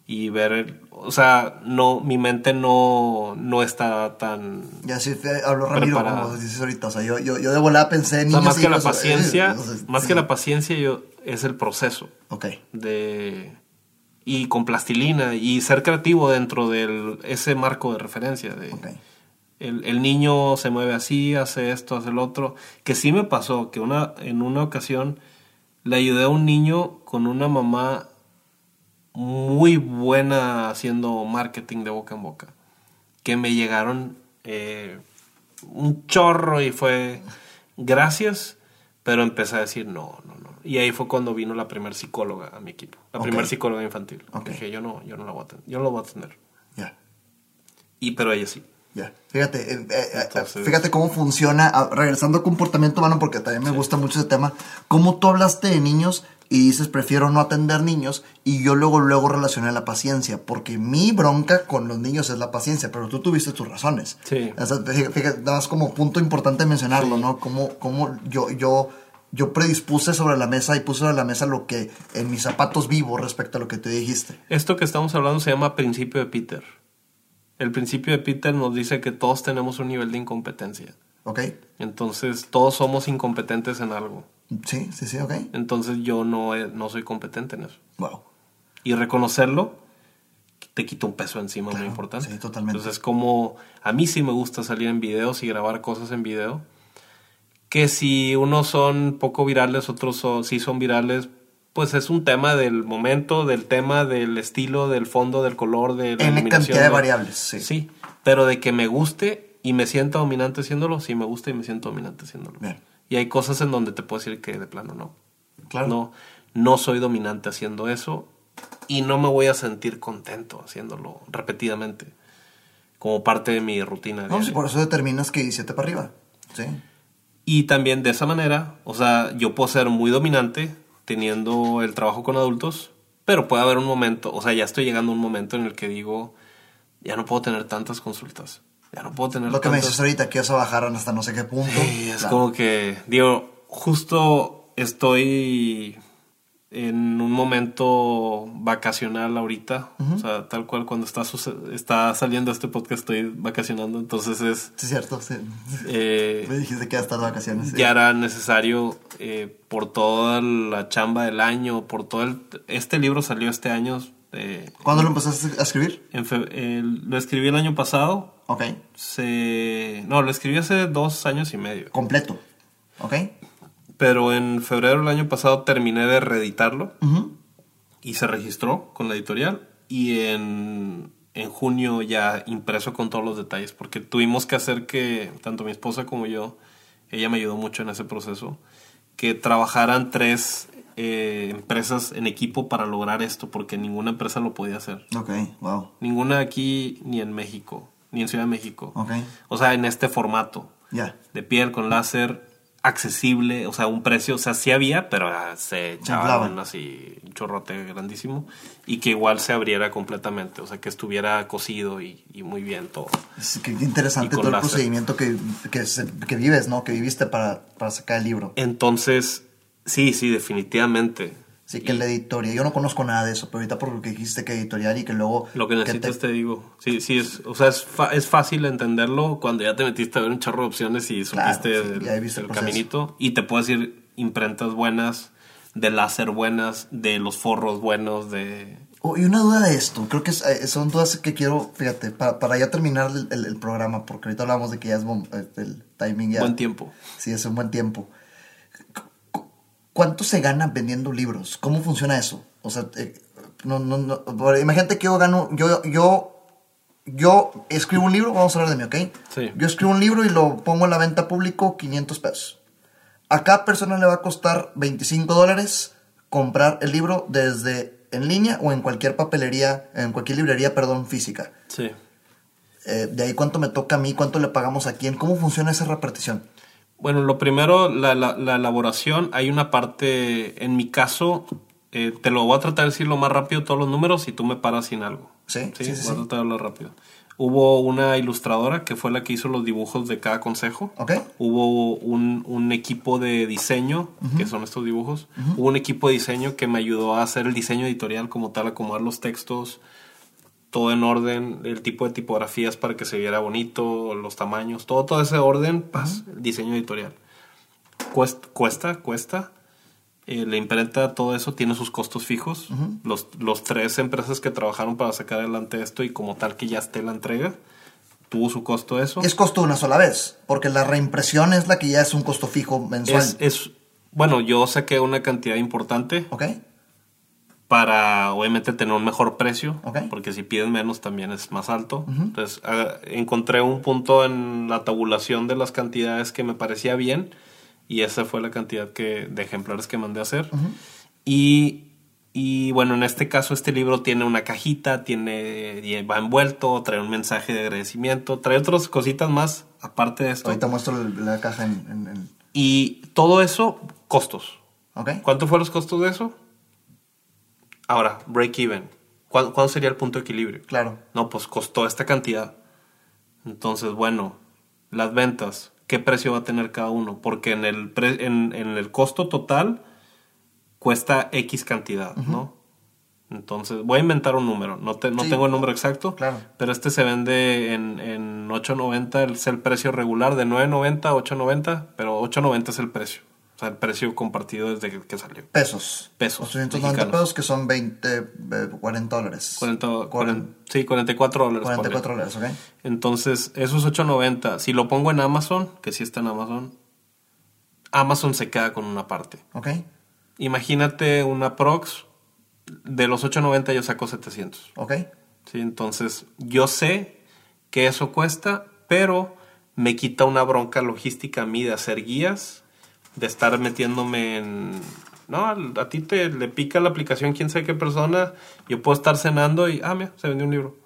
B: y ver, o sea, no, mi mente no, no está tan...
A: Ya sí, habló Ramiro, como dices ahorita. O sea, yo, yo, yo de volada pensé en
B: o sea,
A: niños.
B: más que la
A: eh,
B: paciencia, más
A: sí.
B: que la paciencia yo, es el proceso
A: Ok,
B: de y con plastilina y ser creativo dentro de ese marco de referencia de
A: ok.
B: el, el niño se mueve así, hace esto, hace el otro. Que sí me pasó, que una, en una ocasión le ayudé a un niño con una mamá muy buena haciendo marketing de boca en boca. Que me llegaron eh, un chorro y fue gracias, pero empecé a decir no, no, no. Y ahí fue cuando vino la primer psicóloga a mi equipo, la
A: Ok.
B: primer psicóloga infantil.
A: Ok.
B: Dije, yo no, yo no la voy a tener, yo no la voy a tener.
A: Ya.
B: Y pero ella sí.
A: Ya, fíjate, eh, eh,
B: Entonces-
A: fíjate cómo funciona, ah, regresando a comportamiento humano, porque también me gusta mucho ese tema, cómo tú hablaste de niños y dices, prefiero no atender niños, y yo luego, luego relacioné la paciencia, porque mi bronca con los niños es la paciencia, pero tú tuviste tus razones.
B: Sí.
A: O sea, fíjate, nada más como punto importante mencionarlo, ¿no? Cómo, cómo yo, yo, yo predispuse sobre la mesa y puse sobre la mesa lo que en mis zapatos vivo respecto a lo que tú dijiste.
B: Esto que estamos hablando se llama principio de Peter. El principio de Peter nos dice que todos tenemos un nivel de incompetencia.
A: ¿Ok?
B: Entonces, todos somos incompetentes en algo.
A: Sí, sí, sí, ok.
B: Entonces, yo no, he- no soy competente en eso.
A: Wow.
B: Y reconocerlo te quita un peso encima
A: Claro,
B: muy importante.
A: sí, totalmente.
B: Entonces, como a mí sí me gusta salir en videos y grabar cosas en video, que si unos son poco virales, otros son- sí son virales, pues es un tema del momento, del tema, del estilo, del fondo, del color, de la
A: N
B: iluminación,
A: cantidad de
B: de-
A: variables, sí.
B: Sí, pero de que me guste y me sienta dominante haciéndolo, sí me gusta y me siento dominante haciéndolo.
A: Bien.
B: Y hay cosas en donde te puedo decir que de plano no.
A: Claro.
B: No, no soy dominante haciendo eso y no me voy a sentir contento haciéndolo repetidamente como parte de mi rutina.
A: No, sí, por eso determinas que 17 para arriba. Sí.
B: Y también de esa manera, o sea, yo puedo ser muy dominante teniendo el trabajo con adultos, pero puede haber un momento, o sea, ya estoy llegando a un momento en el que digo, ya no puedo tener tantas consultas, ya no puedo tener
A: Lo que me dices ahorita, que vas a bajar hasta no sé qué punto.
B: Sí, es
A: Claro.
B: como que, digo, justo estoy en un momento vacacional ahorita, o sea, tal cual cuando está, está saliendo este podcast estoy vacacionando, entonces es,
A: Sí, cierto. Sí.
B: eh,
A: Me dijiste que hasta vacaciones. sí.
B: ya era necesario eh, por toda la chamba del año, por todo el... Este libro salió este año, eh,
A: ¿Cuándo lo empezaste a escribir?
B: en fe- el- lo escribí el año pasado,
A: Ok.
B: se... No, lo escribí hace dos años y medio.
A: Completo. Ok.
B: Pero en febrero del año pasado terminé de reeditarlo y se registró con la editorial. Y en, en junio ya impreso con todos los detalles, porque tuvimos que hacer que, tanto mi esposa como yo, ella me ayudó mucho en ese proceso, que trabajaran tres eh, empresas en equipo para lograr esto, porque ninguna empresa lo podía hacer.
A: Ok, wow.
B: Ninguna aquí, ni en México, ni en Ciudad de México.
A: Ok.
B: O sea, en este formato
A: Ya.
B: de piel con láser accesible, o sea, un precio, o sea, sí había, pero ah, se echaban así un chorrote grandísimo y que igual se abriera completamente, o sea, que estuviera cocido y, y muy bien todo.
A: Es que interesante todo el
B: láser.
A: procedimiento que, que, se- que vives, ¿no? Que viviste para, para sacar el libro.
B: Entonces, sí, sí, definitivamente.
A: Sí, que la editorial, yo no conozco nada de eso, pero ahorita por lo que dijiste que editorial y que luego...
B: Lo que
A: te-
B: necesitas te digo. Sí, sí, es, o sea, es, fa- es fácil entenderlo cuando ya te metiste a ver un chorro de opciones y
A: Claro,
B: supiste
A: sí,
B: el,
A: el
B: el caminito. Y te puedes ir imprentas buenas, de láser buenas, de los forros buenos, de...
A: Oh, y una duda de esto, creo que es- eh, son dudas que quiero, fíjate, para, para ya terminar el, el- el programa, porque ahorita hablamos de que ya es bom- eh, el timing ya.
B: Buen tiempo.
A: Sí, es un buen tiempo. Cu- ¿Cuánto se gana vendiendo libros? ¿Cómo funciona eso? O sea, eh, no, no, no, imagínate que yo gano, yo, yo, yo escribo un libro, vamos a hablar de mí, ¿ok?
B: Sí.
A: Yo escribo un libro y lo pongo a la venta público 500 pesos. A cada persona le va a costar 25 dólares comprar el libro desde en línea o en cualquier papelería, en cualquier librería, perdón, física.
B: Sí.
A: Eh, de ahí cuánto me toca a mí, cuánto le pagamos a quién, cómo funciona esa repartición.
B: Bueno, lo primero, la, la- la elaboración. Hay una parte, en mi caso, eh, te lo voy a tratar de decir lo más rápido todos los números y tú me paras sin algo.
A: Sí, sí, sí,
B: voy a tratar de hablar rápido. Hubo una ilustradora que fue la que hizo los dibujos de cada consejo.
A: ¿Ok?
B: Hubo un, un equipo de diseño, que son estos dibujos. Hubo un equipo de diseño que me ayudó a hacer el diseño editorial como tal, acomodar los textos, todo en orden, el tipo de tipografías para que se viera bonito, los tamaños, todo, todo ese orden, paz, el diseño editorial. Cuesta, cuesta, cuesta. Eh, la imprenta, todo eso tiene sus costos fijos. los, los tres empresas que trabajaron para sacar adelante esto y como tal que ya esté la entrega, tuvo su costo eso.
A: Es costo una sola vez, porque la reimpresión es la que ya es un costo fijo mensual.
B: Es, es- bueno, yo saqué una cantidad importante
A: ¿Ok?
B: Para obviamente tener un mejor precio,
A: Ok.
B: porque si pides menos también es más alto. Entonces ah, encontré un punto en la tabulación de las cantidades que me parecía bien y esa fue la cantidad que, de ejemplares que mandé a hacer. y, y bueno, en este caso este libro tiene una cajita, tiene va envuelto, trae un mensaje de agradecimiento, trae otras cositas más aparte de esto.
A: Ahorita muestro la caja en... en- en-
B: Y todo eso, costos.
A: ¿Ok?
B: ¿Cuánto fueron los costos de eso? Ahora, break even. ¿Cuál- ¿Cuándo sería el punto de equilibrio?
A: Claro.
B: No, pues costó esta cantidad. Entonces, bueno, las ventas, ¿qué precio va a tener cada uno? Porque en el, pre- en, en el costo total cuesta X cantidad, ¿no? Entonces, voy a inventar un número. No, te- no
A: Sí.
B: tengo el número exacto,
A: Claro.
B: pero este se vende en, en 8.90, es el precio regular de 9.90 a 8.90, pero 8.90 es el precio. O sea, el precio compartido desde que- salió.
A: Pesos.
B: Pesos
A: 890
B: mexicanos.
A: pesos que son 20, eh, 40 dólares.
B: 40,
A: Cuaren-
B: 40 sí, 44 dólares.
A: 44
B: ponle.
A: dólares, ¿ok?
B: Entonces, eso es 8.90. Si lo pongo en Amazon, que sí está en Amazon, Amazon se queda con una parte.
A: ¿Ok?
B: Imagínate una Prox, de los 8.90 yo saco 700.
A: ¿Ok?
B: ¿sí? Entonces, yo sé que eso cuesta, pero me quita una bronca logística a mí de hacer guías, de estar metiéndome en... No, a ti te le pica la aplicación quién sabe qué persona, yo puedo estar cenando y, ah, mira, se vendió un libro.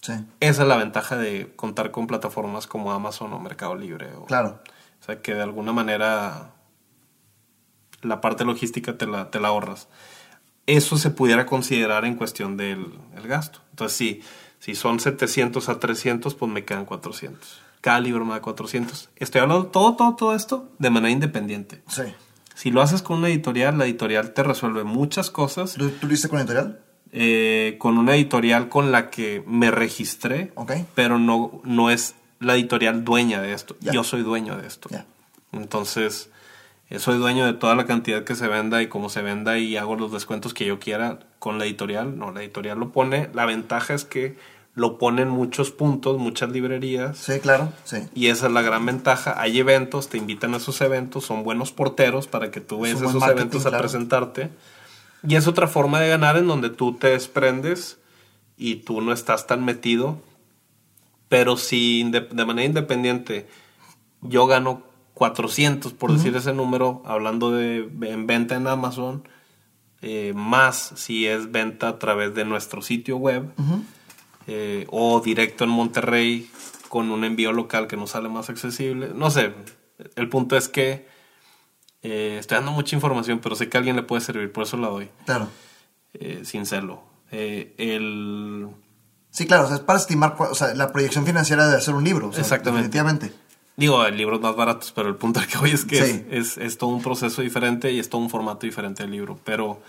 A: Sí.
B: Esa es la ventaja de contar con plataformas como Amazon o Mercado Libre. O,
A: Claro.
B: o sea, que de alguna manera la parte logística te la, te la ahorras. Eso se pudiera considerar en cuestión del el gasto. Entonces, si, si son 700 a 300, pues me quedan 400. Me da 400. Estoy hablando todo, todo, todo esto de manera independiente.
A: Sí.
B: Si lo haces con una editorial, la editorial te resuelve muchas cosas.
A: ¿Tú, tú lo hiciste con editorial?
B: Eh, con una editorial con la que me registré,
A: Ok.
B: pero no, no es la editorial dueña de esto. Yo soy dueño de esto.
A: Ya.
B: Entonces, eh, soy dueño de toda la cantidad que se venda y cómo se venda y hago los descuentos que yo quiera con la editorial. No, la editorial lo pone. La ventaja es que lo ponen muchos puntos, muchas librerías.
A: Sí, claro. Sí.
B: Y esa es la gran ventaja. Hay eventos, te invitan a esos eventos, son buenos porteros para que tú
A: Es buen
B: esos eventos a
A: claro.
B: presentarte. Y es otra forma de ganar en donde tú te desprendes y tú no estás tan metido. Pero si inde- de manera independiente yo gano 400, por decir ese número, hablando de en venta en Amazon, eh, más si es venta a través de nuestro sitio web. Eh, o directo en Monterrey con un envío local que nos sale más accesible. No sé, el punto es que Eh, estoy dando mucha información, pero sé que a alguien le puede servir, por eso la doy.
A: Claro.
B: Eh, sin serlo. Eh, el...
A: Sí, claro, o sea, es para estimar o sea, la proyección financiera de hacer un libro. o sea,
B: Exactamente.
A: Definitivamente.
B: Digo, el libro es más baratos, pero el punto al que voy es que
A: Sí.
B: es, es, es todo un proceso diferente y es todo un formato diferente del libro. Pero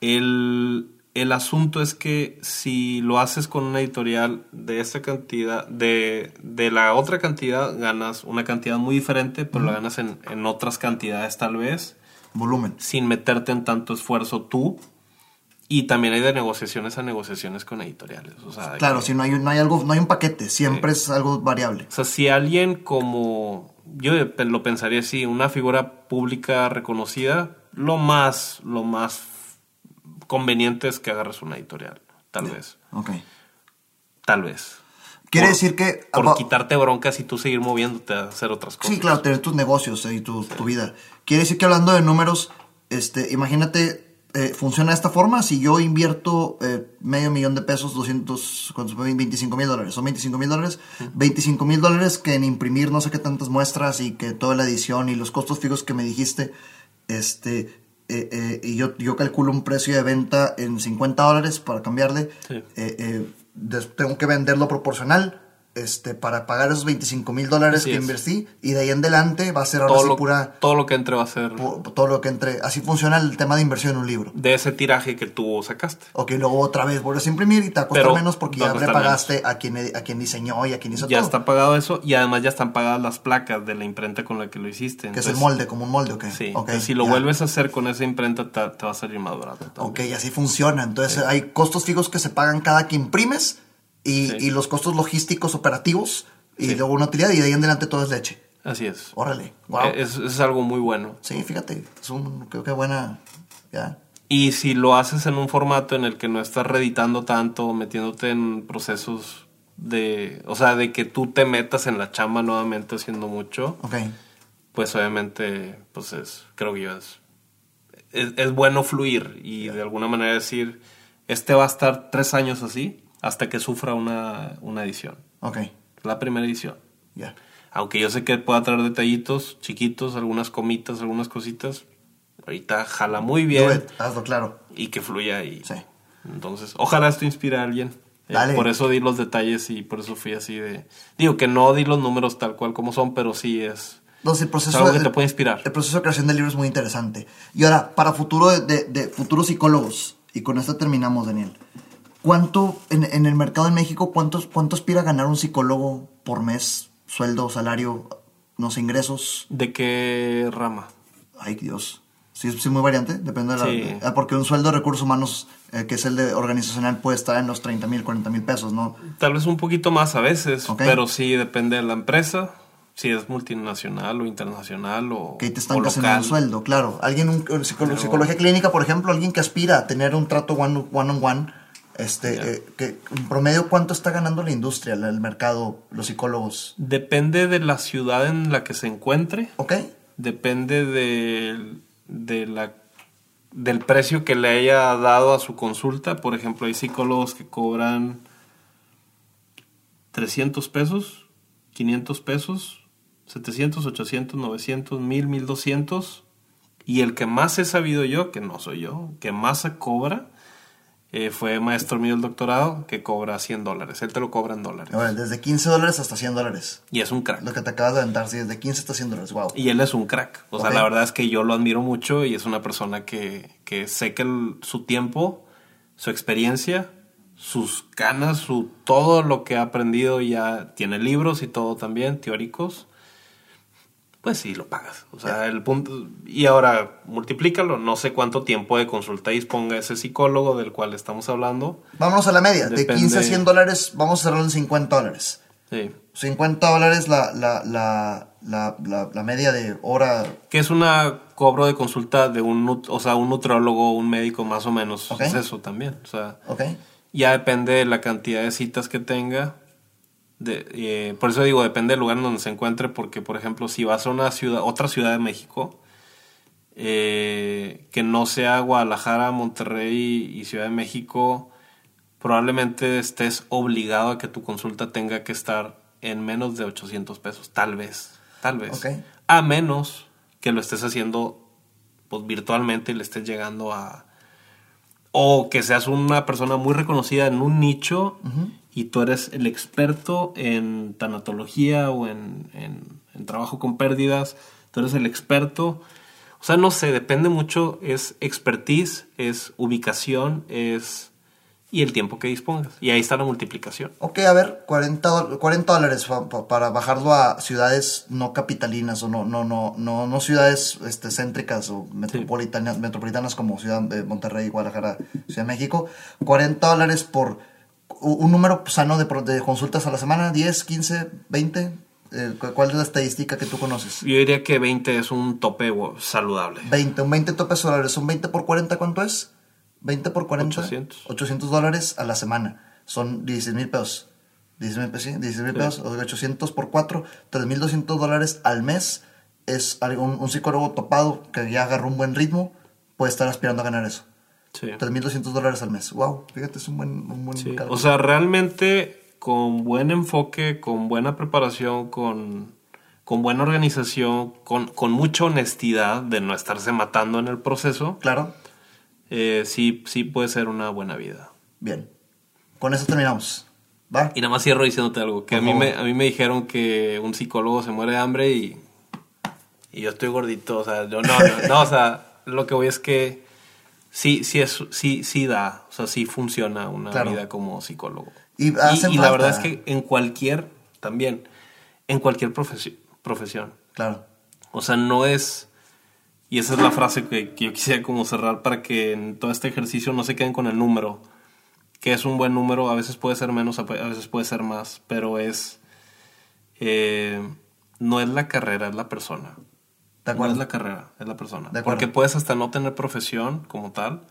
B: el, el asunto es que si lo haces con una editorial de esta cantidad, de, de la otra cantidad, ganas una cantidad muy diferente, pero la ganas en, en otras cantidades tal vez,
A: Volumen.
B: sin meterte en tanto esfuerzo tú. Y también hay de negociaciones a negociaciones con editoriales. O sea,
A: Claro,
B: que-
A: si no hay, un- no hay algo, no hay un paquete, siempre es algo variable.
B: o sea, si alguien como, yo lo pensaría así, una figura pública reconocida, lo más, lo más conveniente es que agarres una editorial, tal vez,
A: Ok.
B: tal vez.
A: Quiere
B: Por-
A: decir que...
B: Por quitarte broncas y tú seguir moviéndote a hacer otras cosas.
A: Sí, claro, tener tus negocios eh, y tu, tu vida. Quiere decir que hablando de números, este, imagínate, eh, funciona de esta forma. Si yo invierto eh, medio millón de pesos, 200, ¿cuántos fue? 25 mil dólares. Son 25 mil dólares. 25 mil dólares que en imprimir no sé qué tantas muestras y que toda la edición y los costos fijos que me dijiste, este, eh, eh, y yo, yo calculo un precio de venta en 50 dólares para cambiarle.
B: Sí.
A: Eh, eh, tengo que venderlo proporcional. Este, para pagar esos 25 mil dólares que
B: es.
A: invertí y de ahí en adelante va a ser ahora
B: todo,
A: sí
B: lo,
A: pura
B: todo lo que entre va a ser
A: pu- todo lo que entre así funciona el tema de inversión en un libro
B: de ese tiraje que tú sacaste.
A: ok luego otra vez vuelves a imprimir y te va a menos porque ya le pagaste a quien a quien diseñó y a quien hizo
B: Ya
A: todo
B: está pagado eso y además ya están pagadas las placas de la imprenta con la que lo hiciste.
A: que es el molde como un molde ok
B: Sí,
A: Ok,
B: entonces si lo
A: ya.
B: vuelves a hacer con esa imprenta te, te va a salir más barato. también.
A: ok así funciona entonces hay costos fijos que se pagan cada que imprimes y,
B: Sí.
A: y los costos logísticos operativos y
B: Sí.
A: luego una utilidad y de ahí en adelante todo es leche
B: Así es.
A: órale wow
B: Eh, Es, es algo muy bueno.
A: sí fíjate es un creo que buena ya
B: Y si lo haces en un formato en el que no estás reeditando tanto, metiéndote en procesos de, o sea, de que tú te metas en la chamba nuevamente haciendo mucho,
A: ok
B: pues obviamente, pues es, creo que yo es, es, es bueno fluir y de alguna manera decir, este va a estar tres años así hasta que sufra una, una edición,
A: ok
B: la primera edición.
A: ya
B: Aunque yo sé que pueda traer detallitos chiquitos, algunas comitas, algunas cositas, ahorita jala muy bien
A: it, hazlo claro
B: y que fluya y
A: Sí.
B: entonces ojalá esto inspire a alguien Eh, por eso di los detalles y por eso fui así de digo que no di los números tal cual como son pero sí es
A: Entonces, el
B: es
A: proceso,
B: algo que
A: el-
B: te puede inspirar
A: el proceso de creación del libro es muy interesante. Y ahora, para futuro de, de- de futuros psicólogos, y con esto terminamos, Daniel. ¿Cuánto, en, en el mercado en México, cuánto, cuánto aspira a ganar un psicólogo por mes? Sueldo, salario, no sé, ingresos.
B: de qué rama
A: Ay, Dios. Sí, es sí, muy variante, depende de la...
B: Sí.
A: de- ah, porque un sueldo de recursos humanos, eh, que es el de organizacional, puede estar en los 30 mil, 40 mil pesos, ¿no?
B: tal vez un poquito más a veces pero sí depende de la empresa si es multinacional o internacional o,
A: que te estancas en un sueldo, claro. Alguien, un, un psicolo-
B: Pero-
A: psicología clínica, por ejemplo, alguien que aspira a tener un trato one, one on one, este, eh, que en promedio, ¿cuánto está ganando la industria, el mercado, los psicólogos?
B: depende de la ciudad en la que se encuentre
A: ¿Ok?
B: depende de, de la del precio que le haya dado a su consulta. Por ejemplo, hay psicólogos que cobran 300 pesos, 500 pesos, 700, 800, 900, 1000, 1200. Y el que más he sabido yo, que no soy yo, que más se cobra, eh, fue maestro mío del doctorado, que cobra 100 dólares. Él te lo cobra en dólares.
A: Ahora, desde 15 dólares hasta 100 dólares.
B: Y es un crack.
A: Lo que te acabas de aventar, sí, desde 15 hasta 100 dólares. Wow.
B: Y él es un crack. O sea,
A: Ok.
B: la verdad es que yo lo admiro mucho y es una persona que, que sé que el- su tiempo, su experiencia, sus ganas, su, todo lo que ha aprendido ya tiene libros y todo también, teóricos. Pues sí, lo pagas. O sea, el punto. Y ahora, multiplícalo. No sé cuánto tiempo de consulta disponga ese psicólogo del cual estamos hablando.
A: Vámonos a la media. De
B: Depende.
A: 15 a 100 dólares, vamos a cerrarlo en 50 dólares.
B: Sí.
A: 50 dólares la, la, la, la, la, media de hora.
B: Que es una cobro de consulta de un, o sea, un nutriólogo, un médico más o menos.
A: Ok.
B: Es eso también. O sea. Ya depende de la cantidad de citas que tenga. De, eh, por eso digo, depende del lugar en donde se encuentre, porque por ejemplo, si vas a una ciudad, otra ciudad de México, eh, que no sea Guadalajara, Monterrey y Ciudad de México, probablemente estés obligado a que tu consulta tenga que estar en menos de 800 pesos, tal vez, tal vez. A menos que lo estés haciendo pues, virtualmente y le estés llegando a... O que seas una persona muy reconocida en un nicho y tú eres el experto en tanatología o en, en, en trabajo con pérdidas, tú eres el experto. O sea, no sé, depende mucho, es expertise, es ubicación, es y el tiempo que dispongas. Y ahí está la multiplicación.
A: Ok, a ver, 40, do- 40 dólares pa- pa- para bajarlo a ciudades no capitalinas o no, no, no, no, no ciudades este, céntricas o metropolitanas, metropolitanas como Ciudad de Monterrey, Guadalajara, Ciudad de México. 40 dólares por un número sano de, de consultas a la semana, 10, 15, 20. Eh, cu- ¿Cuál es la estadística que tú conoces?
B: Yo diría que 20 es un tope saludable.
A: 20, un 20 topes dólares, un 20 por 40, ¿cuánto es? 20 por 40.
B: 800.
A: 800 dólares a la semana. Son 16 mil pesos. 16 mil pesos, sí, 16 mil
B: Sí.
A: pesos, o sea, 800 por 4, 3.200 dólares al mes. Es un, un psicólogo topado que ya agarró un buen ritmo, puede estar aspirando a ganar eso.
B: Sí.
A: 3.200 dólares al mes. Wow, fíjate, es un buen, un buen
B: Sí. O sea, realmente con buen enfoque, con buena preparación, con, con buena organización, con, con mucha honestidad de no estarse matando en el proceso,
A: Claro,
B: eh, sí, sí puede ser una buena vida.
A: bien. Con eso terminamos. ¿Va?
B: Y nada más cierro diciéndote algo, que a mí,
A: favor.
B: me, a mí me dijeron que un psicólogo se muere de hambre y, y yo estoy gordito, o sea, yo no, no, no, o sea, lo que voy es que sí, sí, es, sí, sí da, o sea, sí funciona una
A: Claro.
B: vida como psicólogo.
A: Y
B: Y,
A: hacen
B: y la verdad es que en cualquier, también, en cualquier profesi- profesión,
A: Claro.
B: o sea, no es... Y esa es la frase que, que yo quisiera como cerrar para que en todo este ejercicio no se queden con el número. Que es un buen número, a veces puede ser menos, a veces puede ser más, pero es... eh, no es la carrera, es la persona.
A: De
B: No
A: acuerdo.
B: es la carrera, es la persona.
A: De.
B: Porque puedes hasta no tener profesión como tal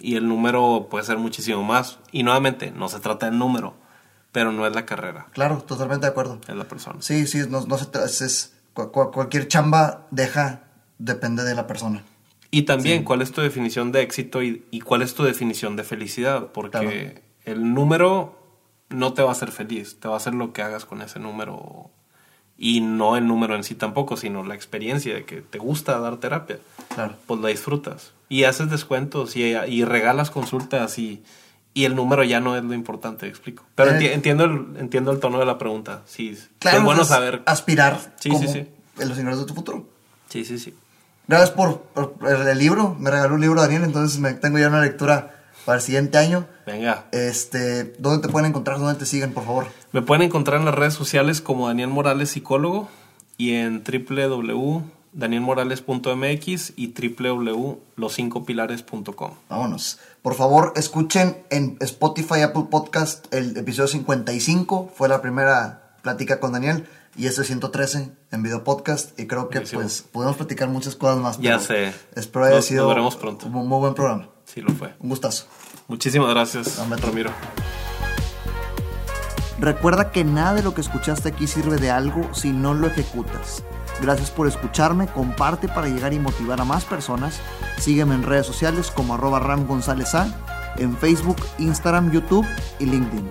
B: y el número puede ser muchísimo más. Y nuevamente, no se trata del número, pero no es la carrera,
A: Claro, totalmente de acuerdo.
B: es la persona.
A: Sí, sí, no, no se es, es- cu- cu- cualquier chamba deja, depende de la persona.
B: Y también, ¿cuál es tu definición de éxito y, y cuál es tu definición de felicidad? Porque el número no te va a hacer feliz, te va a hacer lo que hagas con ese número. Y no el número en sí tampoco, sino la experiencia de que te gusta dar terapia.
A: Claro.
B: Pues la disfrutas. Y haces descuentos y, y regalas consultas y, y el número ya no es lo importante, explico. Pero
A: Eh.
B: enti- entiendo, el, entiendo el tono de la pregunta. Sí,
A: Claro,
B: es bueno
A: es
B: saber.
A: Aspirar
B: Sí,
A: como
B: sí, sí.
A: en los ingresos de tu futuro.
B: Sí, sí, sí.
A: Gracias por, por el, el libro. Me regaló un libro Daniel, entonces me tengo ya una lectura para el siguiente año.
B: Venga.
A: Este, ¿Dónde te pueden encontrar? ¿Dónde te siguen, por favor?
B: Me pueden encontrar en las redes sociales como Daniel Morales Psicólogo y en www.danielmorales.mx y www.loscincopilares.com.
A: Vámonos. Por favor, escuchen en Spotify, Apple Podcast, el episodio 55. Fue la primera plática con Daniel. Y este 113 en video podcast. Y creo que
B: Buenísimo.
A: pues podemos platicar muchas cosas más.
B: Ya sé.
A: Espero haya
B: Nos-
A: sido
B: nos veremos pronto.
A: un muy buen programa.
B: Sí, lo fue.
A: Un gustazo.
B: Muchísimas gracias. Ramiro.
A: Recuerda que nada de lo que escuchaste aquí sirve de algo si no lo ejecutas. Gracias por escucharme, comparte para llegar y motivar a más personas. Sígueme en redes sociales como arroba Ram González A, en Facebook, Instagram, YouTube y LinkedIn.